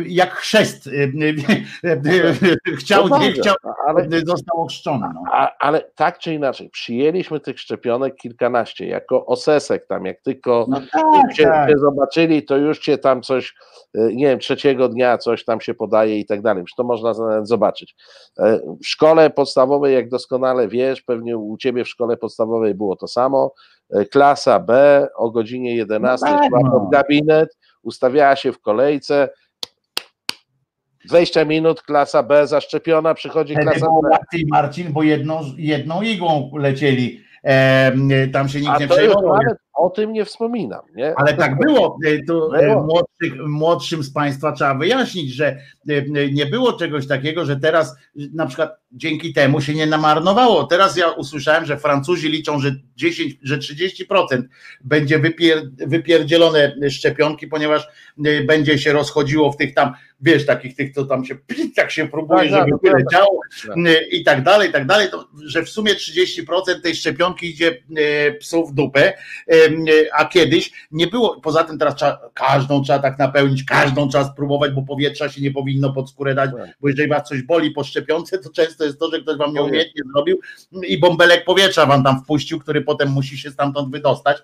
S3: jak chrzest. y, y, y, Chciał,
S2: No
S3: nie
S2: dobrze,
S3: chciał,
S2: ale,
S3: y, został ochrzczony. No.
S2: ale tak czy inaczej, przyjęliśmy tych szczepionek kilkanaście, jako osesek tam, jak tylko
S3: No tak,
S2: cię,
S3: tak.
S2: cię zobaczyli, to już cię tam coś, y, nie wiem, trzeciego dnia coś tam się podaje i tak dalej, to można zobaczyć. E, W szkole podstawowej, jak doskonale wiesz, pewnie u ciebie w szkole podstawowej było to samo, e, klasa B o godzinie 11
S3: No tak, no.
S2: gabinet, ustawiała się w kolejce, 20 minut, klasa B zaszczepiona, przychodzi
S3: Wtedy
S2: klasa
S3: było
S2: B.
S3: łatwiej, Marcin, bo jedną, jedną igłą lecieli. Em, tam się nikt nie
S2: to
S3: przejmował.
S2: o tym nie wspominam, nie?
S3: Ale tak było. E, Tu e, młodszych, młodszym z Państwa trzeba wyjaśnić, że e, nie było czegoś takiego, że teraz e, na przykład dzięki temu się nie namarnowało. Teraz ja usłyszałem, że Francuzi liczą, że 10, że 30% będzie wypier, wypierdzielone szczepionki, ponieważ e, będzie się rozchodziło w tych tam, wiesz, takich tych, co tam się tak się próbuje,
S2: Tak, tak,
S3: żeby wyleciało
S2: Tak.
S3: e, i tak dalej, i tak dalej, to, że w sumie 30% tej szczepionki idzie e, psu w dupę, a kiedyś nie było, poza tym teraz trzeba, każdą trzeba tak napełnić, każdą trzeba spróbować, bo powietrza się nie powinno pod skórę dać,
S2: Tak.
S3: bo jeżeli was coś boli po szczepionce, to często jest to, że ktoś wam nieumiejętnie zrobił i bąbelek powietrza wam tam wpuścił, który potem musi się stamtąd wydostać,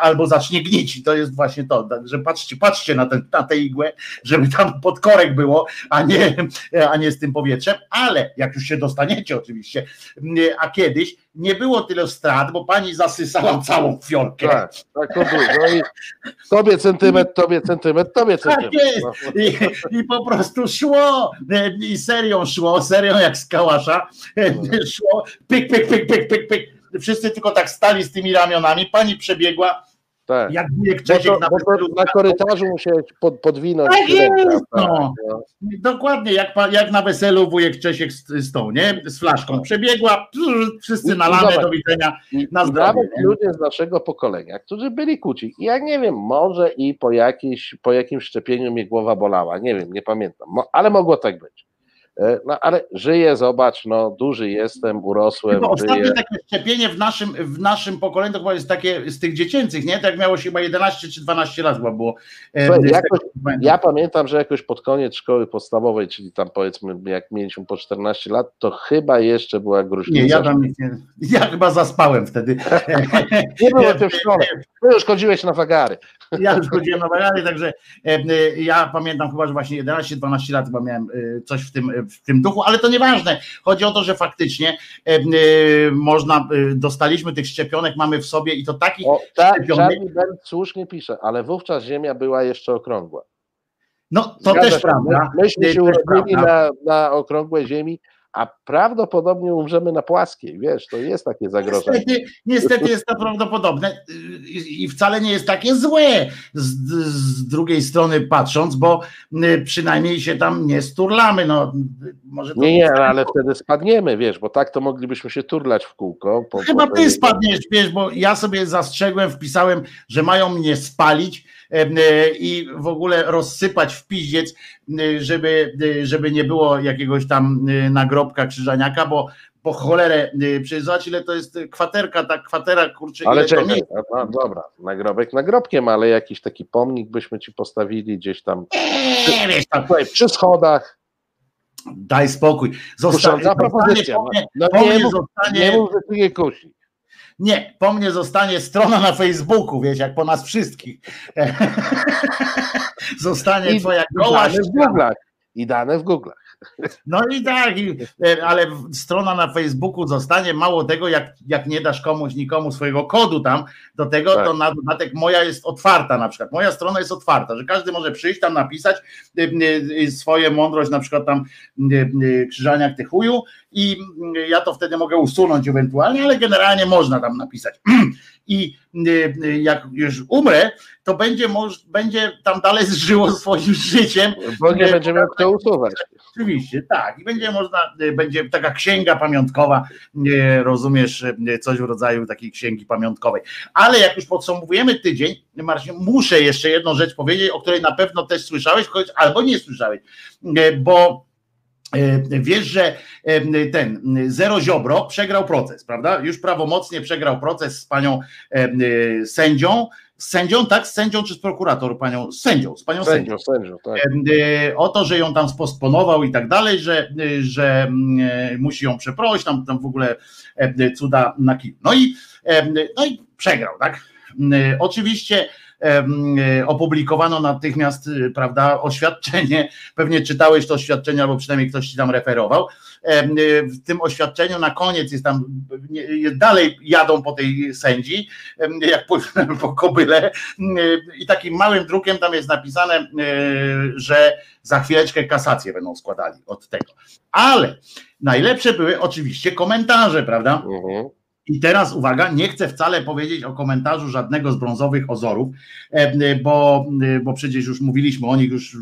S3: albo zacznie gnić. I to jest właśnie to, także patrzcie, patrzcie na, ten, na tę igłę, żeby tam podkorek było, a nie, a nie z tym powietrzem, ale jak już się dostaniecie oczywiście, a kiedyś nie było tyle strat, bo pani zasysała całą fiolkę.
S2: Tak, tak to było. I tobie centymetr, tobie centymetr, tobie
S3: Tak
S2: centymetr.
S3: jest.
S2: No.
S3: I, I po prostu szło, e, i serią szło, serią jak z kałasza, e, szło, pyk, pyk, pyk, pyk, pyk, pyk. Wszyscy tylko tak stali z tymi ramionami, pani przebiegła,
S2: Tak.
S3: jak wujek Czesiek na
S2: na korytarzu musiałeś pod, podwinąć
S3: Tak jest,
S2: tak,
S3: no.
S2: no.
S3: Dokładnie, jak, jak na weselu wujek Czesiek z, z tą, nie? Z flaszką przebiegła, wszyscy na lamę, do widzenia. Na zdrowie,
S2: nawet ludzie z naszego pokolenia, którzy byli kuci. I ja nie wiem, może i po, jakiejś, po jakimś szczepieniu mnie głowa bolała. Nie wiem, nie pamiętam, ale mogło tak być. E, No ale żyję, zobacz, no duży jestem, urosłem,
S3: Chyba ostatnie
S2: żyję.
S3: takie szczepienie w naszym, w naszym pokoleniu to chyba jest takie z tych dziecięcych, nie? Tak miało się chyba 11 czy 12 lat chyba było. E,
S2: Słuchaj, jakoś-. Ja pamiętam, że jakoś pod koniec szkoły podstawowej, czyli tam powiedzmy jak mieliśmy po 14 lat, to chyba jeszcze była gruźlica.
S3: Nie, ja tam nie, ja chyba zaspałem wtedy.
S2: Nie było cię w szkole. Ty już chodziłeś na wagary.
S3: Ja już chodziłem na wagary, także e, e, ja pamiętam chyba, że właśnie 11-12 lat chyba miałem e, coś w tym, w tym duchu, ale to nieważne. Chodzi o to, że faktycznie można, dostaliśmy tych szczepionek, mamy w sobie i to takich
S2: O, tak,
S3: szczepionek.
S2: Słusznie pisze, ale wówczas Ziemia była jeszcze okrągła.
S3: No to
S2: Zgadza
S3: też
S2: się.
S3: prawda.
S2: My, myśmy się urodzili na, na okrągłej Ziemi, a prawdopodobnie umrzemy na płaskiej, wiesz, to jest takie zagrożenie.
S3: Niestety, niestety jest to prawdopodobne i wcale nie jest takie złe z, z drugiej strony patrząc, bo y, przynajmniej się tam nie sturlamy. No, może
S2: nie, nie, ale wtedy spadniemy, wiesz, bo tak to moglibyśmy się turlać w kółko.
S3: Po, Chyba po ty spadniesz, wiesz, bo ja sobie zastrzegłem, wpisałem, że mają mnie spalić i w ogóle rozsypać w piździec, żeby, żeby nie było jakiegoś tam nagrobka krzyżaniaka, bo po cholerę, przecież zobacz ile to jest kwaterka, ta kwatera, kurczę,
S2: ale czekaj, no, dobra, nagrobek nagrobkiem, ale jakiś taki pomnik byśmy ci postawili gdzieś tam
S3: nie, wiesz, tam,
S2: przy schodach.
S3: Daj spokój.
S2: Zostanie, propozycja. Po mnie, no, no nie, mów, zostanie, nie mów, że tu nie kusi.
S3: Nie, po mnie zostanie strona na Facebooku, wiesz, jak po nas wszystkich. zostanie
S2: I
S3: twoja goła.
S2: I dane w Google'ach.
S3: No i tak, e, ale strona na Facebooku zostanie, mało tego, jak, jak nie dasz komuś, nikomu swojego kodu tam do tego, tak. to na dodatek moja jest otwarta na przykład, moja strona jest otwarta, że każdy może przyjść tam napisać e, e, swoje mądrość, na przykład tam krzyżaniak tych chuju i ja to wtedy mogę usunąć ewentualnie, ale generalnie można tam napisać. I jak już umrę, to będzie, będzie tam dalej żyło swoim życiem.
S2: Bo nie będzie miał kto usuwać.
S3: Oczywiście, tak. I będzie można, y, będzie taka księga pamiątkowa, rozumiesz, y, coś w rodzaju takiej księgi pamiątkowej. Ale jak już podsumowujemy tydzień, Marcin, muszę jeszcze jedną rzecz powiedzieć, o której na pewno też słyszałeś, albo nie słyszałeś, y, bo Wiesz, że ten Zero Ziobro przegrał proces, prawda? Już prawomocnie przegrał proces z panią sędzią, z sędzią, tak? Z sędzią czy z prokurator, panią? Z sędzią, z panią
S2: sędzią. sędzią tak.
S3: E, o to, że ją tam spostponował i tak dalej, że, że e, musi ją przeprosić, tam, tam w ogóle cuda na kil. No i, no i przegrał, tak? Oczywiście opublikowano natychmiast, prawda, oświadczenie, pewnie czytałeś to oświadczenie, albo przynajmniej ktoś ci tam referował, w tym oświadczeniu na koniec jest tam, dalej jadą po tej sędzi, jak po, po kobyle i takim małym drukiem tam jest napisane, że za chwileczkę kasację będą składali od tego. Ale najlepsze były oczywiście komentarze, prawda? Mhm. I teraz uwaga, nie chcę wcale powiedzieć o komentarzu żadnego z brązowych ozorów, bo, bo przecież już mówiliśmy o nich już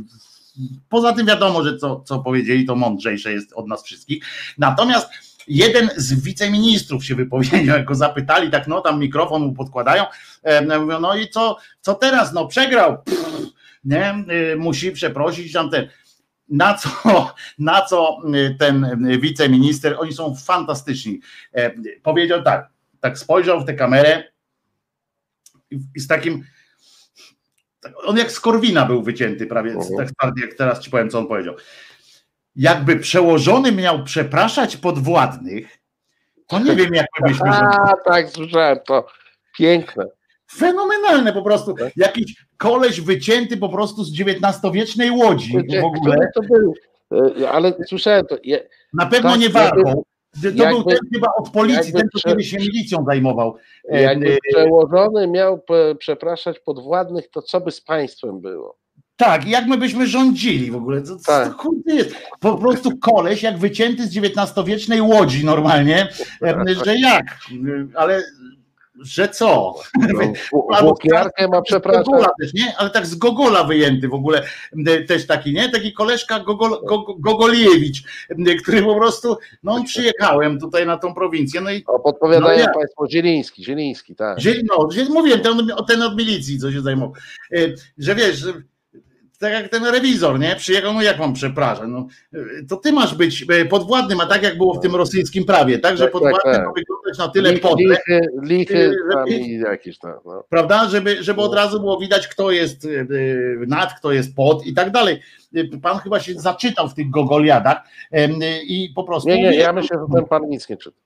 S3: Poza tym wiadomo, że co, co powiedzieli, to mądrzejsze jest od nas wszystkich. Natomiast jeden z wiceministrów się wypowiedział, jak go zapytali, tak no tam mikrofon mu podkładają, e, mówią, no i co, co teraz, no przegrał, Pff, nie, e, musi przeprosić tam ten. Na co, na co e, ten wiceminister, oni są fantastyczni, powiedział tak, tak spojrzał w tę kamerę i z takim, tak, on jak z Korwina był wycięty prawie, uh -huh. tak twardy jak teraz ci powiem, co on powiedział. Jakby przełożony miał przepraszać podwładnych, to nie wiem, jak my byśmy...
S2: A, tak, słyszałem to. Piękne.
S3: Fenomenalne po prostu. Tak. Jakiś koleś wycięty po prostu z XIX-wiecznej łodzi w ogóle.
S2: To był? E, ale słyszałem to.
S3: Na pewno tak, nie warto. To jakby, był ten chyba od policji, ten, kto kiedyś się milicją zajmował.
S2: E, jakby e, przełożony miał przepraszać podwładnych, to co by z państwem było?
S3: Tak, jak my byśmy rządzili w ogóle? Co, tak. co to jest? Po prostu koleś jak wycięty z XIX-wiecznej łodzi normalnie, że jak? Ale że co?
S2: No, ma przepraszam.
S3: Też, nie? Ale tak z Gogola wyjęty w ogóle też taki, nie? Taki koleżka Gogol, Gogoliewicz, który po prostu, no przyjechałem tutaj na tą prowincję. No i,
S2: o, podpowiadają no, Państwo, Zieliński, Zieliński, tak.
S3: Ziel, no, mówiłem, ten, ten od milicji, co się zajmował, e, że wiesz, że tak jak ten rewizor, nie? Przyjechał, no jak mam przepraszać, no, to ty masz być e, podwładnym, a tak jak było w tym rosyjskim prawie, tak, że tak, podwładny tak, tak. Na tyle
S2: lichy, podle, lichy, lichy żeby, jakieś tam, no.
S3: prawda, żeby, żeby od no. razu było widać, kto jest e, nad, kto jest pod i tak dalej. E, pan chyba się zaczytał w tych gogoliadach i po prostu...
S2: Nie, nie, ja myślę, że ten pan nic nie czyta.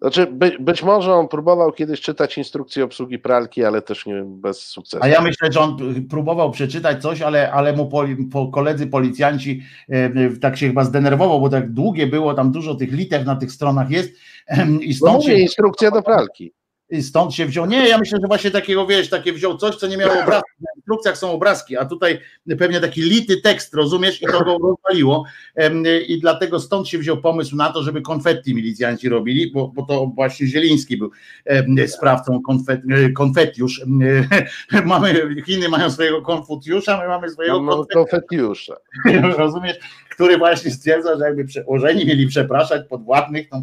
S2: Znaczy, by, być może on próbował kiedyś czytać instrukcję obsługi pralki, ale też nie bez sukcesu.
S3: A ja myślę, że on próbował przeczytać coś, ale, ale mu poli, po koledzy policjanci e, tak się chyba zdenerwował, bo tak długie było, tam dużo tych liter na tych stronach jest.
S2: I stąd no mówię, się... instrukcja do pralki.
S3: I stąd się wziął. Nie, ja myślę, że właśnie takiego, wiesz, takie wziął coś, co nie miało obrazków. Na instrukcjach są obrazki, a tutaj pewnie taki lity tekst, rozumiesz, i to go rozwaliło. I dlatego stąd się wziął pomysł na to, żeby konfetti milicjanci robili, bo, bo to właśnie Zieliński był sprawcą konfet, e, konfetiusz. Em, Mamy, Chiny mają swojego konfucjusza, my mamy swojego
S2: No,
S3: konfet,
S2: konfetiusza.
S3: rozumiesz, który właśnie stwierdza, że jakby przełożeni mieli przepraszać podwładnych, to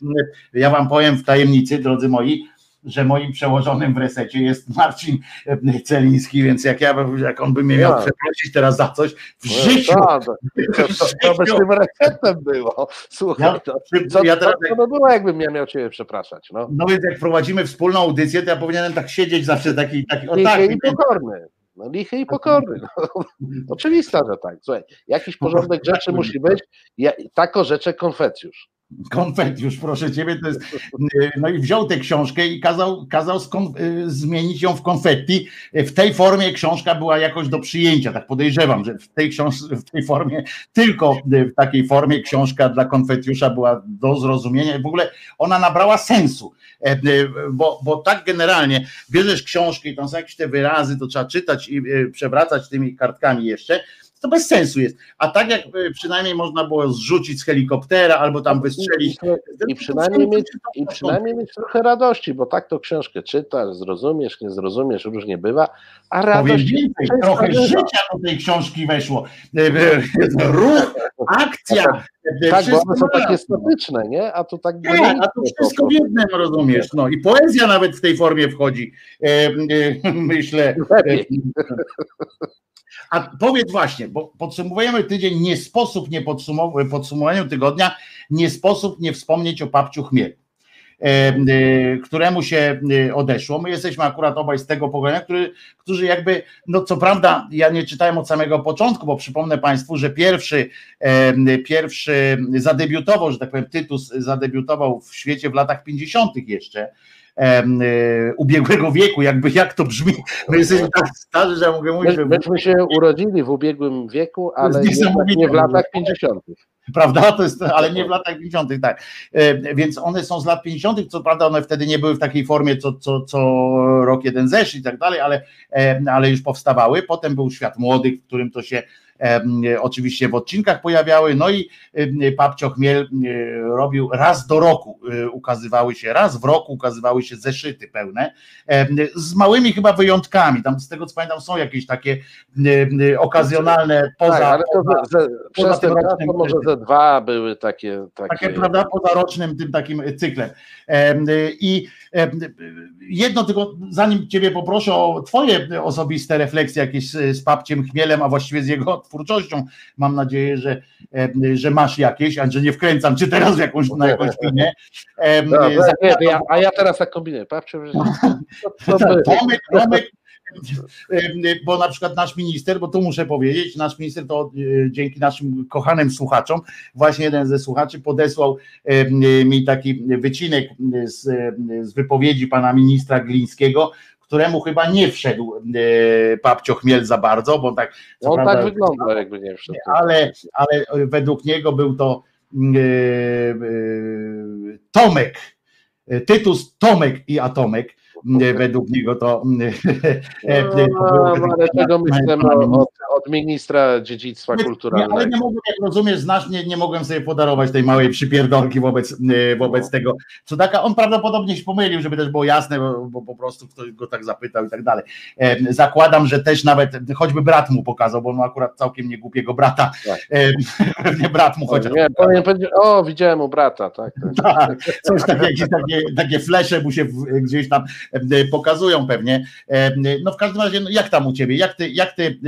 S2: Nie,
S3: ja wam powiem w tajemnicy, drodzy moi, że moim przełożonym w resecie jest Marcin e, Celiński, więc jak ja jak on by mnie miał
S2: Ja.
S3: przeprosić teraz za coś, w
S2: No,
S3: życiu.
S2: tak, to, to, to by z tym receptem było. Słuchaj,
S3: Ja-
S2: to,
S3: ja teraz-
S2: co by było, jakbym ja miał ciebie przepraszać? No.
S3: No więc jak prowadzimy wspólną audycję, to ja powinienem tak siedzieć zawsze taki, taki o tak.
S2: i pokorny. No, lichy i pokorny. No. Oczywista, że tak. Słuchaj, jakiś porządek rzeczy musi być. Ja, tako rzeczy konfecjusz.
S3: Konfetiusz, proszę ciebie, to jest. No i wziął tę książkę i kazał, kazał y, zmienić ją w konfetti. W tej formie książka była jakoś do przyjęcia. Tak podejrzewam, że w tej książ w tej formie, tylko w takiej formie książka dla konfetiusza była do zrozumienia. W ogóle ona nabrała sensu. E, e, Bo, bo tak generalnie bierzesz książkę i tam są jakieś te wyrazy, to trzeba czytać i e, przewracać tymi kartkami jeszcze. To bez sensu jest. A tak jak e, przynajmniej można było zrzucić z helikoptera albo tam wystrzelić.
S2: I przynajmniej, mieć, I przynajmniej mieć trochę radości, bo tak to książkę czytasz, zrozumiesz, nie zrozumiesz, różnie bywa, a
S3: Powiem
S2: radość
S3: więcej, trochę
S2: bywa.
S3: życia do tej książki weszło. E, e, Ruch, akcja. e,
S2: Tak, bo one są takie statyczne, nie? A tu tak
S3: Nie, a to wszystko w jednym rozumiesz. No i poezja nawet w tej formie wchodzi. E, e, myślę.
S2: Lepiej.
S3: A powiedz właśnie, bo podsumowujemy tydzień, nie sposób nie podsumow- podsumowaniu tygodnia, nie sposób nie wspomnieć o papciu chmielu, e, któremu się e, odeszło. My jesteśmy akurat obaj z tego pokolenia, który, którzy jakby, no co prawda, ja nie czytałem od samego początku, bo przypomnę Państwu, że pierwszy, pierwszy zadebiutował, że tak powiem, Tytus zadebiutował w świecie w latach 50. jeszcze. E, ubiegłego wieku, jakby jak to brzmi. My jesteśmy tak starzy, że ja mogę mówić,
S2: My,
S3: że
S2: myśmy się urodzili w ubiegłym wieku, ale nie, nie w latach 50.
S3: prawda? To jest, ale nie w latach 50., tak. E, Więc one są z lat 50., co prawda one wtedy nie były w takiej formie, co, co, co rok jeden zeszł i tak dalej, ale, ale już powstawały. Potem był Świat Młodych, w którym to się oczywiście w odcinkach pojawiały, no i Papcio Chmiel robił raz do roku, e, ukazywały się, raz w roku ukazywały się zeszyty pełne, z małymi chyba wyjątkami, tam z tego co pamiętam są jakieś takie okazjonalne poza...
S2: tak, ale to
S3: poza
S2: ze, ze, przez ten to może ze dwa były takie. takie,
S3: takie, prawda, pozorocznym tym takim cyklem. Em, I jedno tylko, zanim Ciebie poproszę o Twoje osobiste refleksje jakieś z, papciem Chmielem, a właściwie z jego twórczością, mam nadzieję, że, em, że masz jakieś, a że nie wkręcam Cię teraz w jakąś, na jakąś
S2: to ja, a ja teraz tak kombinuję. Patrzcie, że
S3: Tomek, Tomek, bo na przykład nasz minister, bo tu muszę powiedzieć, nasz minister to e, dzięki naszym kochanym słuchaczom, właśnie jeden ze słuchaczy podesłał mi taki wycinek z, z wypowiedzi pana ministra Glińskiego, któremu chyba nie wszedł e, papcio chmiel za bardzo, bo tak, co
S2: on
S3: prawda,
S2: tak wygląda, jakby nie wszedł.
S3: ale, ale według niego był to e, e, Tomek, Tytus Tomek i Atomek. E, Według niego to. e, to był
S2: No, ale tego myślę
S3: ministra.
S2: od, od ministra dziedzictwa
S3: Nie, ale
S2: kulturalnego.
S3: nie mogłem, jak rozumiesz, znasz, nie, nie mogłem sobie podarować tej małej przypierdolki wobec, e, wobec tego cudaka. On prawdopodobnie się pomylił, żeby też było jasne, bo, bo po prostu ktoś go tak zapytał i tak dalej. E, Zakładam, że też nawet choćby brat mu pokazał, bo on ma akurat całkiem niegłupiego brata.
S2: Tak.
S3: E, Pewnie brat mu chociaż.
S2: Nie, powinien powiedzieć, o, widziałem u brata, tak. tak.
S3: Tak, coś tak, jakieś takie, takie flesze mu się gdzieś tam e, pokazują pewnie. E, No w każdym razie, no jak tam u ciebie? Jak ty, jak ty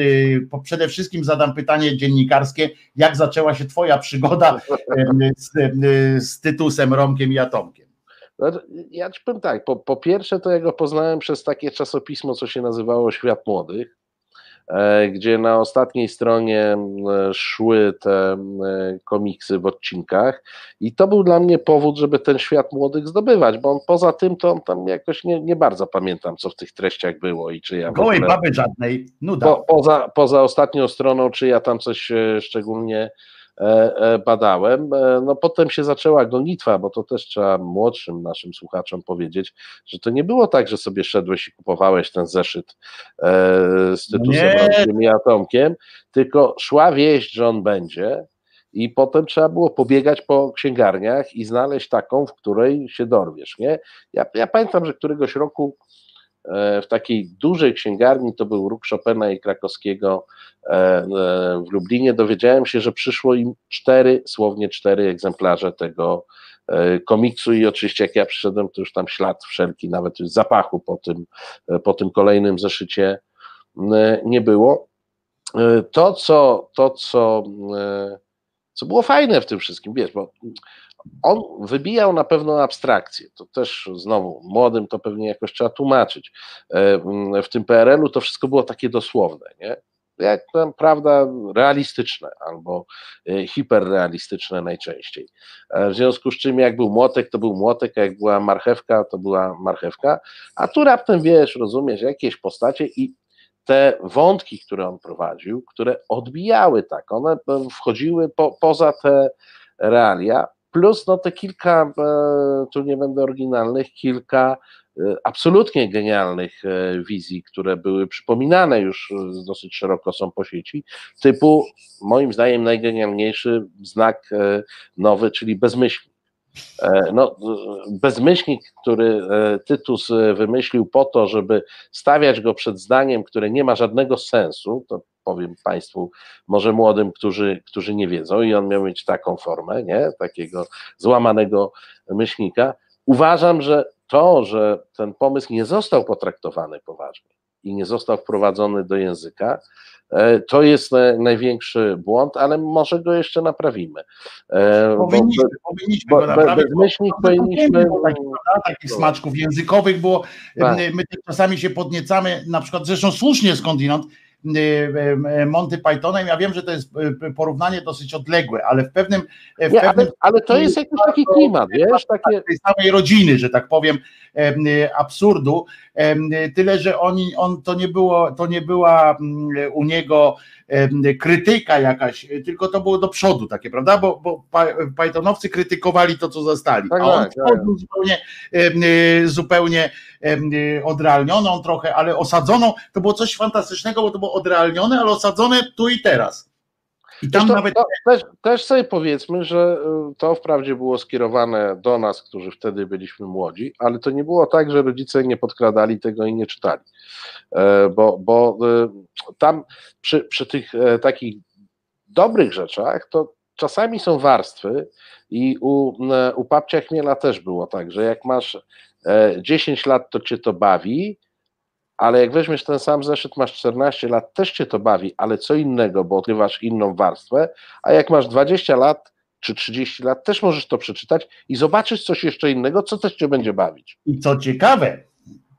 S3: e, przede wszystkim zadam pytanie dziennikarskie, jak zaczęła się twoja przygoda e, z, e, z Tytusem, Romkiem i Atomkiem?
S2: No, Ja ci powiem tak, po, po pierwsze to ja go poznałem przez takie czasopismo, co się nazywało Świat Młodych, e, gdzie na ostatniej stronie e, szły te e, komiksy w odcinkach i to był dla mnie powód, żeby ten Świat Młodych zdobywać, bo on poza tym to on tam jakoś nie, nie bardzo pamiętam, co w tych treściach było i czy ja
S3: Gołej
S2: ogóle-
S3: baby żadnej, nuda.
S2: po, poza, poza ostatnią stroną, czy ja tam coś e, szczególnie badałem. No potem się zaczęła gonitwa, bo to też trzeba młodszym naszym słuchaczom powiedzieć, że to nie było tak, że sobie szedłeś i kupowałeś ten zeszyt z tytułem i Atomkiem, tylko szła wieść, że on będzie i potem trzeba było pobiegać po księgarniach i znaleźć taką, w której się dorwiesz, nie? Ja, ja pamiętam, że któregoś roku e, w takiej dużej księgarni, to był róg Chopina i Krakowskiego e, e, w Lublinie, dowiedziałem się, że przyszło im cztery, słownie cztery egzemplarze tego komiksu i oczywiście jak ja przyszedłem, to już tam ślad wszelki, nawet już zapachu po tym, po tym kolejnym zeszycie nie było. To, co, to, co co było fajne w tym wszystkim, wiesz, bo on wybijał na pewno abstrakcję. To też znowu młodym to pewnie jakoś trzeba tłumaczyć. E, w tym PRL-u to wszystko było takie dosłowne, nie? Jak tam, prawda, realistyczne albo e, hiperrealistyczne najczęściej. E, w związku z czym, jak był młotek, to był młotek, a jak była marchewka, to była marchewka. A tu raptem wiesz, rozumiesz, jakieś postacie i te wątki, które on prowadził, które odbijały tak, one wchodziły po, poza te realia, plus no te kilka, e, tu nie będę oryginalnych, kilka e, absolutnie genialnych e, wizji, które były przypominane już dosyć szeroko są po sieci, typu moim zdaniem najgenialniejszy znak nowy, czyli bezmyślnik. No, bezmyślnik, który Tytus wymyślił po to, żeby stawiać go przed zdaniem, które nie ma żadnego sensu, to powiem Państwu, może młodym, którzy, którzy nie wiedzą, i on miał mieć taką formę, nie? takiego złamanego myślnika. Uważam, że to, że ten pomysł nie został potraktowany poważnie i nie został wprowadzony do języka, E, to jest największy błąd, ale może go jeszcze naprawimy.
S3: E, powinniśmy, bo, powinniśmy bo, go naprawić.
S2: Bezmyślnik powinniśmy...
S3: Takich, takich smaczków językowych, bo tak. my czasami się podniecamy, na przykład zresztą słusznie skądinąd, Monty Pythonem. Ja wiem, że to jest y, porównanie dosyć odległe, ale w pewnym.
S2: W Nie, pewnym ale, to jest jakiś taki klimat, wiesz? Takie...
S3: Tej samej rodziny, że tak powiem, absurdu. Tyle, że oni, on to nie było, to nie była mm, u niego krytyka jakaś, tylko to było do przodu takie, prawda? Bo, bo Pythonowcy krytykowali to, co zostali, tak, a on tak, tak. zupełnie, zupełnie odrealnioną trochę, ale osadzoną, to było coś fantastycznego, bo to było odrealnione, ale osadzone tu i teraz.
S2: I tam to, nawet... To, też, też sobie powiedzmy, że y, to wprawdzie było skierowane do nas, którzy wtedy byliśmy młodzi, ale to nie było tak, że rodzice nie podkradali tego i nie czytali. E, bo, bo y, tam przy, przy tych e, takich dobrych rzeczach to czasami są warstwy i u, u papcia Chmiela też było tak, że jak masz 10 e, lat, to cię to bawi, ale jak weźmiesz ten sam zeszyt, masz 14 lat, też cię to bawi, ale co innego, bo odkrywasz inną warstwę, a jak masz 20 lat czy 30 lat, też możesz to przeczytać i zobaczysz coś jeszcze innego, co też cię będzie bawić.
S3: I co ciekawe,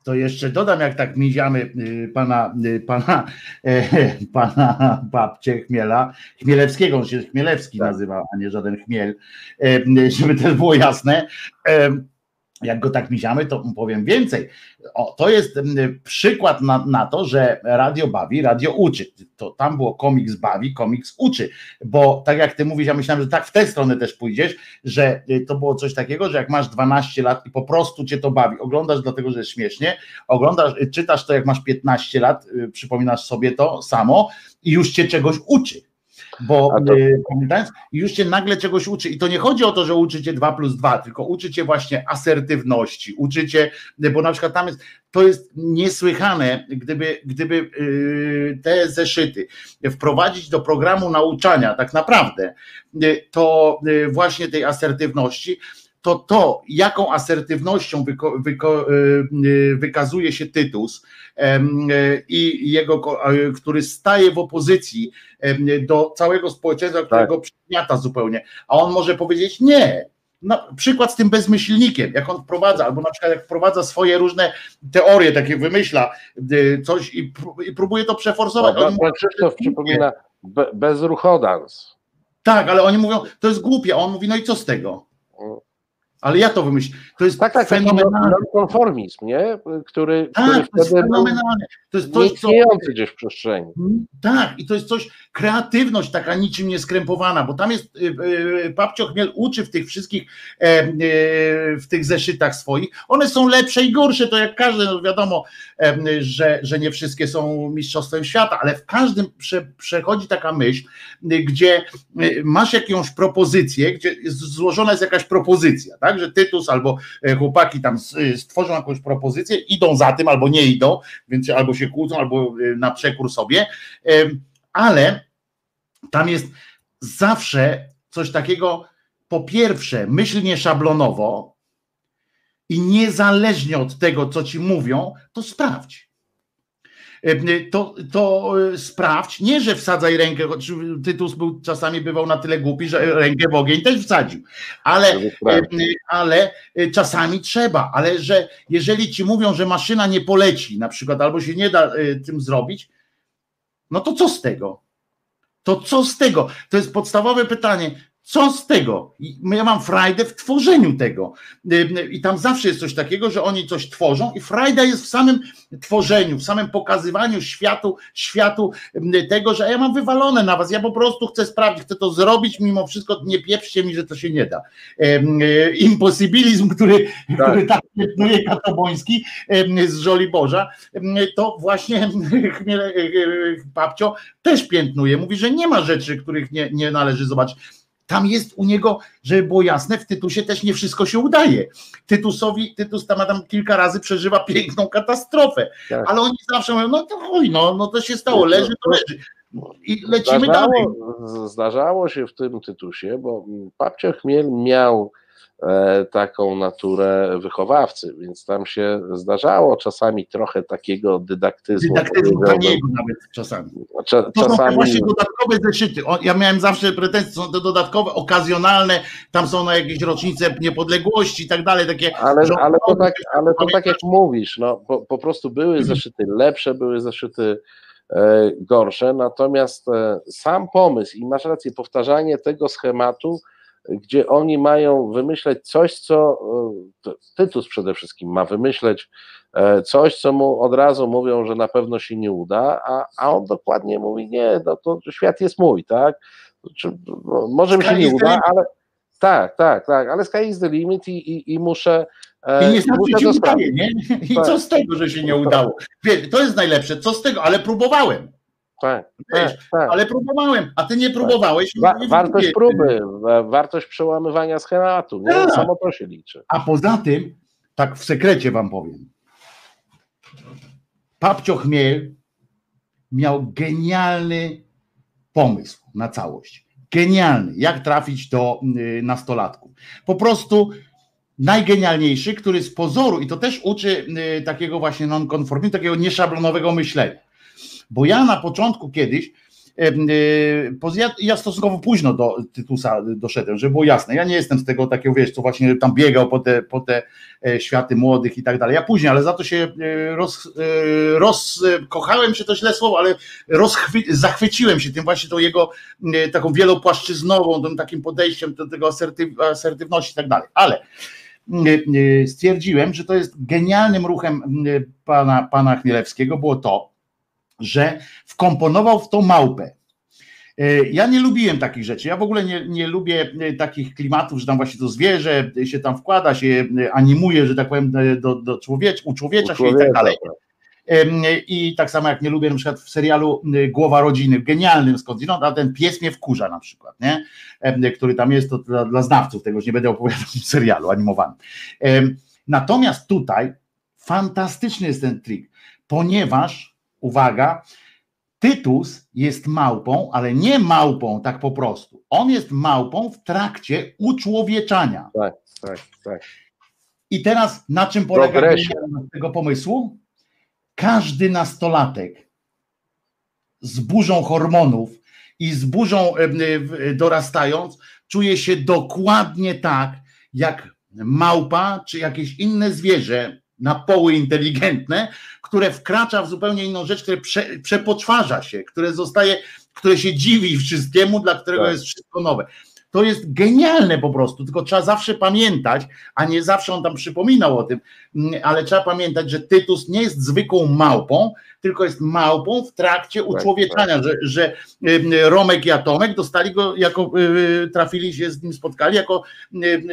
S3: to jeszcze dodam, jak tak miziamy y, pana, y, pana, e, pana babcie Chmiela, Chmielewskiego, on się Chmielewski tak. nazywa, a nie żaden Chmiel, e, żeby to było jasne, e, jak go tak miziamy, to powiem więcej. O, to jest mm, przykład na, na, to, że radio bawi, radio uczy. To tam było komiks bawi, komiks uczy. Bo tak jak ty mówisz, ja myślałem, że tak w tę stronę też pójdziesz, że y, to było coś takiego, że jak masz 12 lat i po prostu cię to bawi, oglądasz dlatego, że jest śmiesznie, oglądasz, y, czytasz to jak masz 15 lat, y, przypominasz sobie to samo i już cię czegoś uczy bo to... Y, pamiętając, już cię nagle czegoś uczy. I to nie chodzi o to, że uczycie 2 plus 2, tylko uczycie właśnie asertywności, uczycie, bo na przykład tam jest, to jest niesłychane, gdyby, gdyby y, te zeszyty wprowadzić do programu nauczania tak naprawdę, y, to właśnie tej asertywności, to to, jaką asertywnością wyko, wyko, y, y, wykazuje się Tytus y, i jego, który staje w opozycji do całego społeczeństwa, którego tak. przygniata zupełnie, a on może powiedzieć nie, na przykład z tym bezmyślnikiem, jak on wprowadza, albo na przykład jak wprowadza swoje różne teorie, takie wymyśla coś i, próbuje to przeforsować.
S2: No, pan Krzysztof przypomina be, bezruchodans.
S3: Tak, ale oni mówią, to jest głupie, a on mówi, no i co z tego? Ale ja to wymyśliłem. To jest
S2: Tak, tak, taki
S3: fenomenalne.
S2: nonkonformizm, nie? Który,
S3: Tak,
S2: który
S3: to jest fenomenalne. To jest coś, co,
S2: gdzieś w przestrzeni.
S3: Tak, i to jest coś, kreatywność taka niczym nieskrępowana, bo tam jest, y, y, Papcio Chmiel uczy w tych wszystkich, e, e, w tych zeszytach swoich, one są lepsze i gorsze, to jak każde, no wiadomo, e, że, że nie wszystkie są mistrzostwem świata, ale w każdym prze, przechodzi taka myśl, y, gdzie y, masz jakąś propozycję, gdzie złożona jest jakaś propozycja, tak, że Tytus albo chłopaki tam y, stworzą jakąś propozycję, idą za tym albo nie idą, więc albo się kłócą, albo y, na przekór sobie, ale tam jest zawsze coś takiego, po pierwsze, myśl nie szablonowo i niezależnie od tego, co ci mówią, to sprawdź. Em, To, to e, sprawdź, nie, że wsadzaj rękę, choć Tytus był czasami bywał na tyle głupi, że rękę w ogień też wsadził, ale. E, ale e, czasami trzeba, ale że jeżeli ci mówią, że maszyna nie poleci, na przykład, albo się nie da e, tym zrobić, no to co z tego? To co z tego? To jest podstawowe pytanie. Co z tego? Ja mam frajdę w tworzeniu tego. I tam zawsze jest coś takiego, że oni coś tworzą, i frajda jest w samym tworzeniu, w samym pokazywaniu światu, światu tego, że ja mam wywalone na was. Ja po prostu chcę sprawdzić, chcę to zrobić, mimo wszystko nie pieprzcie mi, że to się nie da. Y, Imposybilizm, który tak, który tak piętnuje Katoboński em, z Żoliborza, em, to właśnie Chmiel- e, e, Papcio też piętnuje. Mówi, że nie ma rzeczy, których nie, nie należy zobaczyć. Tam jest u niego, żeby było jasne, w Tytusie też nie wszystko się udaje. Tytusowi, Tytus tam, tam kilka razy przeżywa piękną katastrofę,
S2: Tak.
S3: ale oni zawsze mówią, no to chuj, no, no to się stało, leży, to leży. I lecimy dalej.
S2: Zdarzało, zdarzało się w tym tytusie, bo Papcio Chmiel miał taką naturę wychowawcy, więc tam się zdarzało czasami trochę takiego dydaktyzmu.
S3: Dydaktyzmu taniego nawet czasami.
S2: Cza,
S3: To są
S2: czasami
S3: właśnie dodatkowe zeszyty. O, Ja miałem zawsze pretensje, są te dodatkowe, okazjonalne, tam są na jakieś rocznice niepodległości i tak dalej, takie.
S2: Ale, ale, to tak, ale to tak jak mówisz, no, po, po prostu były zeszyty lepsze, były zeszyty e, gorsze, natomiast e, sam pomysł i masz rację, powtarzanie tego schematu, gdzie oni mają wymyśleć coś, co e, Tytus przede wszystkim ma wymyśleć e, coś, co mu od razu mówią, że na pewno się nie uda, a, a on dokładnie mówi, nie, no to świat jest mój, tak? Czy, no, może mi się nie uda, ale tak, tak, tak, ale sky is the limit i, i, i muszę
S3: I nie
S2: E,
S3: znaczy
S2: muszę
S3: się udaje, nie? I
S2: Tak.
S3: co z tego, że się nie udało? Wie, To jest najlepsze, co z tego, ale próbowałem.
S2: Tak,
S3: Wiesz,
S2: tak, tak.
S3: Ale próbowałem, a ty nie próbowałeś.
S2: Wa-
S3: nie
S2: wartość
S3: wiem.
S2: próby, wa- wartość przełamywania schematu, nie?
S3: Tak.
S2: samo to się liczy.
S3: A poza tym, tak w sekrecie wam powiem, Papcio Chmiel miał genialny pomysł na całość. Genialny, jak trafić do y, nastolatków. Po prostu najgenialniejszy, który z pozoru, i to też uczy y, takiego właśnie non-conformizmu, takiego nieszablonowego myślenia. Bo ja na początku kiedyś, y, poz- ja, stosunkowo późno do Tytusa doszedłem, żeby było jasne. Ja nie jestem z tego takiego, wiesz, co właśnie tam biegał po te, po te e, światy młodych i tak dalej. Ja później, ale za to się e, roz, e, rozkochałem się, to źle słowo, ale rozchwy, zachwyciłem się tym właśnie tą jego e, taką wielopłaszczyznową, tym takim podejściem do tego asertyw, asertywności i tak dalej. Ale e, e, stwierdziłem, że to jest genialnym ruchem e, pana, pana Chmielewskiego było to, że wkomponował w tą małpę. E, Ja nie lubiłem takich rzeczy. Ja w ogóle nie, nie lubię e, takich klimatów, że tam właśnie to zwierzę się tam wkłada, się e, animuje, że tak powiem, do, do człowiecz, uczłowiecza się i tak dalej.
S2: tak.
S3: I tak samo jak nie lubię na przykład w serialu Głowa Rodziny, genialnym skądinąd, a ten pies mnie wkurza na przykład, nie? Który tam jest, to dla, dla znawców tego już nie będę opowiadał w serialu animowanym. Natomiast tutaj fantastyczny jest ten trik, ponieważ, uwaga, Tytus jest małpą, ale nie małpą tak po prostu. On jest małpą w trakcie uczłowieczania.
S2: Tak, tak, tak.
S3: I teraz na czym polega tego pomysłu? Każdy nastolatek z burzą hormonów i z burzą w- dorastając czuje się dokładnie tak, jak małpa czy jakieś inne zwierzę na poły inteligentne, które wkracza w zupełnie inną rzecz, które prze, przepoczwarza się, które zostaje, które się dziwi wszystkiemu, dla którego
S2: Tak.
S3: jest wszystko nowe. To jest genialne po prostu, tylko trzeba zawsze pamiętać, a nie zawsze on tam przypominał o tym, mm, ale trzeba pamiętać, że Tytus nie jest zwykłą małpą, tylko jest małpą w trakcie
S2: Tak,
S3: uczłowieczania, że, że y, Romek i Atomek dostali go jako, y, trafili się z nim, spotkali jako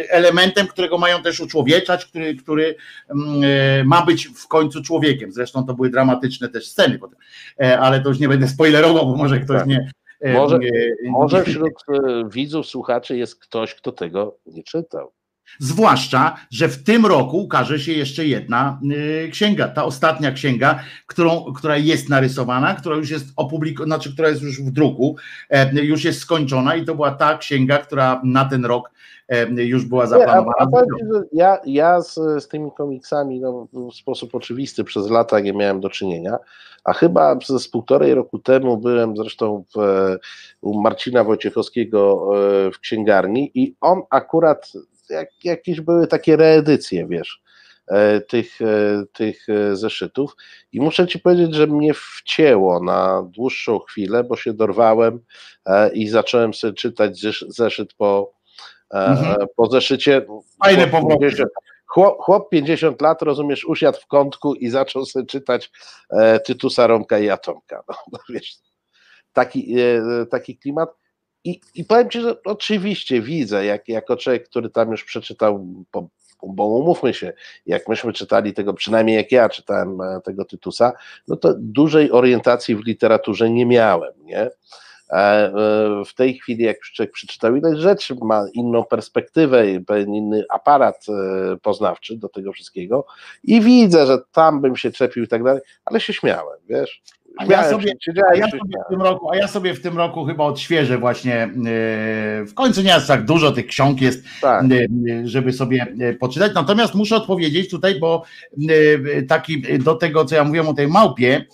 S3: elementem, którego mają też uczłowieczać, który, który mm, y, ma być w końcu człowiekiem. Zresztą to były dramatyczne też sceny potem, E, ale to już nie będę spoilerował, bo może ktoś
S2: Tak.
S3: nie.
S2: Może- Może wśród e, widzów, słuchaczy jest ktoś, kto tego nie czytał.
S3: Zwłaszcza, że w tym roku ukaże się jeszcze jedna y, księga, ta ostatnia księga, którą, która jest narysowana, która już jest opublikowana, znaczy która jest już w druku, e, już jest skończona i to była ta księga, która na ten rok e, już była
S2: Nie, a,
S3: zaplanowana.
S2: a ja, ja z, z tymi komiksami no, w sposób oczywisty przez lata nie miałem do czynienia, a chyba z, z półtorej roku temu byłem zresztą w, u Marcina Wojciechowskiego e, w księgarni i on akurat, jak, jakieś były takie reedycje, wiesz, e, tych, e, tych e, zeszytów i muszę ci powiedzieć, że mnie wcięło na dłuższą chwilę, bo się dorwałem i zacząłem sobie czytać zesz- zeszyt po,
S3: Mhm.
S2: po zeszycie.
S3: Fajne.
S2: 50 Chłop, chłop 50 lat, rozumiesz, usiadł w kątku i zaczął sobie czytać e, Tytusa, Romka i Atomka. No wiesz, taki, e, taki klimat. I, I powiem ci, że oczywiście widzę, jak, jako człowiek, który tam już przeczytał, bo, bo umówmy się, jak myśmy czytali tego, przynajmniej jak ja czytałem e, tego Tytusa, no to dużej orientacji w literaturze nie miałem, nie? E, e, W tej chwili, jak człowiek przeczytał ileś rzeczy, ma inną perspektywę, inny aparat poznawczy do tego wszystkiego i widzę, że tam bym się czepił i tak dalej, ale się śmiałem, wiesz?
S3: A ja sobie- A ja, sobie w tym roku, a ja sobie w tym roku chyba odświeżę właśnie, e, w końcu nie jest tak dużo tych ksiąg jest,
S2: Tak.
S3: e, żeby sobie e, poczytać. Natomiast muszę odpowiedzieć tutaj, bo taki do tego, co ja mówiłem o tej małpie,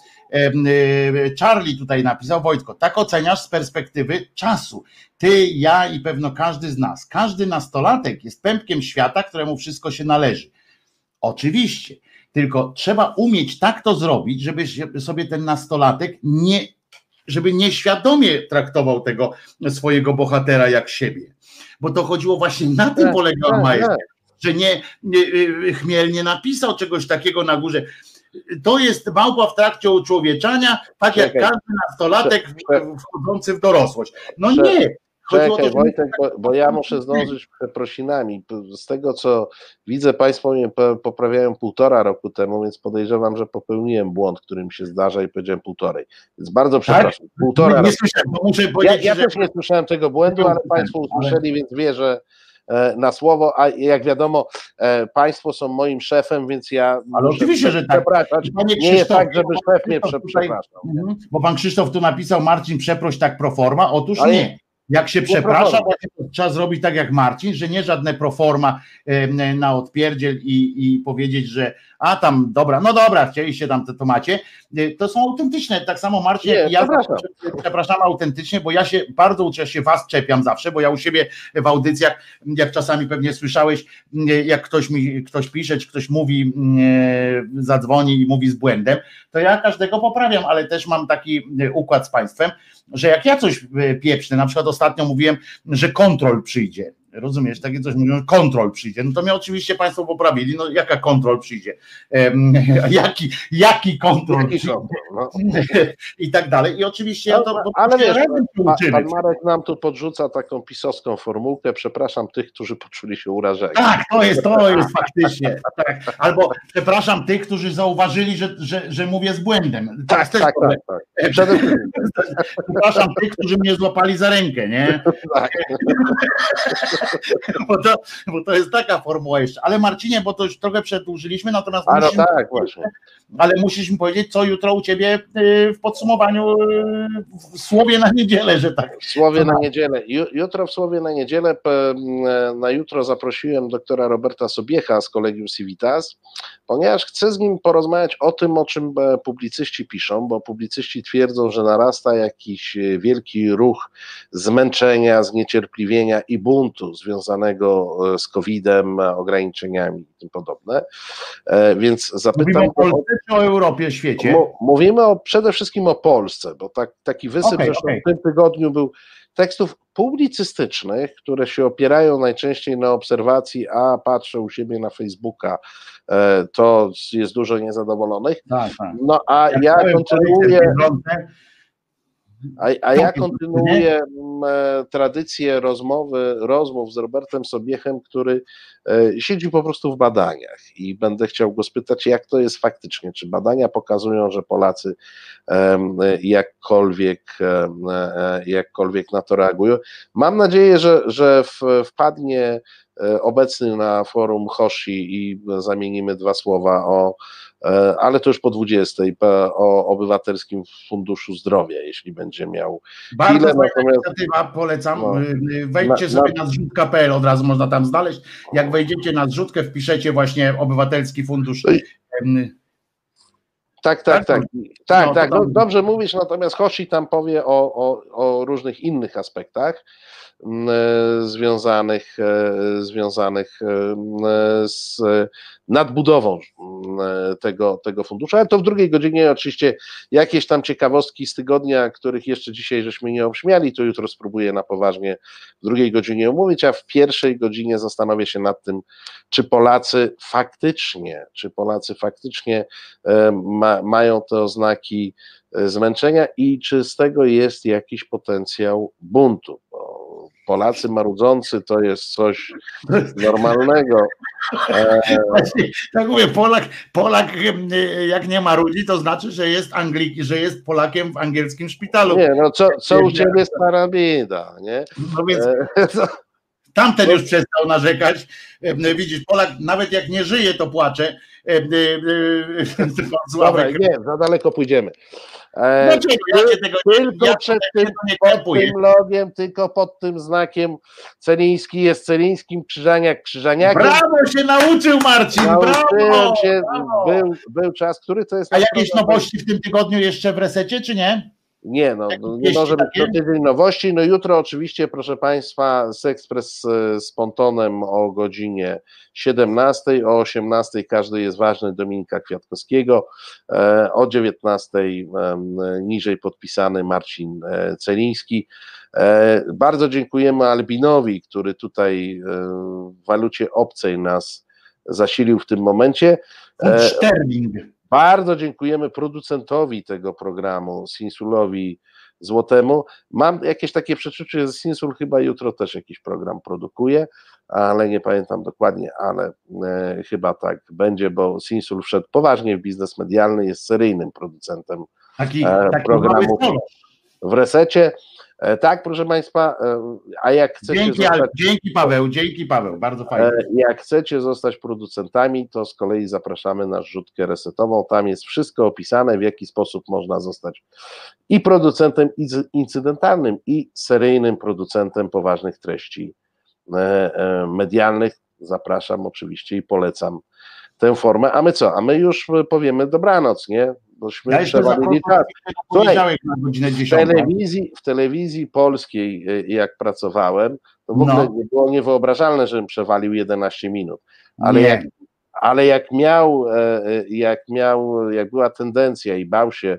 S3: Charlie tutaj napisał, Wojtko, tak oceniasz z perspektywy czasu. Ty, ja i pewno każdy z nas. Każdy nastolatek jest pępkiem świata, któremu wszystko się należy. Oczywiście, tylko trzeba umieć tak to zrobić, żeby sobie ten nastolatek nie, żeby nieświadomie traktował tego swojego bohatera jak siebie. Bo to chodziło właśnie na tym
S2: Tak,
S3: polegała
S2: tak,
S3: majestia,
S2: tak.
S3: że nie, nie y, Chmiel nie napisał czegoś takiego na górze. To jest małpa w trakcie uczłowieczania, tak jak
S2: Czekaj.
S3: każdy nastolatek wchodzący w dorosłość. No nie.
S2: Czekaj,
S3: to, że
S2: Wojtek, bo, bo ja muszę zdążyć przeprosinami. Z tego, co widzę, Państwo mnie po- poprawiają półtora roku temu, więc podejrzewam, że popełniłem błąd, który mi się zdarza i powiedziałem półtorej. Więc bardzo przepraszam. Półtora
S3: nie, nie
S2: roku.
S3: słyszałem, bo muszę
S2: Ja,
S3: powiedzieć,
S2: ja
S3: że
S2: też nie słyszałem tego błędu, ale Państwo usłyszeli, więc wierzę e, na słowo, a jak wiadomo, e, Państwo są moim szefem, więc ja
S3: Ale oczywiście, że tak.
S2: przepraszać.
S3: Panie
S2: Nie jest tak, żeby
S3: bo
S2: szef mnie przepraszał.
S3: Mhm. Bo pan Krzysztof tu napisał, Marcin, przeproś tak pro forma. Otóż
S2: Ale-
S3: nie. Jak się
S2: Nie
S3: przeprasza,
S2: pro forma.
S3: właśnie to trzeba zrobić tak jak Marcin, że nie żadne proforma na odpierdziel i, i powiedzieć, że a tam dobra, no dobra, chcieliście tam to, to macie. Y, To są autentyczne. Tak samo Marcin,
S2: Nie,
S3: ja
S2: przepraszam.
S3: przepraszam autentycznie, bo ja się bardzo uczę się was czepiam zawsze, bo ja u siebie w audycjach, jak czasami pewnie słyszałeś, jak ktoś mi ktoś pisze, czy ktoś mówi, e, zadzwoni i mówi z błędem, to ja każdego poprawiam, ale też mam taki e, układ z państwem, że jak ja coś e, pieprznę, na przykład ostatnio mówiłem, że kontrol przyjdzie. Rozumiesz, takie coś mówią, kontrol przyjdzie. No to mnie oczywiście Państwo poprawili. No jaka kontrol przyjdzie? Jaki, jaki kontrol
S2: Jaki
S3: przyjdzie?
S2: kontrol, no.
S3: I tak dalej. I oczywiście ja to.
S2: Ale- ale wiesz,
S3: razem się
S2: Pa,
S3: uczymy.
S2: pan Marek nam tu podrzuca taką pisowską formułkę. Przepraszam tych, którzy poczuli się urażeni.
S3: Tak, to jest, to jest faktycznie. Tak. Albo przepraszam tych, którzy zauważyli, że, że, że mówię z błędem. To
S2: tak, tak, tak, tak. Przede wszystkim
S3: Przepraszam tych, którzy mnie złapali za rękę, nie?
S2: tak.
S3: Bo to, bo to jest taka formuła jeszcze. Ale Marcinie, bo to już trochę przedłużyliśmy, natomiast
S2: A no tak, właśnie.
S3: ale musisz mi powiedzieć, co jutro u ciebie y, w podsumowaniu y, w słowie na niedzielę, że tak.
S2: W Słowie na niedzielę. Ju- Jutro w Słowie na niedzielę, m, na jutro zaprosiłem doktora Roberta Sobiecha z Kolegium Civitas, ponieważ chcę z nim porozmawiać o tym, o czym e, publicyści piszą, bo publicyści twierdzą, że narasta jakiś e, wielki ruch zmęczenia, zniecierpliwienia i buntu związanego e, z COVID-em, ograniczeniami i tym podobne. E, więc zapytam.
S3: Mówimy o Polsce czy o Europie, świecie?
S2: Mówimy o, przede wszystkim o Polsce, bo tak, taki wysyp
S3: Okay,
S2: zresztą
S3: okay.
S2: w tym tygodniu był tekstów publicystycznych, które się opierają najczęściej na obserwacji, a patrzę u siebie na Facebooka, e, to jest dużo niezadowolonych.
S3: Tak, tak.
S2: No a
S3: Jak
S2: ja kontynuuję, a, a ja
S3: Topił,
S2: kontynuuję m, e, tradycję rozmowy, rozmów z Robertem Sobiechem, który e, siedzi po prostu w badaniach i będę chciał go spytać, jak to jest faktycznie, czy badania pokazują, że Polacy em, jakkolwiek, e, jakkolwiek na to reagują. Mam nadzieję, że, że wpadnie e, obecny na forum Hoshi i zamienimy dwa słowa o E, ale to już po 20 po- o Obywatelskim Funduszu Zdrowia, jeśli będzie miał
S3: Bardzo
S2: chwilę, natomiast
S3: inicjatywa, polecam.
S2: No.
S3: Wejdźcie
S2: Na-
S3: sobie
S2: na-
S3: na zrzutka.pl, od razu można tam znaleźć. Jak wejdziecie na zrzutkę, wpiszecie właśnie Obywatelski Fundusz.
S2: Tak, tak,
S3: Tak?
S2: tak, tak,
S3: No,
S2: tak,
S3: to
S2: no, dobrze mówisz, natomiast Hoshi tam powie o, o, o różnych innych aspektach m, e, związanych, e, związanych e, z nadbudową m, e, tego, tego funduszu, ale to w drugiej godzinie oczywiście jakieś tam ciekawostki z tygodnia, których jeszcze dzisiaj żeśmy nie obśmiali, to jutro spróbuję na poważnie w drugiej godzinie omówić, a w pierwszej godzinie zastanowię się nad tym, czy Polacy faktycznie, czy Polacy faktycznie e, ma, mają te oznaki e, zmęczenia i czy z tego jest jakiś potencjał buntu. Bo Polacy marudzący to jest coś normalnego. E,
S3: Właśnie, tak mówię, Polak, Polak jak nie ma ludzi, to znaczy, że jest Anglik, że jest Polakiem w angielskim szpitalu.
S2: nie, no co, co u ciebie stara bieda, nie?
S3: No więc
S2: E,
S3: tamten
S2: no-
S3: już przestał narzekać. Em, Widzisz, Polak nawet jak nie żyje, to płacze. Y, Pan
S2: dobra, nie, za daleko pójdziemy. E,
S3: Dlaczego? Ja tego
S2: tylko
S3: ja
S2: przed tym,
S3: nie
S2: pod tym logiem, tylko pod tym znakiem Celiński jest Celińskim, Krzyżaniak Krzyżaniakiem.
S3: Brawo się nauczył Marcin, brawo!
S2: się,
S3: brawo.
S2: był, był czas, który to jest...
S3: A jakieś nowości w tym tygodniu jeszcze w resecie, czy nie?
S2: Nie, no,
S3: Jakieś
S2: no, nie może być
S3: takie?
S2: co tydzień nowości. No jutro oczywiście, proszę Państwa, Sekspres e, z Pontonem o godzinie 17, o 18 każdy jest ważny Dominika Kwiatkowskiego, e, o 19 em, niżej podpisany Marcin e, Celiński. Bardzo dziękujemy Albinowi, który tutaj w walucie obcej nas zasilił w tym momencie.
S3: Sterling.
S2: Bardzo dziękujemy producentowi tego programu, Sinsulowi Złotemu. Mam jakieś takie przeczucie, że Sinsul chyba jutro też jakiś program produkuje, ale nie pamiętam dokładnie, ale e, chyba tak będzie, bo Sinsul wszedł poważnie w biznes medialny, jest seryjnym producentem
S3: Taki,
S2: e,
S3: taki
S2: programu w resecie. E, tak, proszę Państwa, e, a jak chcecie
S3: Dzięki,
S2: zostać
S3: dzięki Paweł, dzięki Paweł, bardzo fajnie.
S2: E, Jak chcecie zostać producentami, to z kolei zapraszamy na rzutkę resetową. Tam jest wszystko opisane, w jaki sposób można zostać i producentem incy- incydentalnym, i seryjnym producentem poważnych treści medialnych. Zapraszam oczywiście i polecam tę formę. A my co? A my już powiemy dobranoc, nie? Bośmy
S3: Ja
S2: przewalili
S3: zapraszam
S2: czas.
S3: w poniedziałek na godzinę
S2: W
S3: 10.
S2: telewizji, w telewizji polskiej, y, jak pracowałem, to w ogóle
S3: No.
S2: nie było niewyobrażalne, żebym przewalił 11 minut. Ale
S3: Nie.
S2: jak, ale jak miał, e, e, jak miał, jak była tendencja i bał się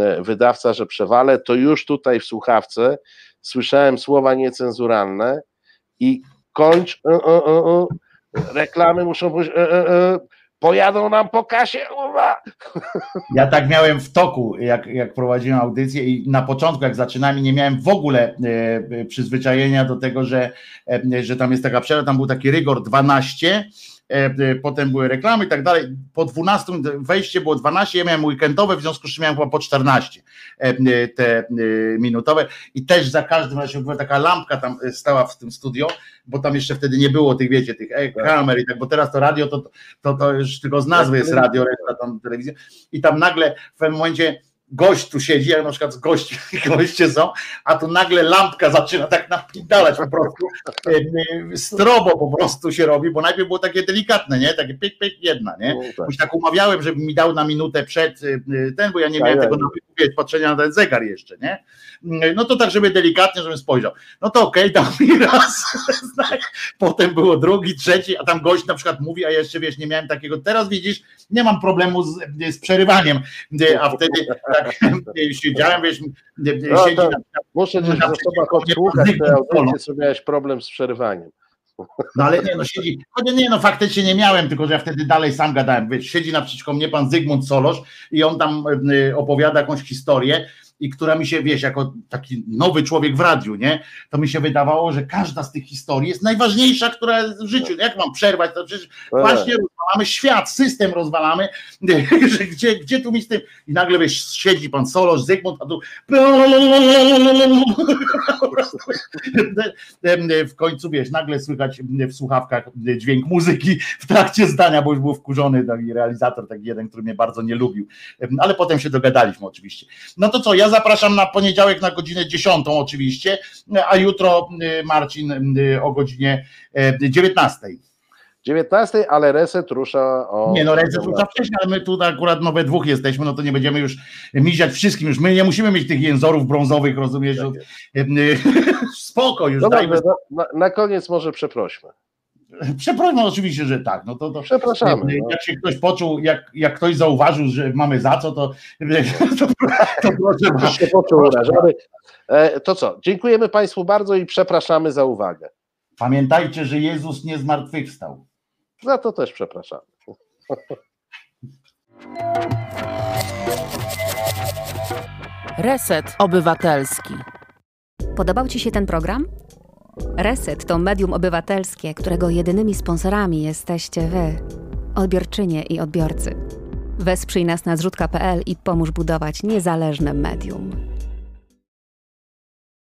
S2: e, wydawca, że przewalę, to już tutaj w słuchawce słyszałem słowa niecenzuralne i kończ, e, e, e, reklamy muszą być, pojadą nam po kasie, uwa.
S3: Ja tak miałem w toku, jak, jak prowadziłem audycję i na początku, jak zaczynałem, nie miałem w ogóle e, e, przyzwyczajenia do tego, że, e, że tam jest taka przerwa, tam był taki rygor 12, e, e, potem były reklamy i tak dalej. Po 12 wejście było 12, ja miałem weekendowe, w związku z czym miałem chyba po 14 e, te minutowe i też za każdym razem była taka lampka tam stała w tym studio, bo tam jeszcze wtedy nie było tych, wiecie, tych e, kamer i tak, bo teraz to radio to, to, to już tylko z nazwy jest radio, reszta tam telewizja. I tam nagle w pewnym momencie gość tu siedzi, jak na przykład gości, goście są, a tu nagle lampka zaczyna tak napindalać po prostu, strobo po prostu się robi, bo najpierw było takie delikatne, nie? Takie pyk, pyk, jedna, nie? No, tak. Już tak umawiałem, żeby mi dał na minutę przed ten, bo ja nie miałem tego nawyku, patrzenia na ten zegar jeszcze, nie? No to tak, żeby delikatnie, żebym spojrzał. No to okej, okay, dał mi raz, potem było drugi, trzeci, a tam gość na przykład mówi, a jeszcze wiesz, nie miałem takiego, teraz widzisz, nie mam problemu z, z przerywaniem, a wtedy tak siedziałem, wiesz,
S2: no, siedzi na, Muszę gdzieś na osobach odsłuchać te audycje, co miałeś problem z przerywaniem.
S3: No ale nie, no siedzi, chociaż nie, no faktycznie nie miałem, tylko że ja wtedy dalej sam gadałem, wiesz, siedzi naprzeciwko mnie pan Zygmunt Solosz i on tam y, opowiada jakąś historię i która mi się, wiesz, jako taki nowy człowiek w radiu, nie, to mi się wydawało, że każda z tych historii jest najważniejsza, która jest w życiu. Jak mam przerwać, to przecież no właśnie rozwalamy świat, system rozwalamy, gdzie, gdzie tu mi z tym... I nagle, wiesz, siedzi pan Solosz, Zygmunt, a tu w końcu, wiesz, nagle słychać w słuchawkach dźwięk muzyki w trakcie zdania, bo już był wkurzony taki realizator, taki jeden, który mnie bardzo nie lubił, ale potem się dogadaliśmy oczywiście. No to co, ja zapraszam na poniedziałek na godzinę 10 oczywiście, a jutro y, Marcin y, o godzinie 19. Y,
S2: 19, ale reset rusza o.
S3: Nie, no reset rusza wcześniej, ale my tu akurat no we dwóch jesteśmy, no to nie będziemy już miziać wszystkim, już my nie musimy mieć tych jęzorów brązowych, rozumiesz? Tak Spoko, już
S2: Dobra, dajmy. Na, na koniec może przeprośmy.
S3: Przepraszam, oczywiście, że tak. No to, to
S2: Przepraszamy.
S3: Jak, no. jak się ktoś poczuł, jak, jak ktoś zauważył, że mamy za co, to, to, to proszę.
S2: się poczuł urażony. E, to co? Dziękujemy Państwu bardzo i przepraszamy za uwagę.
S3: Pamiętajcie, że Jezus nie zmartwychwstał.
S2: Za to też przepraszamy.
S1: Reset Obywatelski.
S6: Podobał Ci się ten program? Reset to medium obywatelskie, którego jedynymi sponsorami jesteście Wy, odbiorczynie i odbiorcy. Wesprzyj nas na zrzutka.pl i pomóż budować niezależne medium.